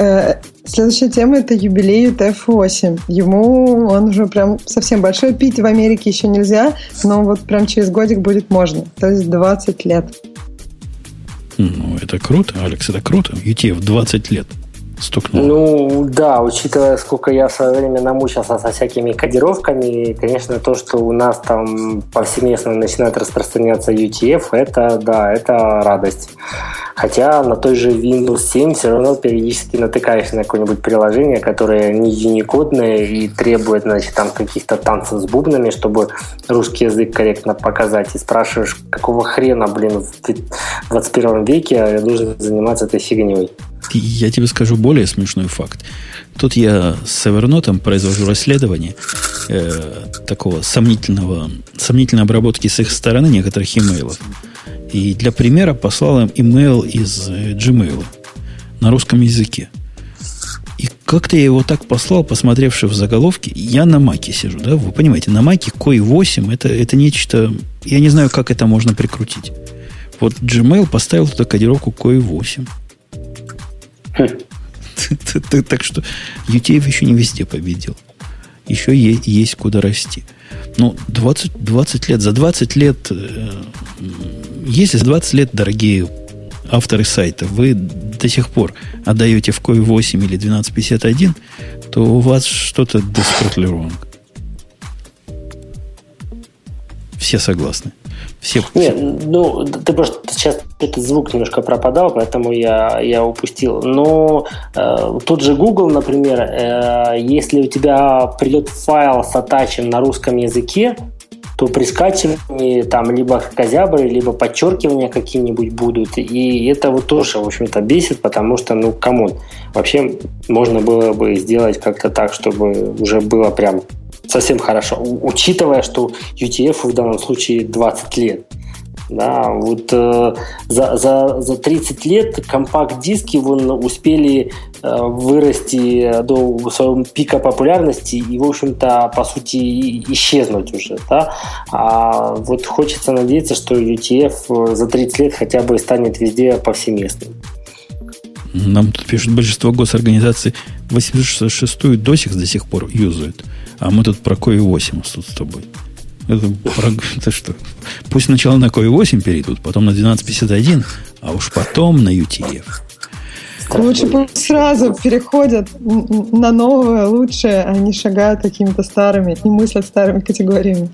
Э, следующая тема это юбилей UTF-8. Ему он уже прям совсем большой. Пить в Америке еще нельзя, но вот прям через годик будет можно. То есть 20 лет. Ну, это круто, Алекс, это круто. UTF 20 лет стукнуло. Ну, да, учитывая, сколько я в свое время намучился со всякими кодировками, конечно, то, что у нас там повсеместно начинает распространяться UTF, это, да, это радость. Хотя на той же Windows 7 все равно периодически натыкаешься на какое-нибудь приложение, которое не юникодное и требует, значит, там каких-то танцев с бубнами, чтобы русский язык корректно показать. И спрашиваешь, какого хрена, блин, в 21 веке я должен заниматься этой фигней. Я тебе скажу более смешной факт. Тут я с Evernote произвожу расследование э, такого сомнительного, сомнительной обработки с их стороны некоторых имейлов. И для примера послал им имейл из э, Gmail на русском языке. И как-то я его так послал, посмотревши в заголовки, я на маке сижу, да, вы понимаете, на маке Koi 8 это, это нечто, я не знаю, как это можно прикрутить. Вот Gmail поставил туда кодировку Koi 8. Так что UTF еще не везде победил. Еще есть куда расти. Ну, 20, 20 лет. За 20 лет, э, если за 20 лет, дорогие авторы сайта, вы до сих пор отдаете в COI 8 или 1251, то у вас что-то wrong. Все согласны. Все, Нет, ну, ты просто сейчас этот звук немножко пропадал, поэтому я, я упустил. Но э, тот же Google, например, э, если у тебя придет файл с attach ем на русском языке, то при скачивании там либо кракозябры, либо подчеркивания какие-нибудь будут. И это вот тоже, в общем-то, бесит, потому что, ну, come on, вообще можно было бы сделать как-то так, чтобы уже было прям совсем хорошо, учитывая, что UTF в данном случае 20 лет. Да, вот э, за, за, за 30 лет компакт-диски вон, успели э, вырасти до своего пика популярности и, в общем-то, по сути, исчезнуть уже. Да? А вот хочется надеяться, что UTF за 30 лет хотя бы станет везде повсеместным. Нам тут пишут, большинство госорганизаций 866 до сих до сих пор юзают. А мы тут про Кoi 8 тут с тобой. Это, про, это что? Пусть сначала на Koi 8 перейдут, потом на 1251, а уж потом на UTF. Лучше пусть сразу переходят на новое, лучшее, не шагают какими-то старыми, не мыслят старыми категориями.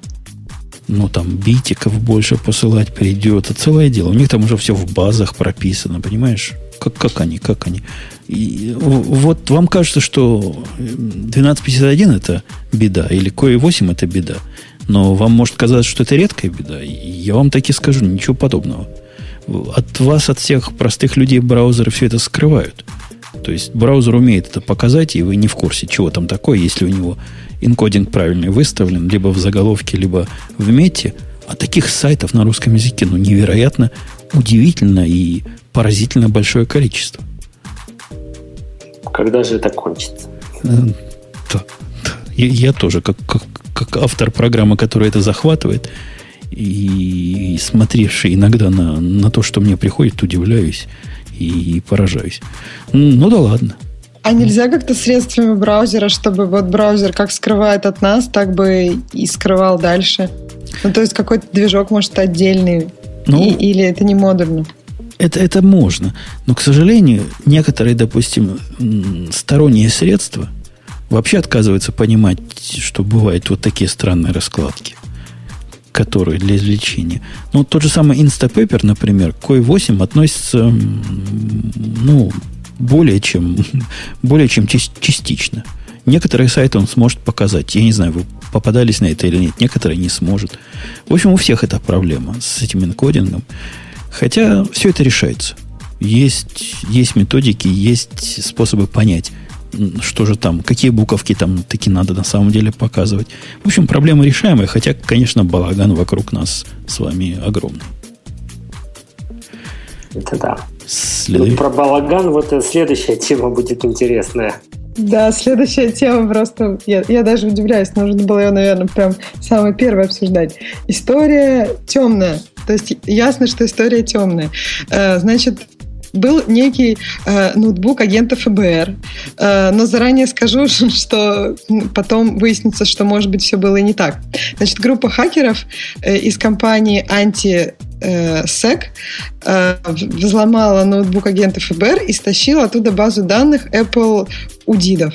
Ну, там, битиков больше посылать придет. Это целое дело. У них там уже все в базах прописано, понимаешь? Как, как они, как они. И вот вам кажется, что 1251 это беда, или кое 8 это беда. Но вам может казаться, что это редкая беда. Я вам таки скажу, ничего подобного. От вас, от всех простых людей браузеры все это скрывают. То есть браузер умеет это показать, и вы не в курсе, чего там такое, если у него энкодинг правильный выставлен, либо в заголовке, либо в мете. А таких сайтов на русском языке, ну, невероятно, удивительно и поразительно большое количество. Когда же это кончится? Э, да, да. Я, я тоже, как, как, как автор программы, которая это захватывает, и, и смотревший иногда на, на то, что мне приходит, удивляюсь и, и поражаюсь. Ну да ладно. А нельзя как-то средствами браузера, чтобы вот браузер как скрывает от нас, так бы и скрывал дальше? Ну, то есть какой-то движок, может, отдельный. Ну, и, или это не модульно? Это, это можно. Но, к сожалению, некоторые, допустим, сторонние средства вообще отказываются понимать, что бывают вот такие странные раскладки, которые для извлечения. Ну, тот же самый Instapaper, например, к Q8 относится, ну, более чем, более чем частично. Некоторые сайты он сможет показать. Я не знаю, вы попадались на это или нет. Некоторые не сможет. В общем, у всех это проблема с этим энкодингом. Хотя все это решается. Есть, есть методики, есть способы понять, что же там, какие буковки там таки надо на самом деле показывать. В общем, проблема решаемая, хотя, конечно, балаган вокруг нас с вами огромный. Это да. Ну, про балаган вот следующая тема будет интересная. Да, следующая тема просто... Я, я даже удивляюсь, нужно было ее, наверное, прям самое первое обсуждать. История темная. То есть ясно, что история темная. Э, значит, был некий э, ноутбук агента ФБР. Э, но заранее скажу, что потом выяснится, что, может быть, все было и не так. Значит, группа хакеров э, из компании Anti э, э, взломала ноутбук агента ФБР и стащила оттуда базу данных Apple удидов.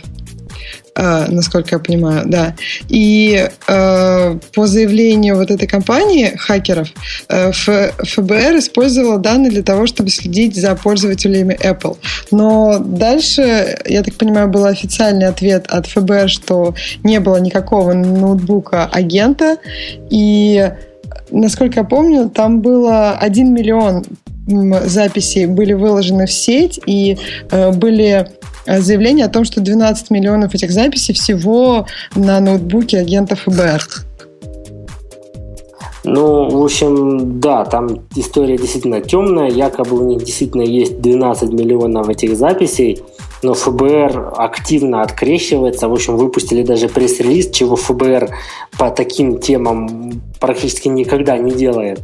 Uh, насколько я понимаю, да. И uh, по заявлению вот этой компании хакеров uh, ФБР использовала данные для того, чтобы следить за пользователями Apple. Но дальше, я так понимаю, был официальный ответ от ФБР, что не было никакого ноутбука агента, и насколько я помню, там было 1 миллион записей были выложены в сеть, и э, были э, заявления о том, что 12 миллионов этих записей всего на ноутбуке агента ФБР. Ну, в общем, да, там история действительно темная. Якобы у них действительно есть 12 миллионов этих записей, но ФБР активно открещивается. В общем, выпустили даже пресс-релиз, чего ФБР по таким темам практически никогда не делает.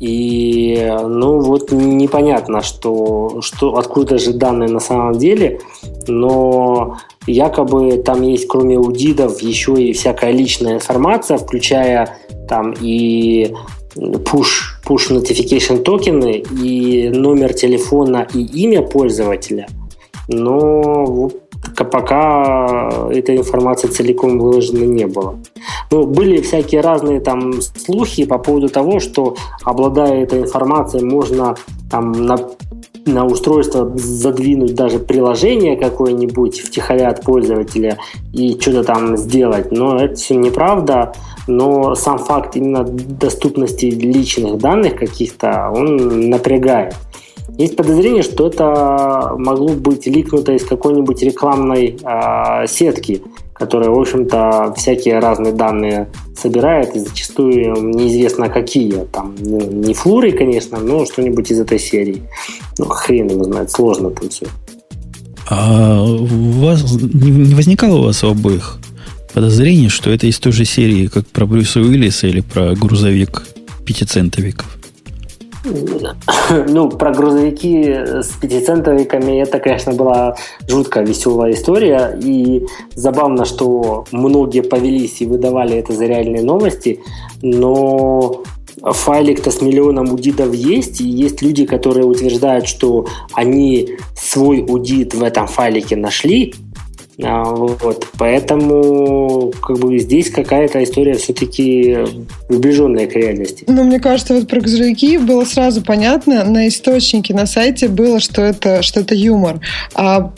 И, ну, вот непонятно, что, что, откуда же данные на самом деле, но якобы там есть, кроме удидов, еще и всякая личная информация, включая там и push, push notification токены, и номер телефона, и имя пользователя. Но пока эта информация целиком выложена не было. Ну, были всякие разные там слухи по поводу того, что обладая этой информацией, можно там на на устройство задвинуть даже приложение какое-нибудь втихаря от пользователя и что-то там сделать. Но это все неправда. Но сам факт именно доступности личных данных каких-то, он напрягает. Есть подозрение, что это могло быть ликнуто из какой-нибудь рекламной э, сетки, которая, в общем-то, всякие разные данные собирает, и зачастую неизвестно какие. Там ну, не флуры, конечно, но что-нибудь из этой серии. Ну, хрен его знает, сложно там все. А у вас не возникало у вас у обоих подозрений, что это из той же серии, как про Брюса Уиллиса или про грузовик пятицентовиков? Ну, про грузовики с пятицентовиками это, конечно, была жутко веселая история. И забавно, что многие повелись и выдавали это за реальные новости. Но файлик-то с миллионом удидов есть, и есть люди, которые утверждают, что они свой удит в этом файлике нашли, вот. Поэтому как бы здесь какая-то история все-таки приближенная к реальности. Ну, мне кажется, вот про грузовики было сразу понятно. На источнике на сайте было, что это, что это юмор. А,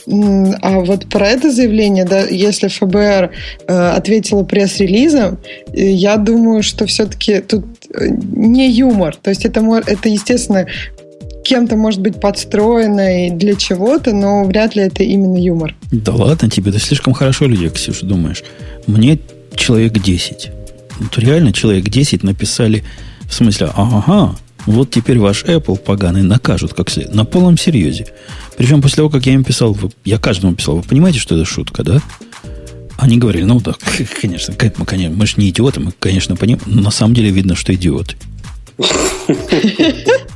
а вот про это заявление, да, если ФБР э, ответила пресс-релизом, э, я думаю, что все-таки тут э, не юмор. То есть это, это естественно, кем-то может быть подстроено и для чего-то, но вряд ли это именно юмор. Да ладно тебе, ты слишком хорошо людей, Ксюша, думаешь. Мне человек 10. Вот реально человек 10 написали в смысле, ага, вот теперь ваш Apple поганый накажут как следует. На полном серьезе. Причем после того, как я им писал, я каждому писал, вы понимаете, что это шутка, да? Они говорили, ну да, конечно, мы, конечно, мы же не идиоты, мы, конечно, понимаем, но на самом деле видно, что идиоты.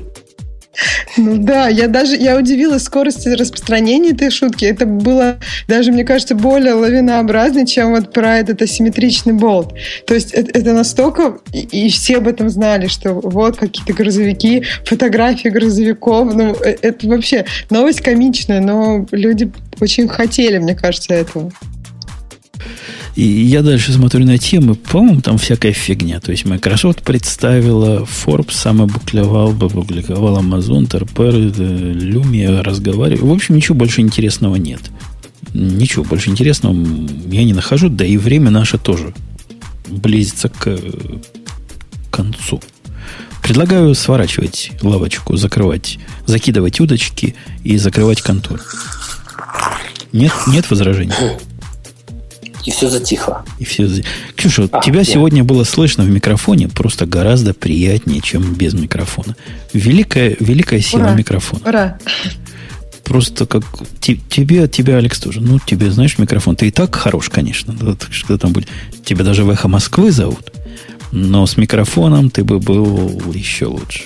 Ну да, я даже я удивилась скорости распространения этой шутки. Это было даже, мне кажется, более лавинообразнее, чем вот про этот асимметричный болт. То есть это, это настолько, и, и все об этом знали, что вот какие-то грузовики, фотографии грузовиков. Ну, э, это вообще новость комичная, но люди очень хотели, мне кажется, этого. И я дальше смотрю на темы, по-моему, там всякая фигня. То есть Microsoft представила, Forbes сам опубликовал, опубликовал Amazon, Terper, Lumia разговаривал. В общем, ничего больше интересного нет. Ничего больше интересного я не нахожу, да и время наше тоже близится к концу. Предлагаю сворачивать лавочку, закрывать, закидывать удочки и закрывать контор. Нет, нет возражений? И все затихло. И все затихло. Ксюша, а, тебя нет. сегодня было слышно в микрофоне просто гораздо приятнее, чем без микрофона. Великая, великая сила Ура. микрофона. Ура! Просто как тебе, тебе, Алекс, тоже. Ну, тебе, знаешь, микрофон. Ты и так хорош, конечно. Что там будет? Тебя даже в эхо Москвы зовут. Но с микрофоном ты бы был еще лучше.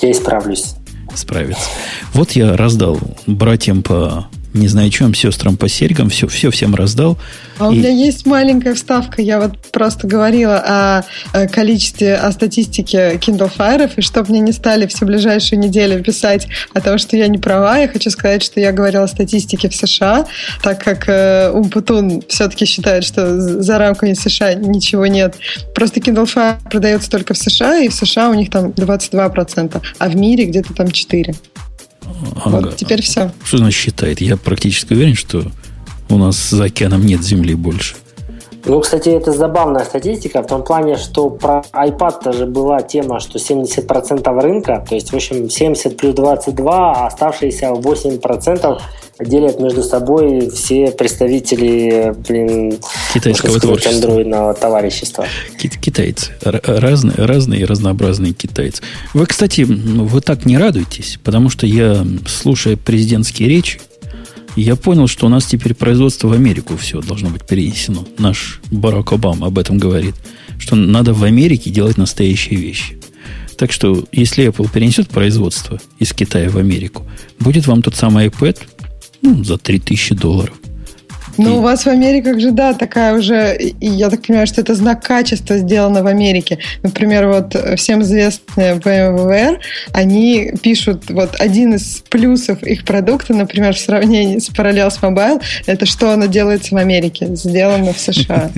Я исправлюсь. Справиться. Вот я раздал братьям по не знаю чем, сестрам по серьгам, все, все всем раздал. А у меня есть маленькая вставка. Я вот просто говорила о количестве, о статистике Kindle Fire, и чтобы мне не стали все ближайшие недели писать о том, что я не права, я хочу сказать, что я говорила о статистике в США, так как э, Умпутун все-таки считает, что за рамками США ничего нет. Просто Kindle Fire продается только в США, и в США у них там 22%, а в мире где-то там 4%. Ага. Вот, теперь все. Что значит считает? Я практически уверен, что у нас за океаном нет земли больше. Ну, кстати, это забавная статистика в том плане, что про iPad тоже была тема, что 70% рынка, то есть, в общем, 70 плюс 22, а оставшиеся 8% делят между собой все представители, блин, китайского творчества. андроидного товарищества. Китайцы. Разные, разные и разнообразные китайцы. Вы, кстати, вы так не радуетесь, потому что я, слушая президентские речи, я понял, что у нас теперь производство в Америку все должно быть перенесено. Наш Барак Обама об этом говорит, что надо в Америке делать настоящие вещи. Так что, если Apple перенесет производство из Китая в Америку, будет вам тот самый iPad ну, за 3000 долларов. Ну, у вас в Америках же, да, такая уже, я так понимаю, что это знак качества сделано в Америке. Например, вот всем известные VMware, они пишут, вот один из плюсов их продукта, например, в сравнении с Parallels Mobile, это что оно делается в Америке, сделано в США.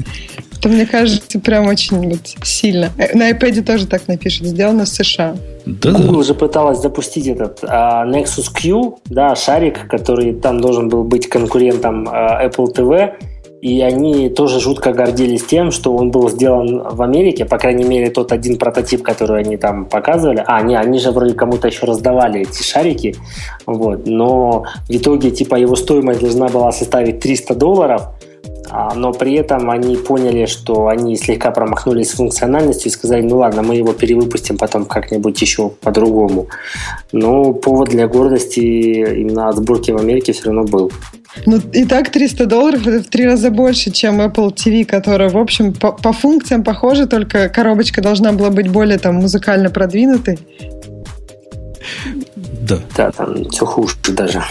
Это, мне кажется, прям очень вот сильно. На iPad тоже так напишут, сделано в США. Да, Google да. уже пыталась запустить этот а, Nexus Q, да, шарик, который там должен был быть конкурентом а, Apple TV, и они тоже жутко гордились тем, что он был сделан в Америке, по крайней мере, тот один прототип, который они там показывали. А, не, они же вроде кому-то еще раздавали эти шарики, вот, но в итоге, типа, его стоимость должна была составить 300 долларов, но при этом они поняли, что они слегка промахнулись с функциональностью и сказали, ну ладно, мы его перевыпустим потом как-нибудь еще по-другому. Но повод для гордости именно от сборки в Америке все равно был. Ну, и так 300 долларов это в три раза больше, чем Apple TV, которая, в общем, по, по функциям похожа, только коробочка должна была быть более там музыкально продвинутой. Да. Да, там все хуже даже.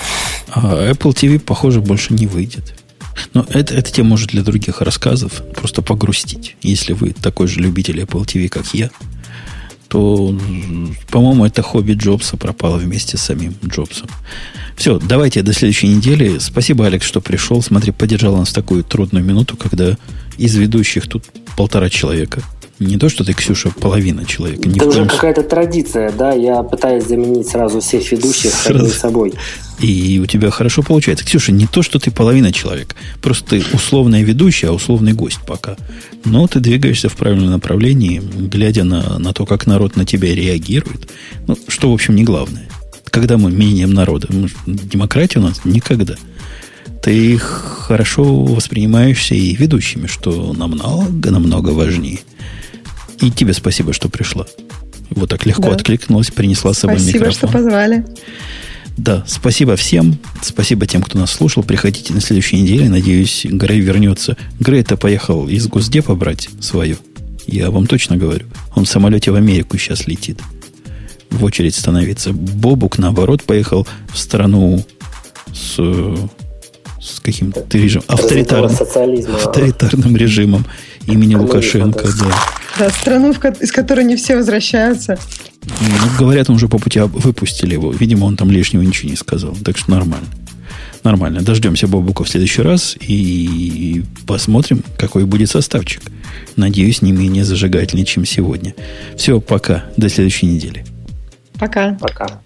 А Apple TV, похоже, больше не выйдет. Но это, это тема может для других рассказов. Просто погрустить. Если вы такой же любитель Apple TV, как я, то, по-моему, это хобби Джобса пропало вместе с самим Джобсом. Все, давайте до следующей недели. Спасибо, Алекс, что пришел. Смотри, поддержал нас в такую трудную минуту, когда из ведущих тут полтора человека. Не то, что ты, Ксюша, половина человека. Это уже какая-то традиция, да? Я пытаюсь заменить сразу всех ведущих сразу. собой. И у тебя хорошо получается. Ксюша, не то, что ты половина человека. Просто ты условная ведущая, а условный гость пока. Но ты двигаешься в правильном направлении, глядя на, на то, как народ на тебя реагирует. Ну, что, в общем, не главное. Когда мы меняем народа? Демократия у нас никогда. Ты хорошо воспринимаешься и ведущими, что намного-намного важнее. И тебе спасибо, что пришла. Вот так легко да. откликнулась, принесла с собой спасибо, микрофон. Спасибо, что позвали. Да, спасибо всем. Спасибо тем, кто нас слушал. Приходите на следующей неделе. Надеюсь, Грей вернется. Грей-то поехал из Госдепа брать свою. Я вам точно говорю. Он в самолете в Америку сейчас летит. В очередь становиться. Бобук, наоборот, поехал в страну с, с каким-то режимом. Авторитарным, авторитарным режимом имени Лукашенко. Да. Да, страну, из которой не все возвращаются. Ну, говорят, он уже по пути выпустили его. Видимо, он там лишнего ничего не сказал. Так что нормально. Нормально. Дождемся Бобука в следующий раз и посмотрим, какой будет составчик. Надеюсь, не менее зажигательный, чем сегодня. Все, пока. До следующей недели. Пока. Пока.